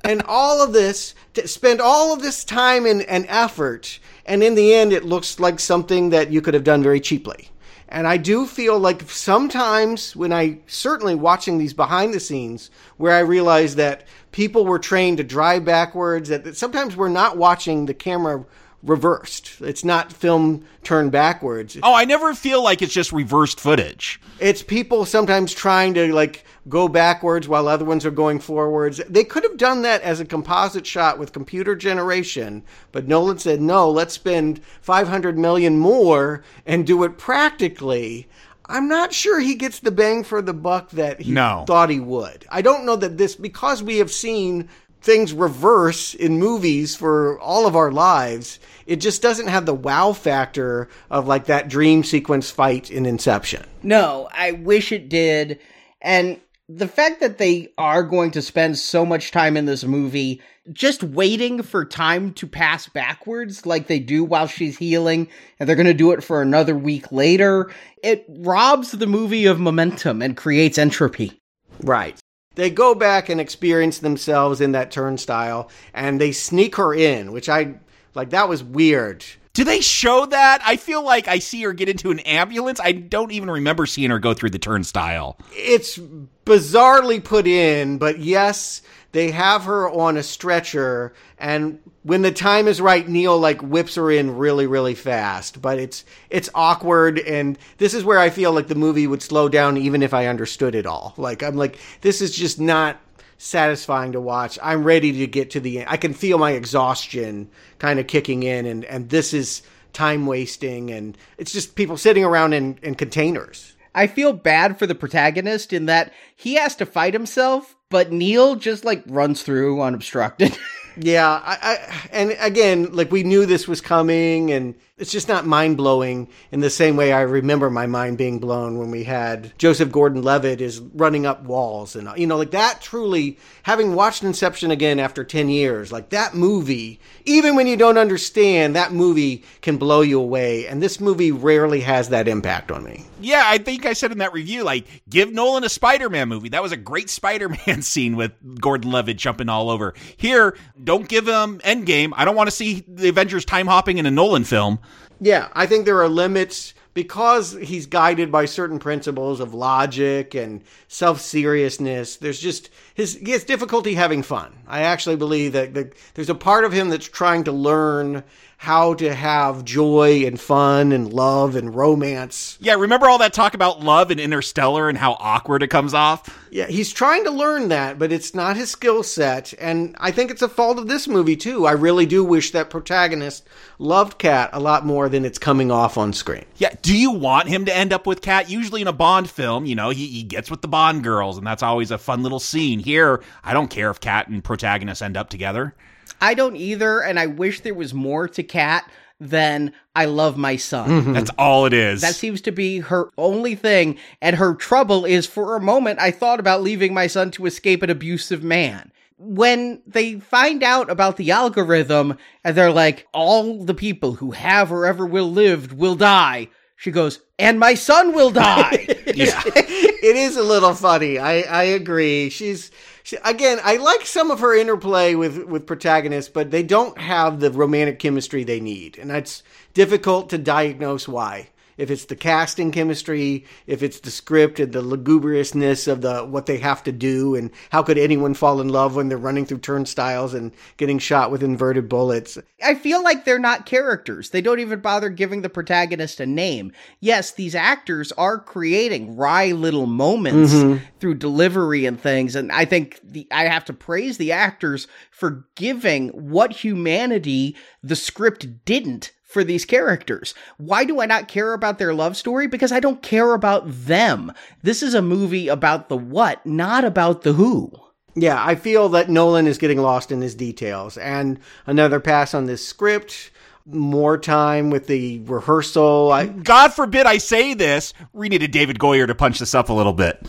and all of this, to spend all of this time and, and effort, and in the end, it looks like something that you could have done very cheaply. And I do feel like sometimes when I certainly watching these behind the scenes where I realize that people were trained to drive backwards, that sometimes we're not watching the camera reversed. It's not film turned backwards. Oh, I never feel like it's just reversed footage. It's people sometimes trying to like go backwards while other ones are going forwards. They could have done that as a composite shot with computer generation, but Nolan said, "No, let's spend 500 million more and do it practically." I'm not sure he gets the bang for the buck that he no. thought he would. I don't know that this because we have seen things reverse in movies for all of our lives. It just doesn't have the wow factor of like that dream sequence fight in Inception. No, I wish it did. And the fact that they are going to spend so much time in this movie just waiting for time to pass backwards like they do while she's healing and they're going to do it for another week later it robs the movie of momentum and creates entropy right they go back and experience themselves in that turnstile and they sneak her in which i Like that was weird. Do they show that? I feel like I see her get into an ambulance. I don't even remember seeing her go through the turnstile. It's bizarrely put in, but yes, they have her on a stretcher and when the time is right Neil like whips her in really really fast, but it's it's awkward and this is where I feel like the movie would slow down even if I understood it all. Like I'm like this is just not satisfying to watch. I'm ready to get to the end. I can feel my exhaustion kind of kicking in, and, and this is time wasting, and it's just people sitting around in, in containers. I feel bad for the protagonist in that he has to fight himself, but Neil just like runs through unobstructed. *laughs* yeah, I, I, and again, like we knew this was coming, and it's just not mind blowing in the same way I remember my mind being blown when we had Joseph Gordon Levitt is running up walls and you know like that truly having watched Inception again after 10 years like that movie even when you don't understand that movie can blow you away and this movie rarely has that impact on me. Yeah, I think I said in that review like give Nolan a Spider-Man movie. That was a great Spider-Man *laughs* scene with Gordon Levitt jumping all over. Here, don't give him Endgame. I don't want to see the Avengers time hopping in a Nolan film. Yeah, I think there are limits because he's guided by certain principles of logic and self seriousness. There's just his he has difficulty having fun. I actually believe that the, there's a part of him that's trying to learn how to have joy and fun and love and romance. Yeah, remember all that talk about love and Interstellar and how awkward it comes off? Yeah, he's trying to learn that, but it's not his skill set. And I think it's a fault of this movie, too. I really do wish that protagonist loved Kat a lot more than it's coming off on screen. Yeah, do you want him to end up with Kat? Usually in a Bond film, you know, he, he gets with the Bond girls, and that's always a fun little scene. Here, I don't care if Kat and protagonist end up together. I don't either, and I wish there was more to Kat than I love my son. Mm-hmm. That's all it is. That seems to be her only thing, and her trouble is for a moment I thought about leaving my son to escape an abusive man. When they find out about the algorithm and they're like, all the people who have or ever will live will die, she goes, and my son will die. *laughs* yeah. *laughs* it is a little funny. I, I agree. She's she, again. I like some of her interplay with with protagonists, but they don't have the romantic chemistry they need, and that's difficult to diagnose why if it's the casting chemistry, if it's the script and the lugubriousness of the what they have to do, and how could anyone fall in love when they're running through turnstiles and getting shot with inverted bullets? I feel like they're not characters. They don't even bother giving the protagonist a name. Yes, these actors are creating wry little moments mm-hmm. through delivery and things, and I think the I have to praise the actors for giving what humanity the script didn't for these characters. Why do I not care about their love story? Because I don't care about them. This is a movie about the what, not about the who. Yeah, I feel that Nolan is getting lost in his details. And another pass on this script, more time with the rehearsal. I, God forbid I say this. We needed David Goyer to punch this up a little bit.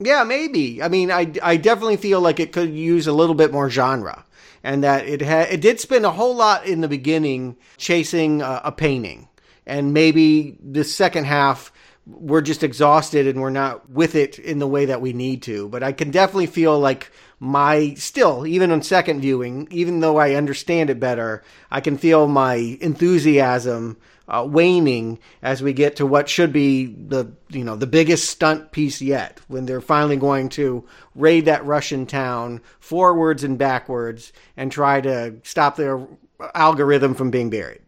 Yeah, maybe. I mean, I, I definitely feel like it could use a little bit more genre and that it had it did spend a whole lot in the beginning chasing a, a painting, and maybe the second half we're just exhausted and we're not with it in the way that we need to. But I can definitely feel like my still even on second viewing, even though I understand it better, I can feel my enthusiasm uh, waning as we get to what should be the you know the biggest stunt piece yet when they're finally going to raid that Russian town forwards and backwards and try to stop their algorithm from being buried.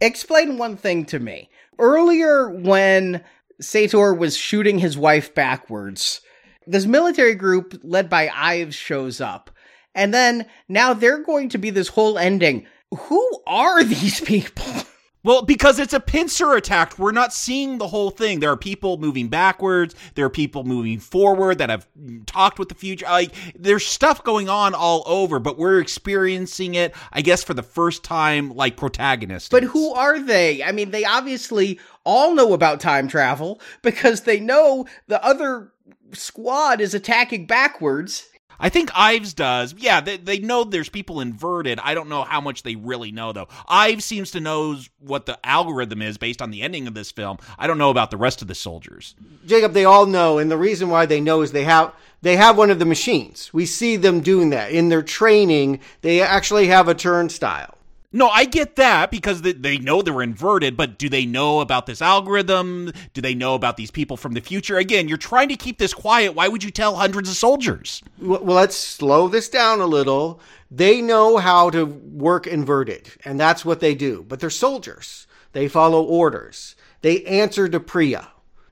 Explain one thing to me. Earlier when Sator was shooting his wife backwards, this military group led by Ives shows up. And then now they're going to be this whole ending. Who are *laughs* these people? Well, because it's a pincer attack, we're not seeing the whole thing. There are people moving backwards. There are people moving forward that have talked with the future. Like there's stuff going on all over, but we're experiencing it, I guess, for the first time, like protagonists. But who are they? I mean, they obviously all know about time travel because they know the other squad is attacking backwards I think Ives does. Yeah, they, they know there's people inverted. I don't know how much they really know, though. Ives seems to know what the algorithm is based on the ending of this film. I don't know about the rest of the soldiers. Jacob, they all know, and the reason why they know is they have they have one of the machines. We see them doing that in their training. They actually have a turnstile. No, I get that because they, know they're inverted, but do they know about this algorithm? Do they know about these people from the future? Again, you're trying to keep this quiet. Why would you tell hundreds of soldiers? Well, let's slow this down a little. They know how to work inverted, and that's what they do. But they're soldiers. They follow orders. They answer to Priya.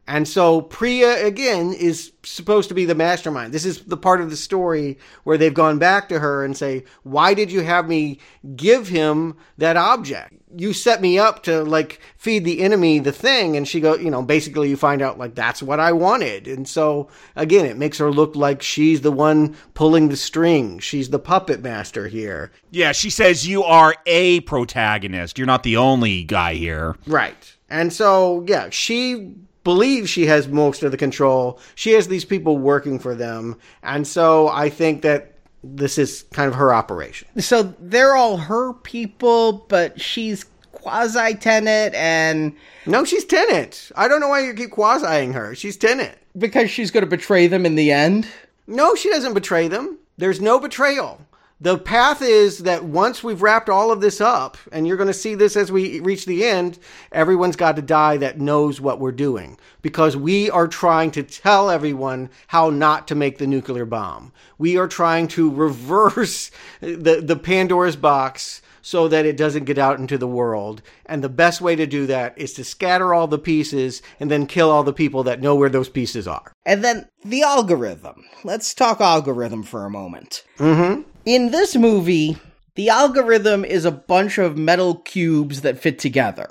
And so Priya again is supposed to be the mastermind. This is the part of the story where they've gone back to her and say, "Why did you have me give him that object? You set me up to like feed the enemy the thing." And she go, you know, basically you find out like that's what I wanted. And so again, it makes her look like she's the one pulling the string. She's the puppet master here. Yeah, she says you are a protagonist. You're not the only guy here. Right. And so, yeah, she believes she has most of the control. She has these people working for them. And so I think that this is kind of her operation. So they're all her people, but she's quasi Tenet and No, she's Tenet. I don't know why you keep quasiing her. She's Tenet. because she's going to betray them in the end. No, she doesn't betray them. There's no betrayal. The path is that once we've wrapped all of this up, and you're going to see this as we reach the end, everyone's got to die that knows what we're doing. Because we are trying to tell everyone how not to make the nuclear bomb. We are trying to reverse *laughs* the, the Pandora's box so that it doesn't get out into the world. And the best way to do that is to scatter all the pieces and then kill all the people that know where those pieces are. And then the algorithm. Let's talk algorithm for a moment. Mm-hmm. In this movie, the algorithm is a bunch of metal cubes that fit together.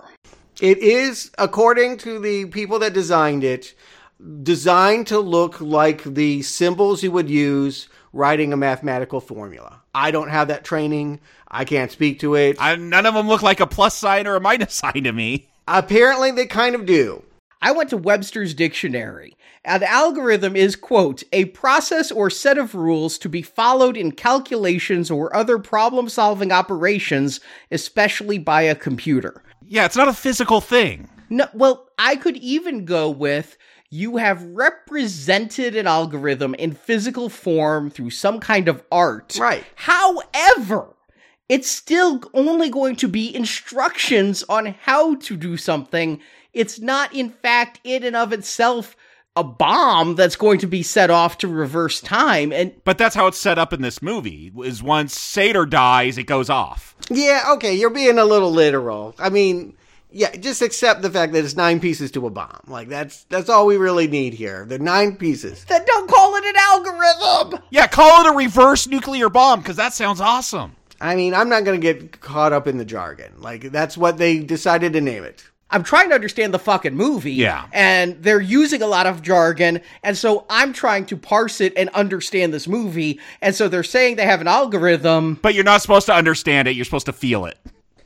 It is, according to the people that designed it, designed to look like the symbols you would use writing a mathematical formula. I don't have that training. I can't speak to it. I, none of them look like a plus sign or a minus sign to me. Apparently, they kind of do. I went to Webster's dictionary. An algorithm is, quote, a process or set of rules to be followed in calculations or other problem solving operations, especially by a computer. Yeah, it's not a physical thing. No, well, I could even go with you have represented an algorithm in physical form through some kind of art. Right. However, it's still only going to be instructions on how to do something. It's not, in fact, in and of itself a bomb that's going to be set off to reverse time. And But that's how it's set up in this movie. Is once Sator dies, it goes off. Yeah, okay, you're being a little literal. I mean, yeah, just accept the fact that it's nine pieces to a bomb. Like that's that's all we really need here. The nine pieces. then don't call it an algorithm. Yeah, call it a reverse nuclear bomb because that sounds awesome. I mean, I'm not going to get caught up in the jargon. Like that's what they decided to name it. I'm trying to understand the fucking movie. Yeah. And they're using a lot of jargon. And so I'm trying to parse it and understand this movie. And so they're saying they have an algorithm. But you're not supposed to understand it. You're supposed to feel it.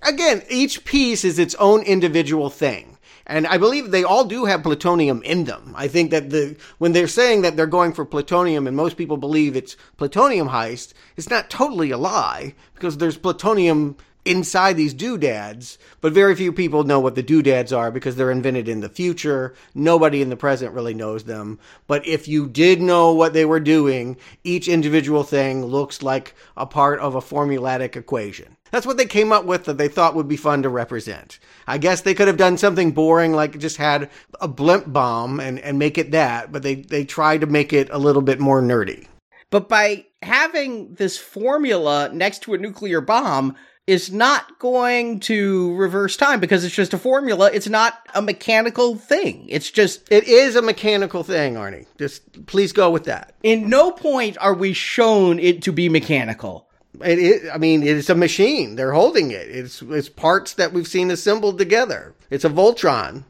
Again, each piece is its own individual thing. And I believe they all do have plutonium in them. I think that the when they're saying that they're going for plutonium and most people believe it's plutonium heist, it's not totally a lie because there's plutonium inside these doodads, but very few people know what the doodads are because they're invented in the future. Nobody in the present really knows them. But if you did know what they were doing, each individual thing looks like a part of a formulatic equation. That's what they came up with that they thought would be fun to represent. I guess they could have done something boring like just had a blimp bomb and, and make it that, but they, they tried to make it a little bit more nerdy. But by having this formula next to a nuclear bomb, is not going to reverse time because it's just a formula. It's not a mechanical thing. It's just. It is a mechanical thing, Arnie. Just please go with that. In no point are we shown it to be mechanical. It is, I mean, it's a machine. They're holding it. It's, it's parts that we've seen assembled together. It's a Voltron.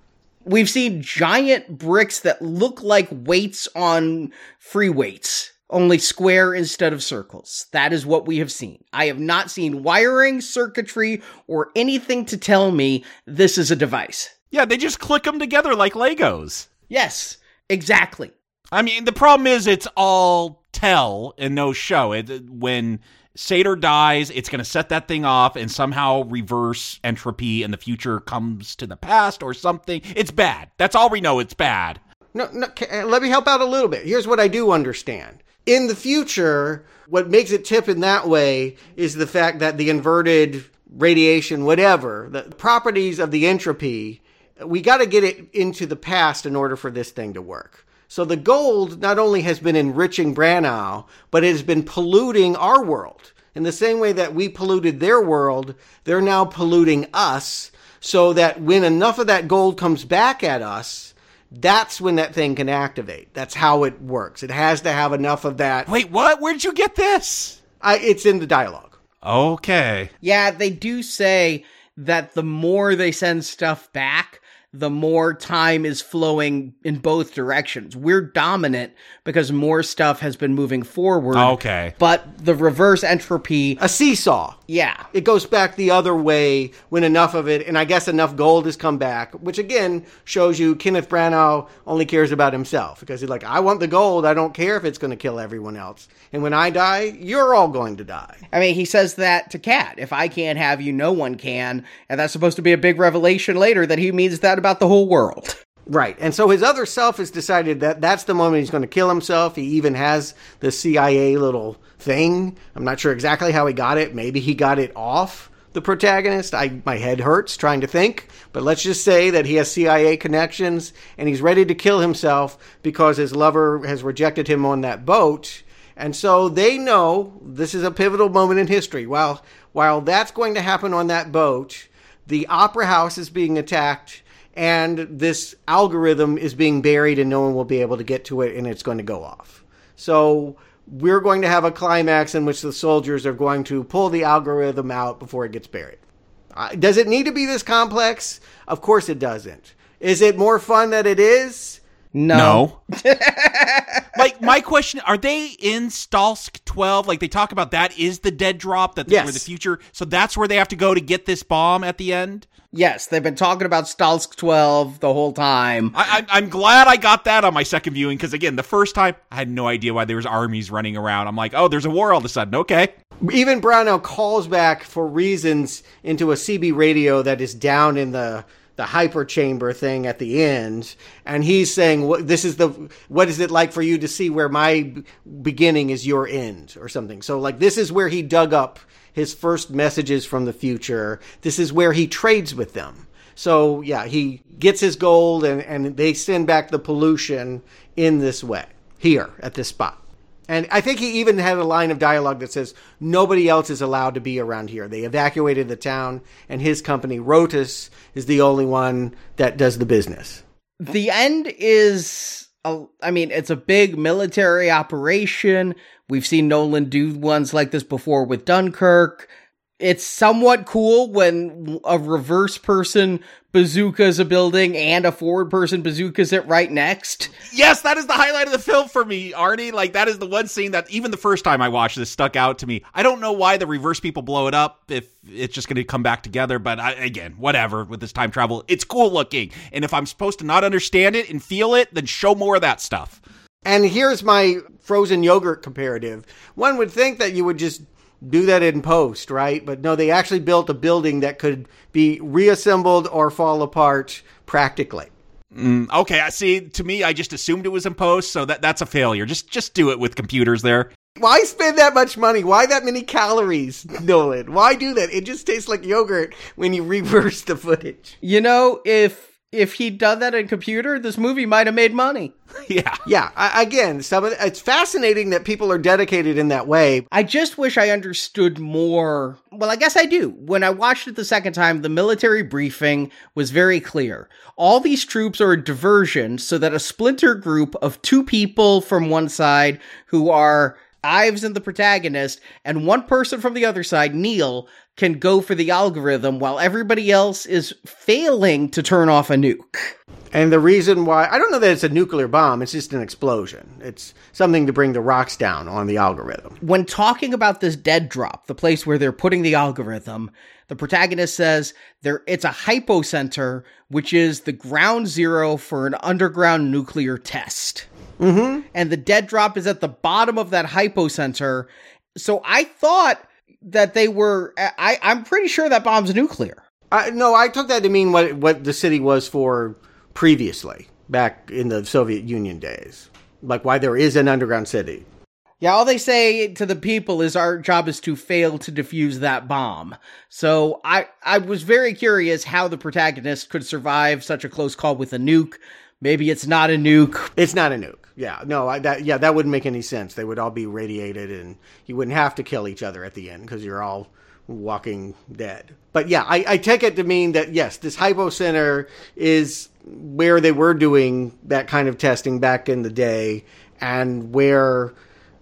We've seen giant bricks that look like weights on free weights only square instead of circles. That is what we have seen. I have not seen wiring, circuitry, or anything to tell me this is a device. Yeah, they just click them together like Legos. Yes, exactly. I mean, the problem is it's all tell and no show. It, when Sator dies, it's going to set that thing off and somehow reverse entropy and the future comes to the past or something. It's bad. That's all we know. It's bad. No, no, uh, let me help out a little bit. Here's what I do understand in the future, what makes it tip in that way is the fact that the inverted radiation, whatever, the properties of the entropy, we got to get it into the past in order for this thing to work. So the gold not only has been enriching Branagh, but it has been polluting our world. In the same way that we polluted their world, they're now polluting us so that when enough of that gold comes back at us, that's when that thing can activate. That's how it works. It has to have enough of that. Wait, what? Where'd you get this? I, it's in the dialogue. Okay. Yeah, they do say that the more they send stuff back, the more time is flowing in both directions. We're dominant because more stuff has been moving forward. Okay. But the reverse entropy. A seesaw. Yeah. It goes back the other way when enough of it, and I guess enough gold has come back, which again shows you Kenneth Branagh only cares about himself because he's like, I want the gold. I don't care if it's going to kill everyone else. And when I die, you're all going to die. I mean, he says that to Kat. If I can't have you, no one can. And that's supposed to be a big revelation later that he means that about the whole world. Right. And so his other self has decided that that's the moment he's going to kill himself. He even has the CIA little thing. I'm not sure exactly how he got it. Maybe he got it off the protagonist. I my head hurts trying to think, but let's just say that he has CIA connections and he's ready to kill himself because his lover has rejected him on that boat. And so they know this is a pivotal moment in history. While while that's going to happen on that boat, the opera house is being attacked and this algorithm is being buried and no one will be able to get to it and it's going to go off. So we're going to have a climax in which the soldiers are going to pull the algorithm out before it gets buried. Uh, does it need to be this complex? Of course it doesn't. Is it more fun than it is? No. No. *laughs* like my question: Are they in Stalsk twelve? Like they talk about that is the dead drop that Yes. where the future. So that's where they have to go to get this bomb at the end. Yes, they've been talking about Stalsk 12 the whole time. I, I, I'm glad I got that on my second viewing because again, the first time I had no idea why there was armies running around. I'm like, oh, there's a war all of a sudden. Okay. Even Branagh calls back for reasons into a CB radio that is down in the the hyper chamber thing at the end, and he's saying, "What this is the what is it like for you to see where my beginning is your end or something?" So like this is where he dug up his first messages from the future. This is where he trades with them. So yeah, he gets his gold, and and they send back the pollution in this way here at this spot. And I think he even had a line of dialogue that says, nobody else is allowed to be around here. They evacuated the town, and his company, Rotas, is the only one that does the business. The end is, I mean, it's a big military operation. We've seen Nolan do ones like this before with Dunkirk. It's somewhat cool when a reverse person bazookas a building and a forward person bazookas it right next. Yes, that is the highlight of the film for me, Arnie. Like that is the one scene that even the first time I watched this stuck out to me. I don't know why the reverse people blow it up if it's just going to come back together, but I, again, whatever. With this time travel, it's cool looking, and if I'm supposed to not understand it and feel it, then show more of that stuff. And here's my frozen yogurt comparative. One would think that you would just do that in post, right? But no, they actually built a building that could be reassembled or fall apart practically. Mm, okay, I see. To me, I just assumed it was in post, so that that's a failure. Just just do it with computers there. Why spend that much money? Why that many calories, *laughs* Nolan? Why do that? It just tastes like yogurt when you *laughs* reverse the footage. You know, if if he'd done that in computer, this movie might have made money. *laughs* Yeah. Yeah, I, again, some of it's fascinating that people are dedicated in that way. I just wish I understood more. Well, I guess I do. When I watched it the second time, the military briefing was very clear. All these troops are a diversion so that a splinter group of two people from one side who are Ives and the protagonist, and one person from the other side, Neil, can go for the algorithm while everybody else is failing to turn off a nuke. And the reason why, I don't know that it's a nuclear bomb, it's just an explosion. It's something to bring the rocks down on the algorithm. when talking about this dead drop, the place where they're putting the algorithm, the protagonist says there it's a hypocenter, which is the ground zero for an underground nuclear test. Mm-hmm. And the dead drop is at the bottom of that hypocenter. So I thought that they were. I I'm pretty sure that bomb's nuclear. I, no, I took that to mean what what the city was for previously, back in the Soviet Union days. Like why there is an underground city. Yeah, all they say to the people is our job is to fail to defuse that bomb. So I I was very curious how the protagonist could survive such a close call with a nuke. Maybe it's not a nuke. It's not a nuke. Yeah, no, I, that yeah, that wouldn't make any sense. They would all be radiated, and you wouldn't have to kill each other at the end because you're all walking dead. But yeah, I, I take it to mean that yes, this hypo center is where they were doing that kind of testing back in the day, and where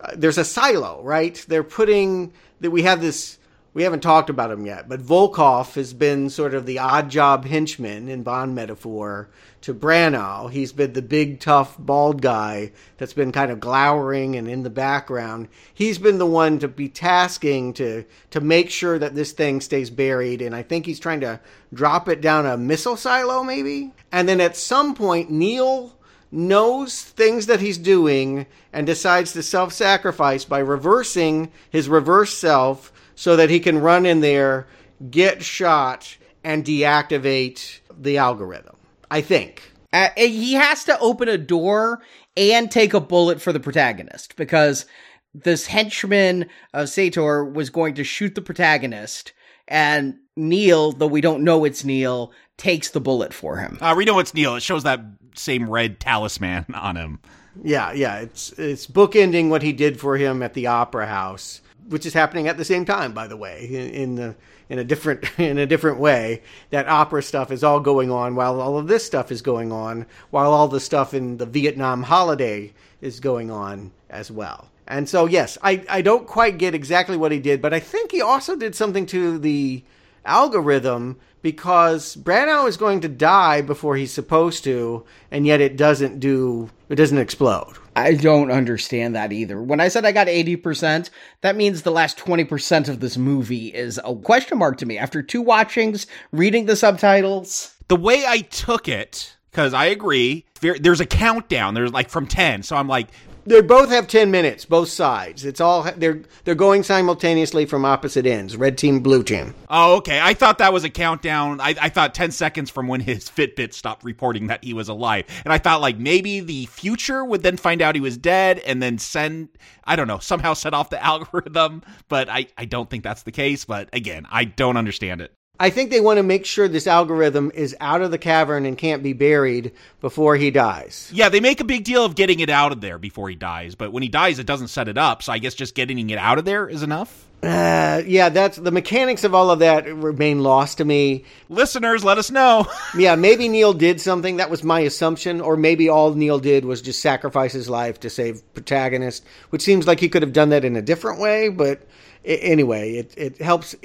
uh, there's a silo, right? They're putting that we have this. We haven't talked about him yet, but Volkov has been sort of the odd job henchman in Bond metaphor to Branagh. He's been the big, tough, bald guy that's been kind of glowering and in the background. He's been the one to be tasking to to make sure that this thing stays buried, and I think he's trying to drop it down a missile silo, maybe. And then at some point, Neil knows things that he's doing and decides to self sacrifice by reversing his reverse self so that he can run in there, get shot, and deactivate the algorithm. I think. Uh, he has to open a door and take a bullet for the protagonist because this henchman of Sator was going to shoot the protagonist, and Neil, though we don't know it's Neil, takes the bullet for him. Uh, we know it's Neil. It shows that same red talisman *laughs* on him. Yeah, yeah. It's it's bookending what he did for him at the opera house, which is happening at the same time, by the way, in, in the in a different *laughs* in a different way. That opera stuff is all going on while all of this stuff is going on, while all the stuff in the Vietnam holiday is going on as well. And so, yes, I, I don't quite get exactly what he did, but I think he also did something to the algorithm because Branagh is going to die before he's supposed to, and yet it doesn't do it doesn't explode. I don't understand that either. When I said I got 80%, that means the last 20% of this movie is a question mark to me. After two watchings, reading the subtitles. The way I took it, because I agree, there's a countdown. There's like from 10. So I'm like, they both have 10 minutes both sides. It's all they're they're going simultaneously from opposite ends. Red team blue team. Oh okay. I thought that was a countdown. I, I thought 10 seconds from when his fitbit stopped reporting that he was alive. And i thought like maybe the future would then find out he was dead and then send i don't know somehow set off the *laughs* algorithm. But i i don't think that's the case. But again i don't understand it I think they want to make sure this algorithm is out of the cavern and can't be buried before he dies. Yeah, they make a big deal of getting it out of there before he dies, but when he dies, it doesn't set it up. So I guess just getting it out of there is enough. Uh, yeah, that's the mechanics of all of that remain lost to me. Listeners, let us know. *laughs* yeah, maybe Neil did something. That was my assumption, or maybe all Neil did was just sacrifice his life to save protagonist, which seems like he could have done that in a different way, but anyway, it it helps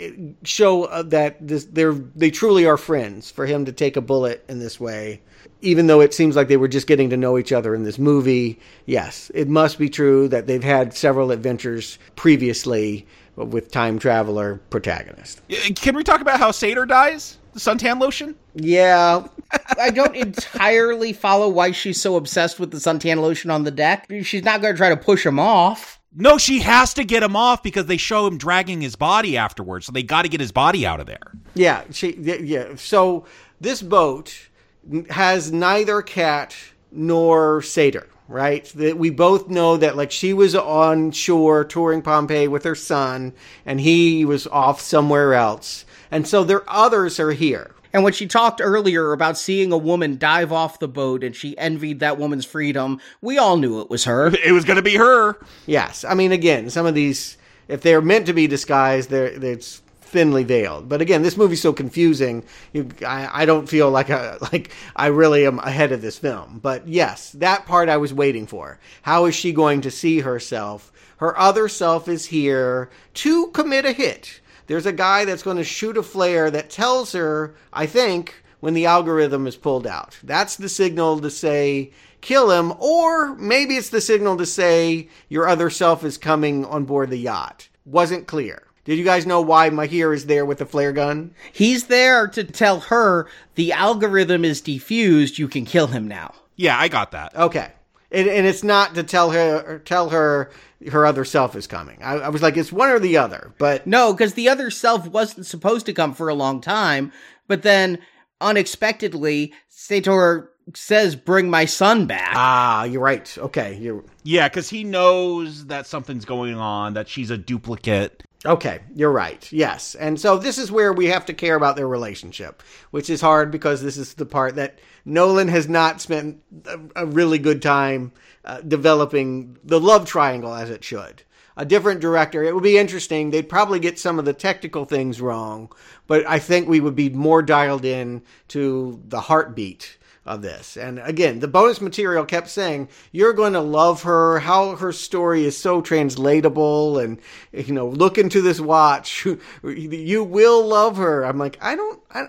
show uh, that this they're they truly are friends for him to take a bullet in this way. Even though it seems like they were just getting to know each other in this movie, yes, it must be true that they've had several adventures previously with time traveler protagonist. Can we talk about how Sator dies? The suntan lotion? Yeah. I don't entirely follow why she's so obsessed with the suntan lotion on the deck. She's not going to try to push him off. No, she has to get him off because they show him dragging his body afterwards. So they got to get his body out of there. Yeah, she yeah. So this boat has neither Kat nor Sator, right? That we both know that like she was on shore touring Pompeii with her son and he was off somewhere else. And so their others are here. And when she talked earlier about seeing a woman dive off the boat and she envied that woman's freedom, we all knew it was her. It was going to be her. Yes. I mean, again, some of these, if they're meant to be disguised, they're, it's thinly veiled. But again, this movie's so confusing. You, I, I, don't feel like a, like I really am ahead of this film. But yes, that part I was waiting for. How is she going to see herself? Her other self is here to commit a hit there's a guy that's going to shoot a flare that tells her, I think, when the algorithm is pulled out. That's the signal to say, kill him, or maybe it's the signal to say, your other self is coming on board the yacht. Wasn't clear. Did you guys know why Mahir is there with the flare gun? He's there to tell her the algorithm is defused, you can kill him now. Yeah, I got that. Okay. And, and it's not to tell her tell her her other self is coming. I, I was like, it's one or the other. But no, because the other self wasn't supposed to come for a long time. But then unexpectedly, Sator says, "Bring my son back." Ah, you're right. Okay, you're Yeah, because he knows that something's going on, that she's a duplicate. Okay, you're right. Yes. And so this is where we have to care about their relationship, which is hard because this is the part that Nolan has not spent a, a really good time uh, developing the love triangle as it should. A different director, it would be interesting. They'd probably get some of the technical things wrong, but I think we would be more dialed in to the heartbeat of this. And again, the bonus material kept saying, you're going to love her, how her story is so translatable and you know, look into this watch. *laughs* you will love her. I'm like, I don't I,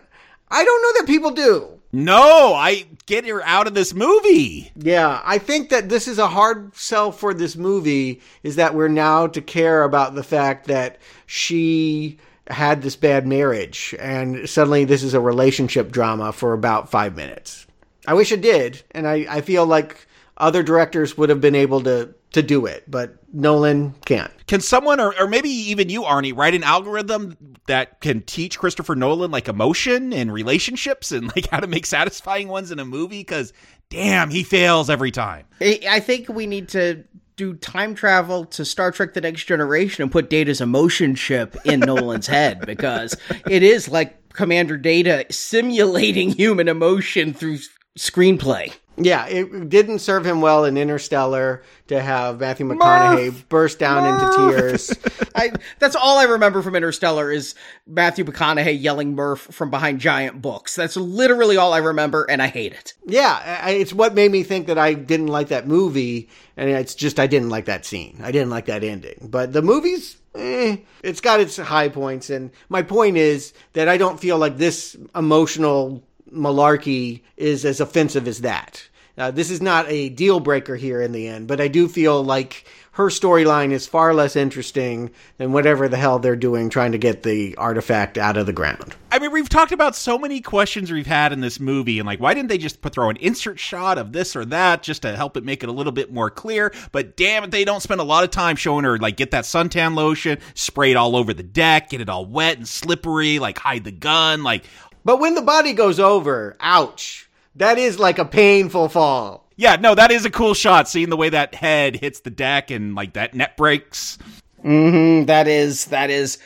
I don't know that people do. No, I get her out of this movie. Yeah, I think that this is a hard sell for this movie is that we're now to care about the fact that she had this bad marriage and suddenly this is a relationship drama for about 5 minutes. I wish it did, and I, I feel like other directors would have been able to to do it, but Nolan can't. Can someone, or, or maybe even you, Arnie, write an algorithm that can teach Christopher Nolan like emotion and relationships and like *laughs* how to make satisfying ones in a movie? Because damn, he fails every time. I I think we need to do time travel to Star Trek The Next Generation and put Data's emotion chip in Nolan's head because it is like Commander Data simulating *laughs* human emotion through screenplay. Yeah, it didn't serve him well in Interstellar to have Matthew McConaughey burst down into tears. *laughs* I, that's all I remember from Interstellar is Matthew McConaughey yelling Murph from behind giant books. That's literally all I remember, and I hate it. Yeah, I- it's what made me think that I didn't like that movie, and it's just I didn't like that scene. I didn't like that ending. But the movie's, eh, it's got its high points, and my point is that I don't feel like this emotional malarkey is as offensive as that. Uh, this is not a deal breaker here in the end, but I do feel like her storyline is far less interesting than whatever the hell they're doing trying to get the artifact out of the ground. I mean, we've talked about so many questions we've had in this movie, and like, why didn't they just put, throw an insert shot of this or that just to help it make it a little bit more clear? But damn it, they don't spend a lot of time showing her like get that suntan lotion, spray it all over the deck, get it all wet and slippery, like hide the gun, like. But when the body goes over, ouch. That is like a painful fall. Yeah, no, that is a cool shot. Seeing the way that head hits the deck and like that net breaks. Mm-hmm. That is that is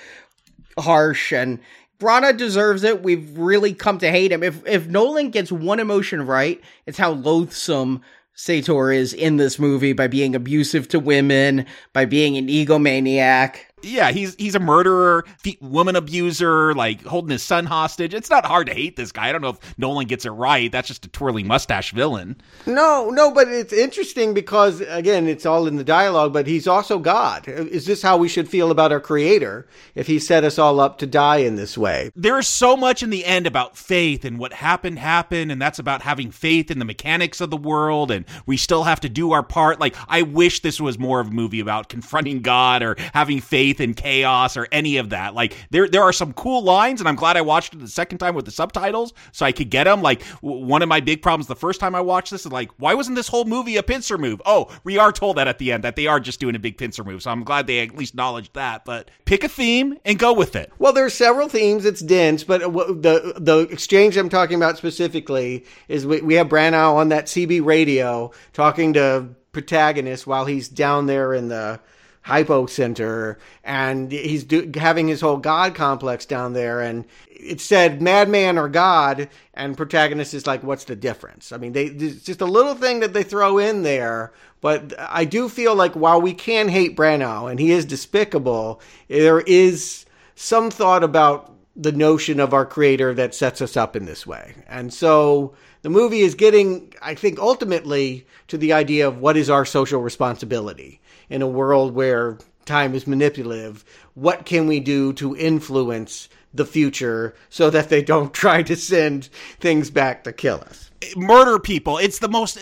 harsh and Branagh deserves it. We've really come to hate him. If if Nolan gets one emotion right, it's how loathsome Sator is in this movie by being abusive to women, by being an egomaniac. Yeah, he's he's a murderer, woman abuser, like holding his son hostage. It's not hard to hate this guy. I don't know if Nolan gets it right. That's just a twirly mustache villain. No, no, but it's interesting because again, it's all in the dialogue, but he's also God. Is this how we should feel about our creator if he set us all up to die in this way? There is so much in the end about faith and what happened happened and that's about having faith in the mechanics of the world and we still have to do our part. Like I wish this was more of a movie about confronting God or having faith in chaos or any of that. Like there there are some cool lines and I'm glad I watched it the second time with the subtitles so I could get them. Like w- one of my big problems the first time I watched this is like why wasn't this whole movie a pincer move? Oh, we are told that at the end that they are just doing a big pincer move. So I'm glad they at least acknowledged that. But pick a theme and go with it. Well, there's several themes. It's dense, but the the exchange I'm talking about specifically is we, we have Branagh on that CB radio talking to protagonist while he's down there in the hypo center and he's do, having his whole god complex down there and it said madman or god and protagonist is like what's the difference? I mean they it's just a little thing that they throw in there but i do feel like while we can hate branagh and he is despicable there is some thought about the notion of our creator that sets us up in this way. And so the movie is getting i think ultimately to the idea of what is our social responsibility in a world where time is manipulative, what can we do to influence the future so that they don't *laughs* try to send things back to kill us? Murder people. It's the most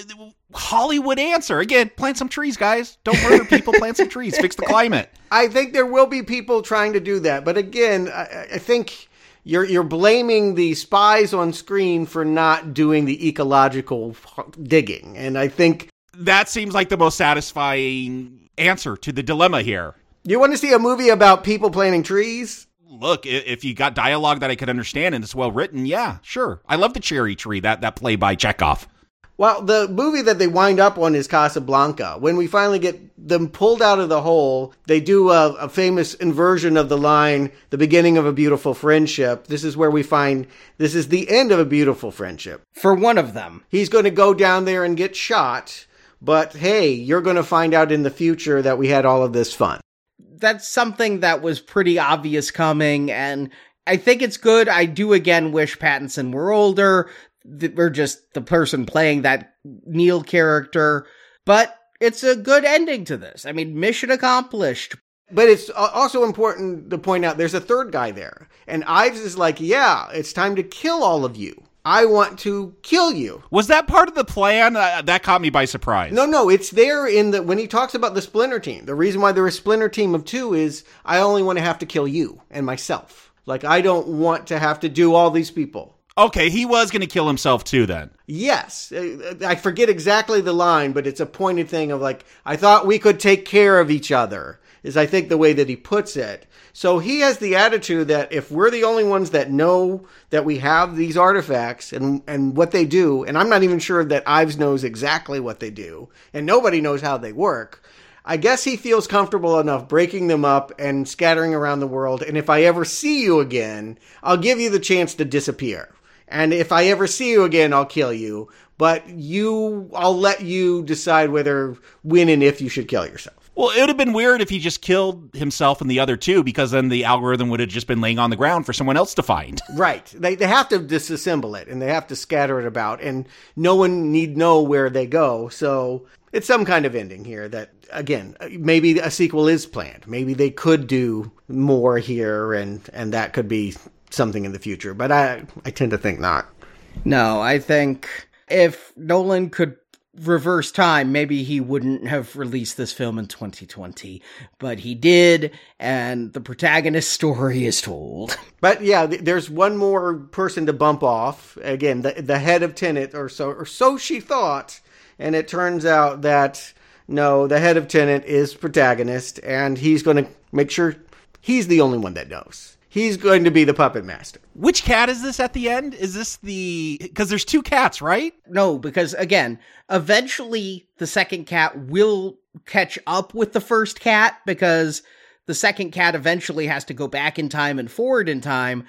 Hollywood answer. Again, plant some trees, guys. Don't murder people, plant some trees, fix the climate. *laughs* I think there will be people trying to do that. But again, I, I think you're you're blaming the spies on screen for not doing the ecological digging. And I think that seems like the most satisfying answer to the dilemma here. You want to see a movie about people planting trees? Look, if you got dialogue that I could understand and it's well written, yeah, sure. I love the cherry tree that that play by Chekhov. Well, the movie that they wind up on is Casablanca. When we finally get them pulled out of the hole, they do a, a, famous inversion of the line, the beginning of a beautiful friendship. This is where we find this is the end of a beautiful friendship. For one of them. He's going to go down there and get shot, but hey, you're going to find out in the future that we had all of this fun. That's something that was pretty obvious coming, and I think it's good. I do again wish Pattinson were older or just the person playing that Neil character. But it's a good ending to this. I mean, mission accomplished. But it's uh, also important to point out there's a third guy there. And Ives is like, yeah, it's time to kill all of you. I want to kill you. Was that part of the plan? Uh, that caught me by surprise. No, no, it's there in the when he talks about the splinter team. The reason why they're a splinter team of two is I only want to have to kill you and myself. Like I don't want to have to do all these people. Okay, he was going to kill himself too then. Yes. Uh, I forget exactly the line, but it's a pointed thing of like, I thought we could take care of each other, is I think the way that he puts it. So he has the attitude that if we're the only ones that know that we have these artifacts and, and what they do, and I'm not even sure that Ives knows exactly what they do, and nobody knows how they work. I guess he feels comfortable enough breaking them up and scattering around the world. And if I ever see you again, I'll give you the chance to disappear and if I ever see you again, I'll kill you. But you, I'll let you decide whether, when, and if you should kill yourself. Well, it would have been weird if he just killed himself and the other two, because then the algorithm would have just been laying on the ground for someone else to find. *laughs* Right. They they have to disassemble it and they have to scatter it about, and no one need know where they go. So it's some kind of ending here that again maybe a sequel is planned maybe they could do more here and and that could be something in the future, but I I tend to think not. No, I think if Nolan could reverse time, maybe he wouldn't have released this film in 2020, but he did, and the protagonist story is told. *laughs* But yeah, there's one more person to bump off. Again, the the head of Tenet, or so or so she thought, and it turns out that no, the head of Tenet is protagonist, and he's going to make sure he's the only one that knows he's going to be the puppet master. Which Kat is this at the end? Is this the because there's two Kats, right? No, because again, eventually the second Kat will catch up with the first Kat because the second Kat eventually has to go back in time and forward in time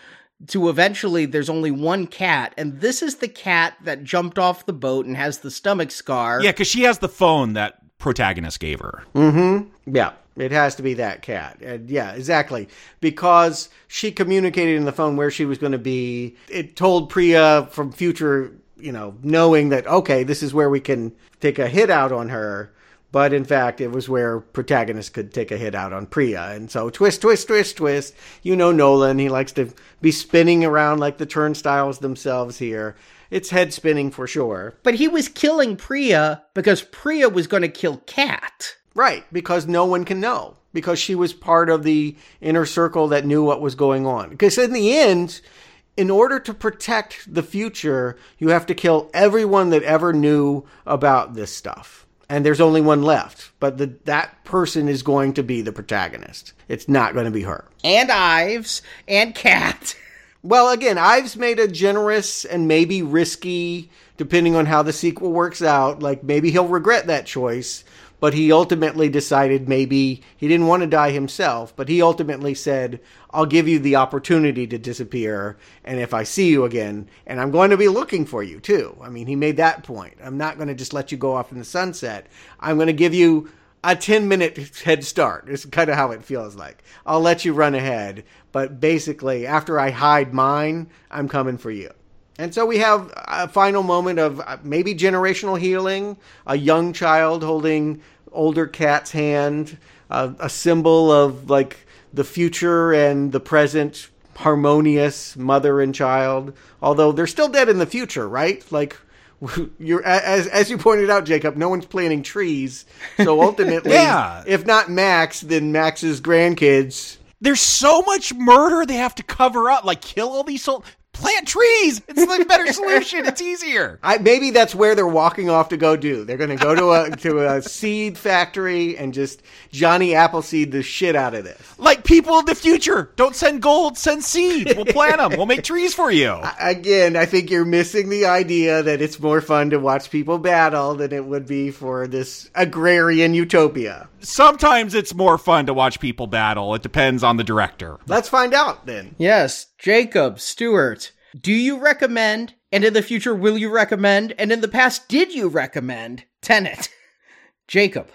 to eventually there's only one Kat and this is the Kat that jumped off the boat and has the stomach scar. Yeah, cuz she has the phone that protagonist gave her. Mhm. Yeah. It has to be that Kat. And yeah, exactly. Because she communicated in the phone where she was going to be. It told Priya from future, you know, knowing that, okay, this is where we can take a hit out on her. But in fact, it was where protagonist could take a hit out on Priya. And so twist, twist, twist, twist. You know Nolan. He likes to be spinning around like the turnstiles themselves here. It's head spinning for sure. But he was killing Priya because Priya was going to kill Kat. Right, because no one can know. Because she was part of the inner circle that knew what was going on. Because in the end, in order to protect the future, you have to kill everyone that ever knew about this stuff. And there's only one left. But the, that person is going to be the protagonist. It's not going to be her. And Ives and Kat. *laughs* Well, again, Ives made a generous and maybe risky, depending on how the sequel works out. Like maybe he'll regret that choice but he ultimately decided maybe he didn't want to die himself, but he ultimately said, I'll give you the opportunity to disappear, and if I see you again, and I'm going to be looking for you too. I mean, he made that point. I'm not going to just let you go off in the sunset. I'm going to give you a 10 minute head start. It's kind of how it feels like. I'll let you run ahead, but basically, after I hide mine, I'm coming for you. And so we have a final moment of uh, maybe generational healing, a young child holding older Kat's hand, uh, a symbol of like the future and the present harmonious mother and child. Although they're still dead in the future, right? Like *laughs* you're as as you pointed out, Jacob. No one's planting trees, so *laughs* ultimately, yeah. if not Max, then Max's grandkids. There's so much murder they have to cover up, like kill all these souls plant trees. It's the better solution. It's easier. I, maybe that's where they're walking off to go do. They're going to go to a to a seed factory and just Johnny Appleseed the shit out of this. Like people of the future, don't send gold, send seeds. We'll plant them. We'll make trees for you. *laughs* Again, I think you're missing the idea that it's more fun to watch people battle than it would be for this agrarian utopia. Sometimes it's more fun to watch people battle. It depends on the director. Let's find out then. Yes, Jacob, Stewart, do you recommend, and in the future will you recommend, and in the past did you recommend Tenet? *laughs* Jacob.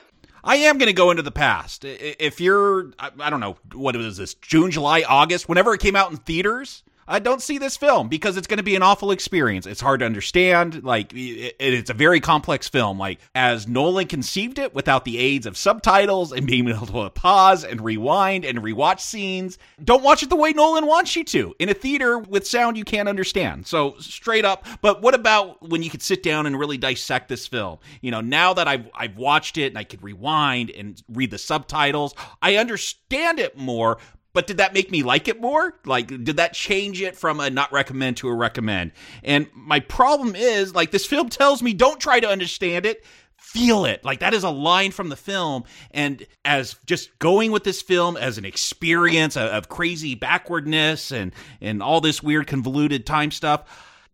I am going to go into the past. If you're, I don't know, what was this, June, July, August, whenever it came out in theaters, I don't see this film because it's going to be an awful experience. It's hard to understand. Like, it, it's a very complex film. Like, as Nolan conceived it without the aids of subtitles and being able to pause and rewind and rewatch scenes, don't watch it the way Nolan wants you to in a theater with sound you can't understand. So, straight up. But what about when you could sit down and really dissect this film? You know, now that I've, I've watched it and I could rewind and read the subtitles, I understand it more. But did that make me like it more? Like, did that change it from a not recommend to a recommend? And my problem is, like, this film tells me don't try to understand it. Feel it. Like, that is a line from the film. And as just going with this film as an experience of, of crazy backwardness and, and all this weird convoluted time stuff,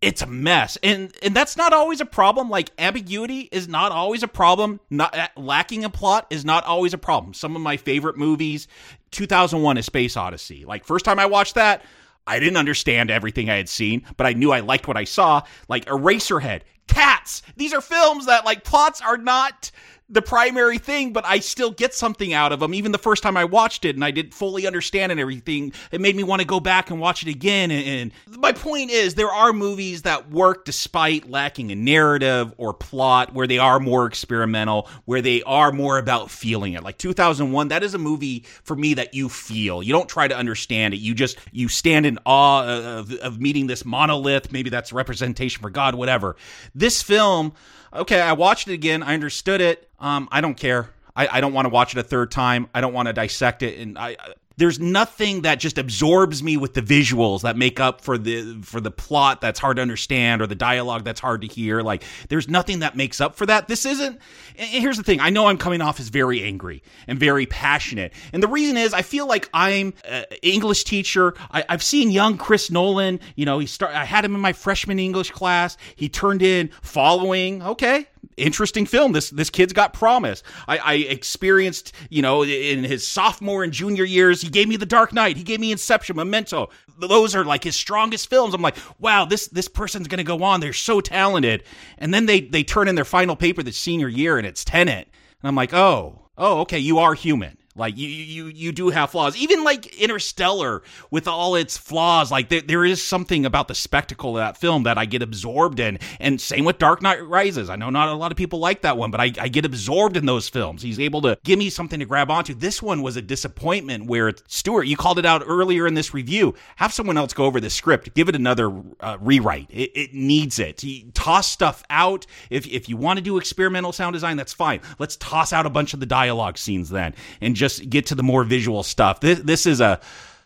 it's a mess. And and that's not always a problem. Like ambiguity is not always a problem. Not uh, lacking a plot is not always a problem. Some of my favorite movies 2001 a space odyssey. Like first time i watched that i didn't understand everything i had seen but i knew i liked what i saw. Like eraserhead cats these are films that like plots are not the primary thing, but I still get something out of them. Even the first time I watched it and I didn't fully understand and everything, it made me want to go back and watch it again. And, and my point is, there are movies that work despite lacking a narrative or plot, where they are more experimental, where they are more about feeling it. Like 2001, that is a movie for me that you feel. You don't try to understand it. You just you stand in awe of, of meeting this monolith. Maybe that's representation for God, whatever. This film okay, I watched it again. I understood it. Um, I don't care. I, I don't want to watch it a third time. I don't want to dissect it. And I, there's nothing that just absorbs me with the visuals that make up for the for the plot that's hard to understand or the dialogue that's hard to hear. Like there's nothing that makes up for that. This isn't. Here's the thing. I know I'm coming off as very angry and very passionate, and the reason is I feel like I'm an English teacher. I, I've seen young Chris Nolan. You know, he start. I had him in my freshman English class. He turned in following. Okay, interesting film. This this kid's got promise. I, I experienced, you know, in his sophomore and junior years, he gave me The Dark Knight. He gave me Inception, Memento. Those are like his strongest films. I'm like, wow, this this person's gonna go on. They're so talented. And then they they turn in their final paper the senior year, and it's Tenet. And I'm like, oh, oh, okay, you are human. Like you, you, you do have flaws. Even like Interstellar, with all its flaws, like there, there is something about the spectacle of that film that I get absorbed in. And same with Dark Knight Rises. I know not a lot of people like that one, but I, I get absorbed in those films. He's able to give me something to grab onto. This one was a disappointment. Where Stuart, you called it out earlier in this review. Have someone else go over the script. Give it another uh, rewrite. It, it needs it. Toss stuff out. If if you want to do experimental sound design, that's fine. Let's toss out a bunch of the dialogue scenes then, and just get to the more visual stuff. This this is a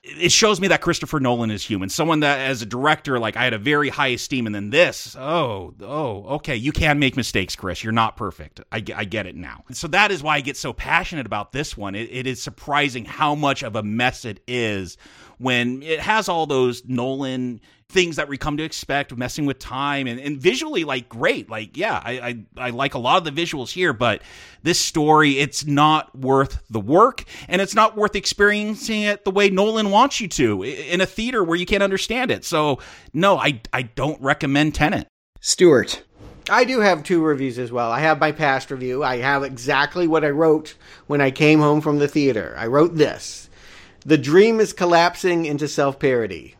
it shows me that Christopher Nolan is human. Someone that, as a director, like I had a very high esteem, and then this, oh, oh, okay, you can make mistakes, Chris. You're not perfect. I, I get it now. So that is why I get so passionate about this one. It, it is surprising how much of a mess it is when it has all those Nolan things that we come to expect, messing with time and, and visually, like great. Like, yeah, I, I I like a lot of the visuals here, but this story, it's not worth the work, and it's not worth experiencing it the way Nolan wants you to in a theater where you can't understand it. So, no, I I don't recommend Tenet. Stuart. I do have two reviews as well. I have my past review. I have exactly what I wrote when I came home from the theater. I wrote this The dream is collapsing into self parody.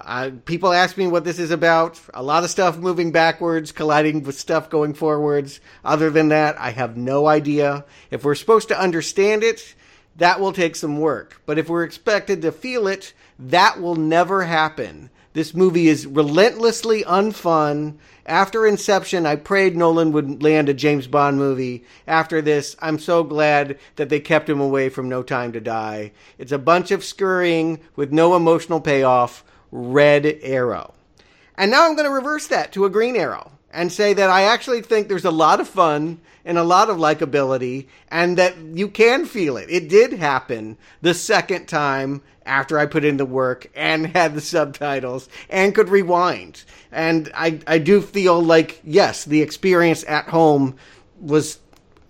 Uh, people ask me what this is about. A lot of stuff moving backwards, colliding with stuff going forwards. Other than that, I have no idea. If we're supposed to understand it, that will take some work. But if we're expected to feel it, that will never happen. This movie is relentlessly unfun. After Inception, I prayed Nolan would land a James Bond movie. After this, I'm so glad that they kept him away from No Time to Die. It's a bunch of scurrying with no emotional payoff. Red Arrow. And now I'm going to reverse that to a Green Arrow and say that I actually think there's a lot of fun and a lot of likability and that you can feel it. It did happen the second time after I put in the work and *laughs* had the subtitles and could rewind. And I, I do feel like, yes, the experience at home was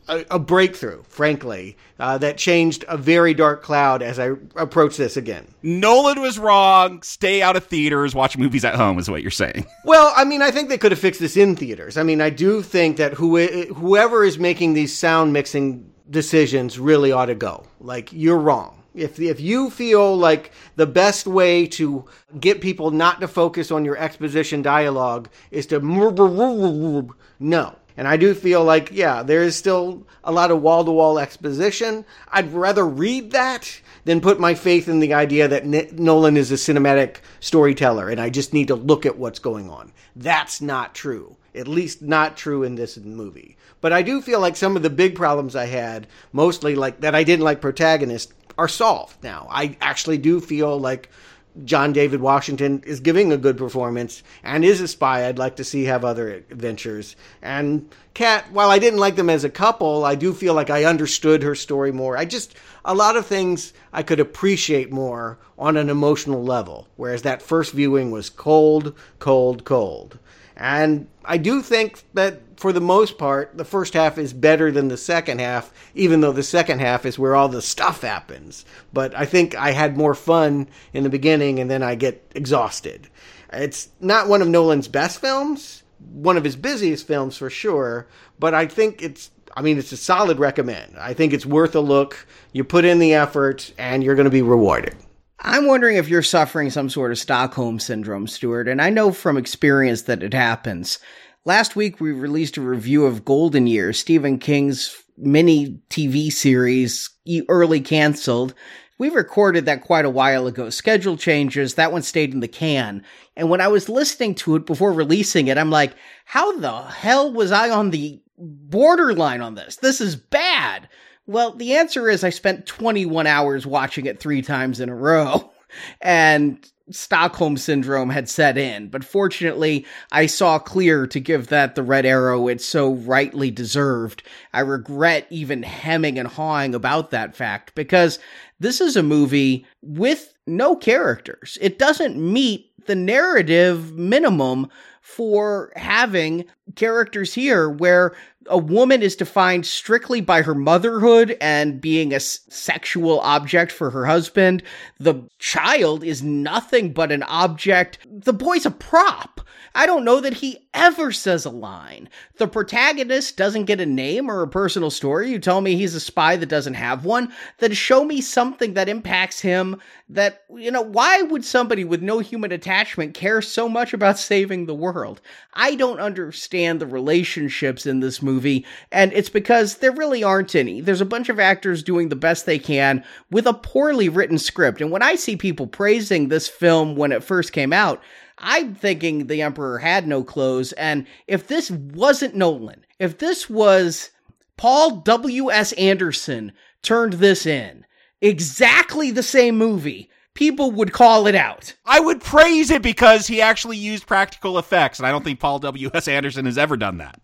a, a breakthrough, frankly, uh, that changed a very dark cloud as I approach this again. Nolan was wrong. Stay out of theaters. Watch movies at home is what you're saying. *laughs* Well, I mean, I think they could have fixed this in theaters. I mean, I do think that who, whoever is making these sound mixing decisions really ought to go. Like, you're wrong. If, if you feel like the best way to get people not to focus on your exposition dialogue is to *laughs* no and I do feel like, yeah, there is still a lot of wall to wall exposition. I'd rather read that than put my faith in the idea that N- Nolan is a cinematic storyteller and I just need to look at what's going on. That's not true. At least not true in this movie. But I do feel like some of the big problems I had, mostly like that I didn't like protagonist, are solved now. I actually do feel like John David Washington is giving a good performance and is a spy I'd like to see have other adventures. And Kat, while I didn't like them as a couple, I do feel like I understood her story more. I just, a lot of things I could appreciate more on an emotional level, whereas that first viewing was cold, cold, cold. And I do think that for the most part, the first half is better than the second half, even though the second half is where all the stuff happens. But I think I had more fun in the beginning and then I get exhausted. It's not one of Nolan's best films, one of his busiest films for sure, but I think it's I mean, it's a solid recommend. I think it's worth a look. You put in the effort and you're going to be rewarded. I'm wondering if you're suffering some sort of Stockholm syndrome, Stuart, and I know from experience that it happens. Last week, we released a review of Golden Years, Stephen King's mini TV series, early canceled. We recorded that quite a while ago. Schedule changes, that one stayed in the can. And when I was listening to it before releasing it, I'm like, how the hell was I on the borderline on this? This is bad. Well, the answer is I spent 21 hours watching it three times in a row. *laughs* And Stockholm syndrome had set in, but fortunately, I saw clear to give that the red arrow it so rightly deserved. I regret even hemming and hawing about that fact because this is a movie with no characters. It doesn't meet the narrative minimum for having characters here where a woman is defined strictly by her motherhood and being a sexual object for her husband. The child is nothing but an object. The boy's a prop. I don't know that he ever says a line. The protagonist doesn't get a name or a personal story. You tell me he's a spy that doesn't have one. Then show me something that impacts him that, you know, why would somebody with no human attachment care so much about *laughs* saving the world? I don't understand the relationships in this movie, and it's because there really aren't any. There's a bunch of actors doing the best they can with a poorly written script. And when I see people praising this film when it first came out, I'm thinking the Emperor had no clothes. And if this wasn't Nolan, if this was Paul W.S. Anderson turned this in, exactly the same movie, people would call it out. I would praise it because he actually used practical effects, and I don't think Paul W.S. Anderson has ever done that.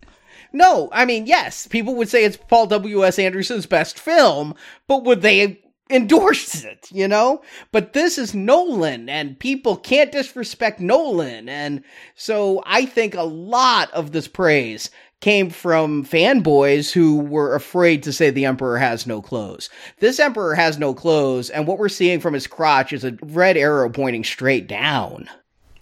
No, I mean, yes, people would say it's Paul W.S. Anderson's best film, but would they endorse it, you know? But this is Nolan, and people can't disrespect Nolan. And so I think a lot of this praise came from fanboys who were afraid to say the Emperor has no clothes. This Emperor has no clothes, and what we're seeing from his crotch is a red arrow pointing straight down.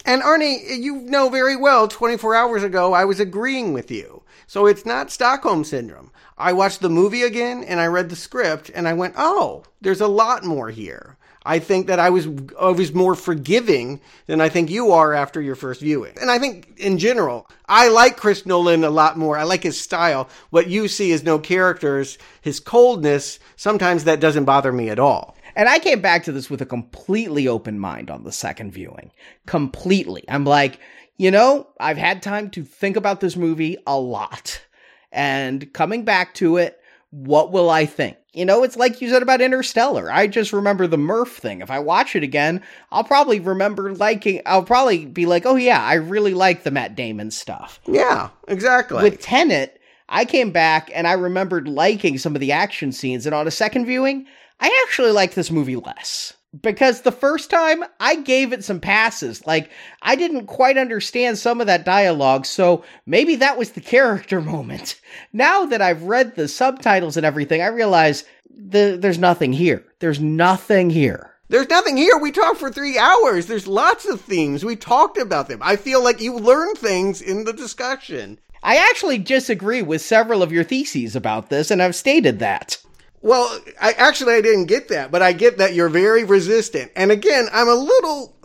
And Arnie, you know very well, 24 hours ago, I was agreeing with you. So it's not Stockholm Syndrome. I watched the movie again and I read the script and I went, oh, there's a lot more here. I think that I was I was more forgiving than I think you are after your first viewing. And I think in general, I like Chris Nolan a lot more. I like his style. What you see is no characters, his coldness, sometimes that doesn't bother me at all. And I came back to this with a completely open mind on the second viewing. Completely. I'm like, you know, I've had time to think about this movie a lot. And coming back to it what will I think? You know, it's like you said about Interstellar. I just remember the Murph thing. If I watch it again, I'll probably remember liking, I'll probably be like, oh yeah, I really like the Matt Damon stuff. Yeah, exactly. With Tenet, I came back and I remembered liking some of the action scenes, and on a second viewing, I actually like this movie less. Because the first time I gave it some passes. Like, I didn't quite understand some of that dialogue, so maybe that was the character *laughs* moment. Now that I've read the subtitles and everything, I realize the, there's nothing here. There's nothing here. There's nothing here. We talked for three hours. There's lots of themes. We talked about them. I feel like you learned things in the discussion. I actually disagree with several of your theses about this, and I've stated that. Well, I actually I didn't get that, but I get that you're very resistant. And again, I'm a little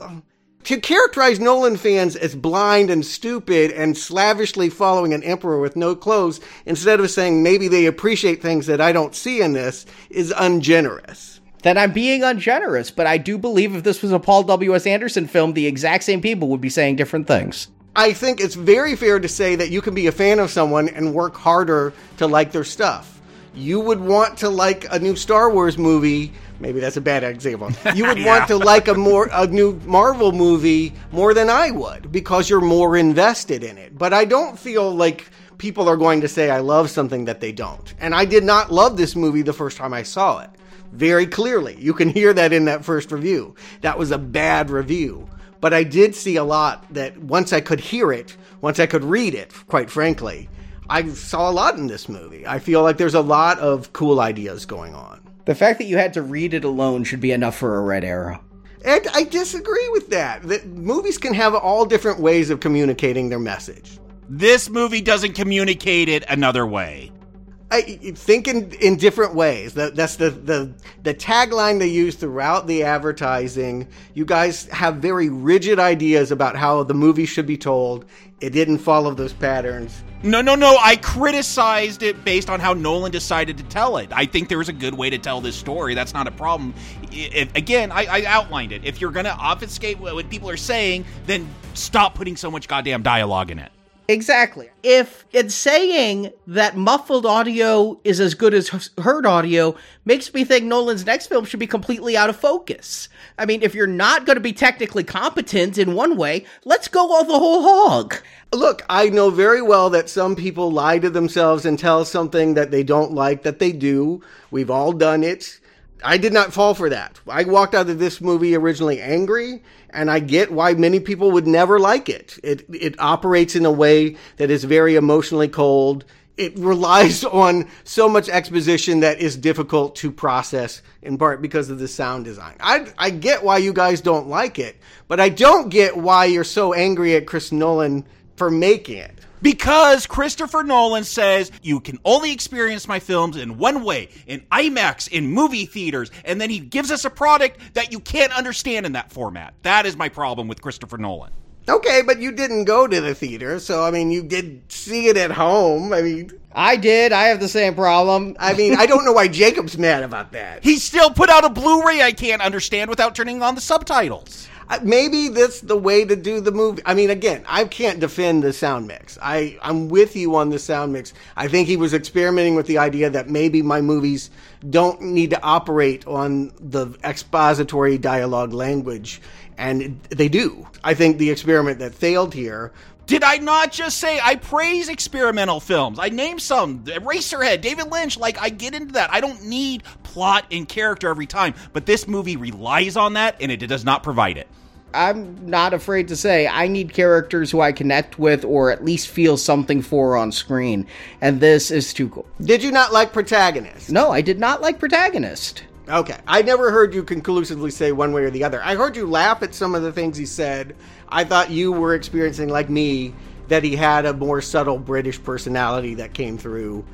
to characterize Nolan fans as blind and stupid and slavishly following an emperor with no clothes instead of saying maybe they appreciate things that I don't see in this is ungenerous. Then I'm being ungenerous, but I do believe if this was a Paul W.S. Anderson film, the exact same people would be saying different things. I think it's very fair to say that you can be a fan of someone and work harder to like their stuff. You would want to like a new Star Wars movie. Maybe that's a bad example. You would yeah. *laughs* want to like a more a new Marvel movie more than I would because you're more invested in it. But I don't feel like people are going to say I love something that they don't. And I did not love this movie the first time I saw it. Very clearly. You can hear that in that first review. That was a bad review. But I did see a lot that once I could hear it, once I could read it, quite frankly, I saw a lot in this movie. I feel like there's a lot of cool ideas going on. The fact that you had to read it alone should be enough for a red arrow. And I disagree with that. That movies can have all different ways of communicating their message. This movie doesn't communicate it another way. I think in, in different ways. That, that's the, the the tagline they use throughout the advertising. You guys have very rigid ideas about how the movie should be told. It didn't follow those patterns. No, no, no. I criticized it based on how Nolan decided to tell it. I think there is a good way to tell this story. That's not a problem. If, again, I, I outlined it. If you're going to obfuscate what people are saying, then stop putting so much goddamn dialogue in it. Exactly. If it's saying that muffled audio is as good as heard audio makes me think Nolan's next film should be completely out of focus. I mean, if you're not going to be technically competent in one way, let's go all the whole hog. Look, I know very well that some people lie to themselves and tell something that they don't like that they do. We've all done it. I did not fall for that. I walked out of this movie originally angry, and I get why many people would never like it. It it operates in a way that is very emotionally cold. It *laughs* relies on so much exposition that is difficult to process in part because of the sound design. I I get why you guys don't like it, but I don't get why you're so angry at Chris Nolan for making it. Because Christopher Nolan says you can only experience my films in one way in IMAX, in movie theaters, and then he gives us a product that you can't understand in that format. That is my problem with Christopher Nolan. Okay, but you didn't go to the theater, so I mean, you did see it at home. I mean, I did. I have the same problem. I mean, I don't know why Jacob's mad about that. He still put out a Blu ray I can't understand without turning on the subtitles maybe that's the way to do the movie. I mean, again, I can't defend the sound mix. I, I'm with you on the sound mix. I think he was experimenting with the idea that maybe my movies don't need to operate on the expository dialogue language, and they do. I think the experiment that failed here did I not just say I praise experimental films? I name some Eraserhead, David Lynch. Like, I get into that. I don't need plot and character every time, but this movie relies on that and it does not provide it. I'm not afraid to say I need characters who I connect with or at least feel something for on screen, and this is too cool. Did you not like Protagonist? No, I did not like Protagonist. Okay. I never heard you conclusively say one way or the other. I heard you laugh at some of the things he said. I thought you were experiencing, like me, that he had a more subtle British personality that came through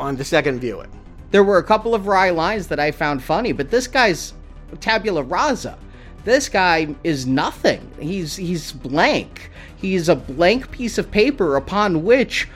on the second viewing. There were a couple of wry lines that I found funny, but this guy's tabula rasa. This guy is nothing. He's he's blank. He's a blank piece of paper upon which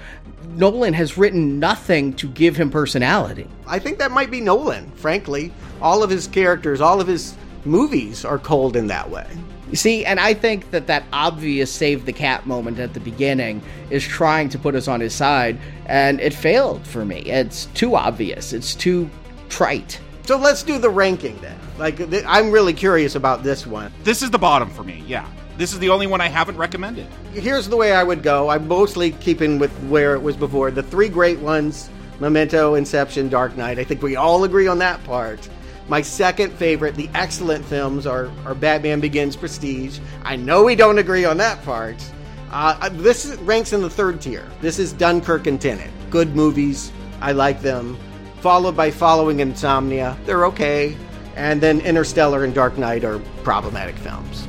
Nolan has written nothing to give him personality. I think that might be Nolan, frankly. All of his characters, all of his movies are cold in that way. You see, and I think that that obvious save the cat moment at the beginning is trying to put us on his side, and it failed for me. It's too obvious. It's too trite. So let's do the ranking then. Like, th- I'm really curious about this one. This is the bottom for me. Yeah. This is the only one I haven't recommended. Here's the way I would go. I'm mostly keeping with where it was before. The three great ones Memento, Inception, Dark Knight. I think we all agree on that part. My second favorite, the excellent films, are, are Batman Begins, Prestige. I know we don't agree on that part. Uh, this ranks in the third tier. This is Dunkirk and Tenet. Good movies. I like them. Followed by Following Insomnia. They're okay. And then Interstellar and Dark Knight are problematic films.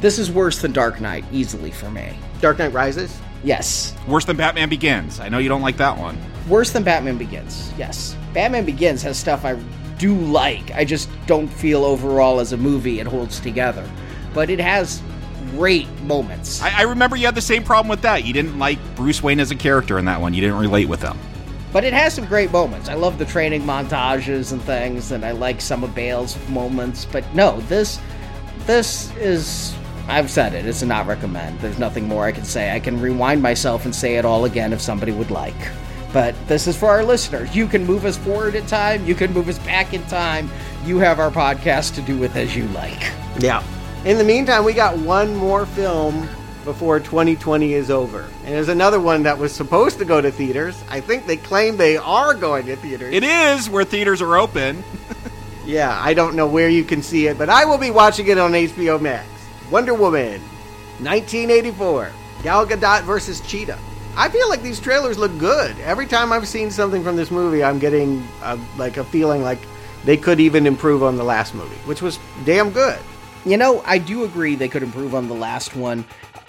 This is worse than Dark Knight, easily for me. Dark Knight Rises? Yes. Worse than Batman Begins. I know you don't like that one. Worse than Batman Begins. Yes. Batman Begins has stuff I do like. I just don't feel overall as a movie it holds together. But it has great moments. I, I remember you had the same problem with that. You didn't like Bruce Wayne as a character in that one. You didn't relate with him. But it has some great moments. I love the training montages and things, and I like some of Bale's moments. But no, this this is I've said it. It's a not recommend. There's nothing more I can say. I can rewind myself and say it all again if somebody would like. But this is for our listeners. You can move us forward in time. You can move us back in time. You have our podcast to do with as you like. Yeah. In the meantime, we got one more film before 2020 is over. And there's another one that was supposed to go to theaters. I think they claim they are going to theaters. It is where theaters are open. *laughs* yeah, I don't know where you can see it, but I will be watching it on HBO Max. Wonder Woman, 1984. Gal Gadot versus Cheetah. I feel like these trailers look good. Every time I've seen something from this movie, I'm getting a, like a feeling like they could even improve on the last movie, which was damn good. You know, I do agree they could improve on the last one.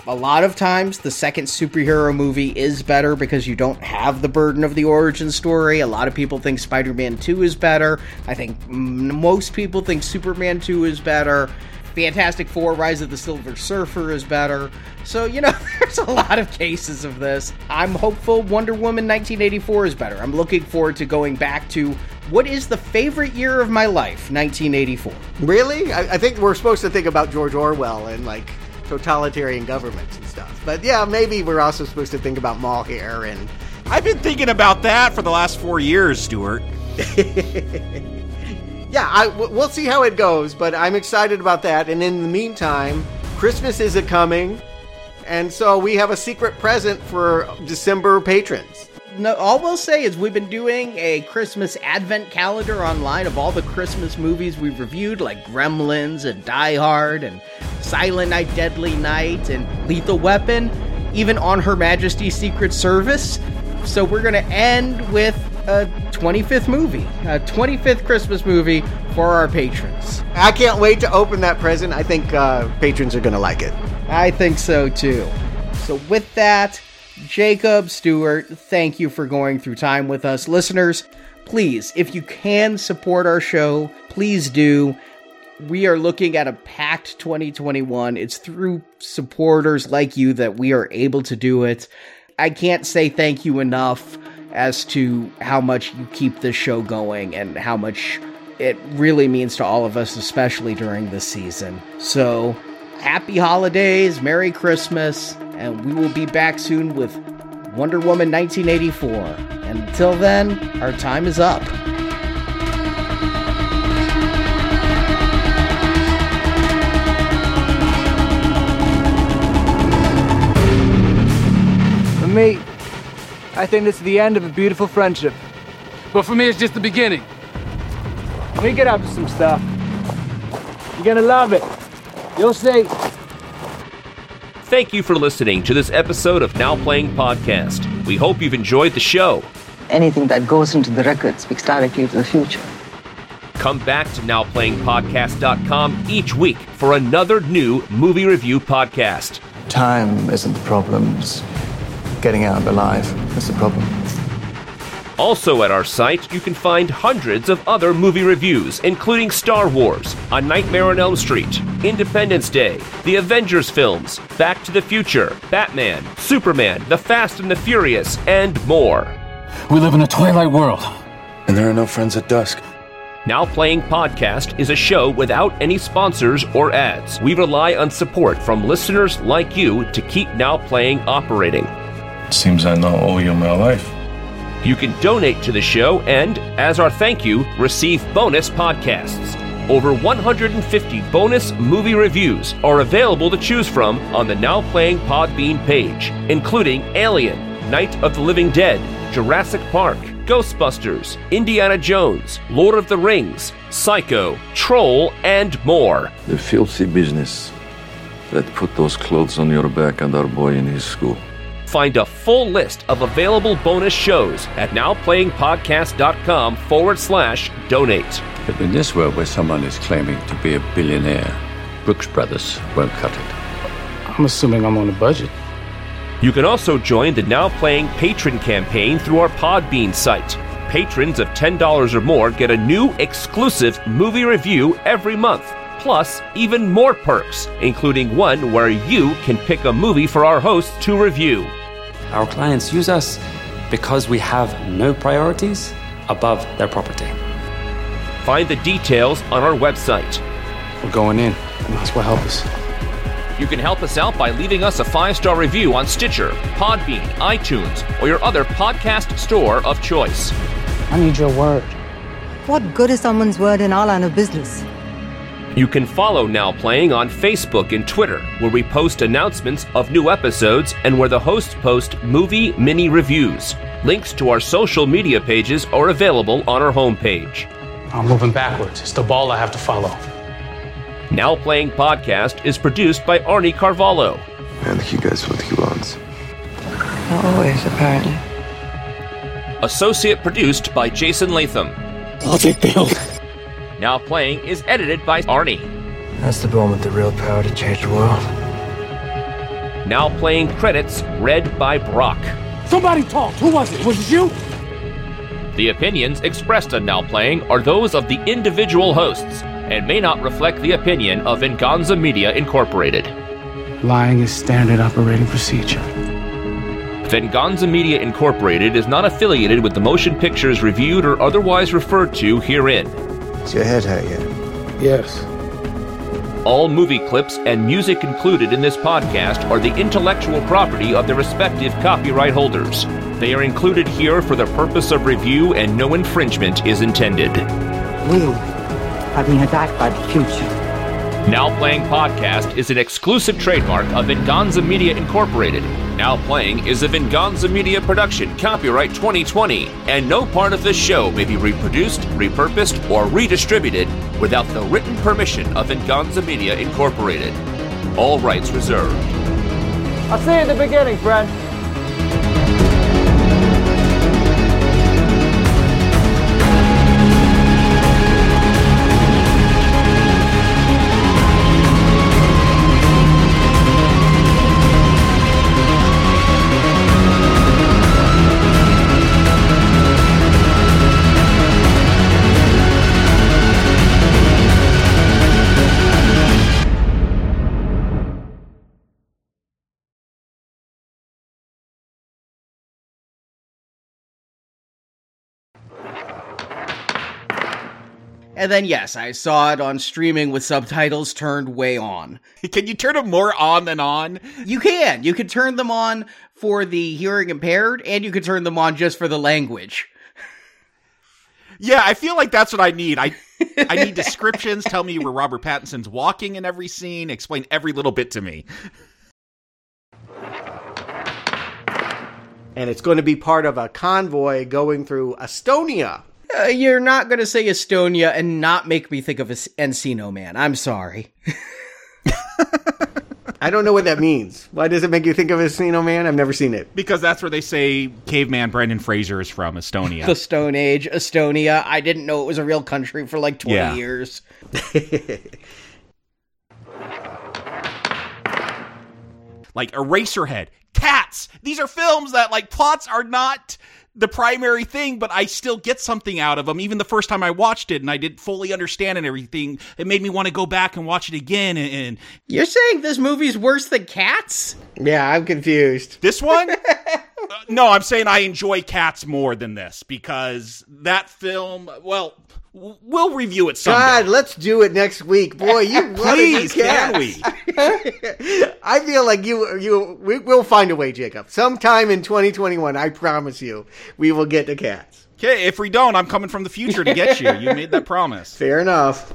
A lot of times, the second superhero movie is better because you don't have the burden of the origin story. A lot of people think Spider Man 2 is better. I think most people think Superman 2 is better. Fantastic Four Rise of the Silver Surfer is better. So, you know, *laughs* there's a lot of cases of this. I'm hopeful Wonder Woman 1984 is better. I'm looking forward to going back to what is the favorite year of my life, 1984. Really? I, I think we're supposed to think about George Orwell and like totalitarian governments and stuff. But yeah, maybe we're also supposed to think about mall hair and. I've been thinking about that for the last four years, Stuart. *laughs* yeah, I, we'll see how it goes, but I'm excited about that. And in the meantime, Christmas is a coming, and so we have a secret present for December patrons. No, all we'll say is we've been doing a Christmas advent calendar online of all the Christmas movies we've reviewed, like Gremlins and Die Hard and Silent Night, Deadly Night and Lethal Weapon, even on Her Majesty's Secret Service. So we're going to end with a 25th movie, a 25th Christmas movie for our patrons. I can't wait to open that present. I think uh, patrons are going to like it. I think so too. So with that, Jacob Stuart, thank you for going through time with us. Listeners, please, if you can support our show, please do. We are looking at a packed 2021. It's through supporters like you that we are able to do it. I can't say thank you enough as to how much you keep this show going and how much it really means to all of us, especially during this season. So, happy holidays, Merry Christmas, and we will be back soon with Wonder Woman 1984. And until then, our time is up. Me, I think this is the end of a beautiful friendship. But for me, it's just the beginning. We get up to some stuff. You're gonna love it. You'll see. Thank you for listening to this episode of Now Playing Podcast. We hope you've enjoyed the show. Anything that goes into the record speaks directly to the future. Come back to NowPlayingPodcast.com each week for another new movie review podcast. Time isn't the problem. It's getting out alive is the problem. Also at our site, you can find hundreds of other movie reviews, including Star Wars, A Nightmare on Elm Street, Independence Day, the Avengers films, Back to the Future, Batman, Superman, The Fast and the Furious, and more. We live in a twilight world. And there are no friends at dusk. Now Playing Podcast is a show without any sponsors or ads. We rely on support from listeners like you to keep Now Playing operating. Seems I now owe you my life. You can donate to the show and, as our thank you, receive bonus podcasts. Over 150 bonus movie reviews are available to choose from on the Now Playing Podbean page, including Alien, Night of the Living Dead, Jurassic Park, Ghostbusters, Indiana Jones, Lord of the Rings, Psycho, Troll, and more. The filthy business that put those clothes on your back and our boy in his school. Find a full list of available bonus shows at nowplayingpodcast.com forward slash donate. But in this world where someone is claiming to be a billionaire, Brooks Brothers won't cut it. I'm assuming I'm on a budget. You can also join the Now Playing Patron campaign through our Podbean site. Patrons of $10 or more get a new exclusive movie review every month, plus even more perks, including one where you can pick a movie for our hosts to review. Our clients use us because we have no priorities above their property. Find the details on our website. We're going in. You might as well help us. You can help us out by leaving us a five star review on Stitcher, Podbean, iTunes, or your other podcast store of choice. I need your word. What good is someone's word in our line of business? You can follow Now Playing on Facebook and Twitter, where we post announcements of new episodes and where the hosts post movie mini reviews. Links to our social media pages are available on our homepage. I'm moving backwards. It's the ball I have to follow. Now Playing Podcast is produced by Arnie Carvalho. I think you guys what he wants. Not always, apparently. Associate produced by Jason Latham. Logic build. Now Playing is edited by Arnie. That's the one with the real power to change the world. Now Playing credits read by Brock. Somebody talked. Who was it? Was it you? The opinions expressed on Now Playing are those of the individual hosts and may not reflect the opinion of Venganza Media Incorporated. Lying is standard operating procedure. Venganza Media Incorporated is not affiliated with the motion pictures reviewed or otherwise referred to herein. Is your head hurt yet? Yes. All movie clips and music included in this podcast are the intellectual property of the respective copyright holders. They are included here for the purpose of review and no infringement is intended. We are being attacked by the future. Now Playing Podcast is an exclusive trademark of Venganza Media Incorporated. Now Playing is a Venganza Media production, copyright 2020, and no part of this show may be reproduced, repurposed, or redistributed without the written permission of Venganza Media Incorporated. All rights reserved. I'll see you at the beginning, friend. And then, yes, I saw it on streaming with subtitles turned way on. Can you turn them more on than on? You can. You can turn them on for the hearing impaired, and you can turn them on just for the language. Yeah, I feel like that's what I need. I I need *laughs* descriptions. Tell me where Robert Pattinson's walking in every scene. Explain every little bit to me. And it's going to be part of a convoy going through Estonia. Uh, you're not going to say Estonia and not make me think of Es- Encino Man. I'm sorry. *laughs* I don't know what that means. Why does it make you think of Encino Man? I've never seen it. Because that's where they say caveman Brendan Fraser is from, Estonia. The Stone Age, Estonia. I didn't know it was a real country for like 20 Yeah. years. *laughs* like Eraserhead, Cats. These are films that like plots are not the primary thing, but I still get something out of them. Even the first time I watched it and I didn't fully understand and everything, it made me want to go back and watch it again. And, and You're saying this movie's worse than Cats? Yeah, I'm confused. this one, *laughs* Uh, no, I'm saying I enjoy Cats more than this because that film. Well, We'll review it someday. God, let's do it next week, boy. *laughs* You Please, can we? *laughs* I feel like you, you, we, we'll find a way, Jacob. Sometime in 2021, I promise you, we will get the cats. Okay, if we don't, I'm coming from the future to get you. You made that promise. *laughs* Fair enough.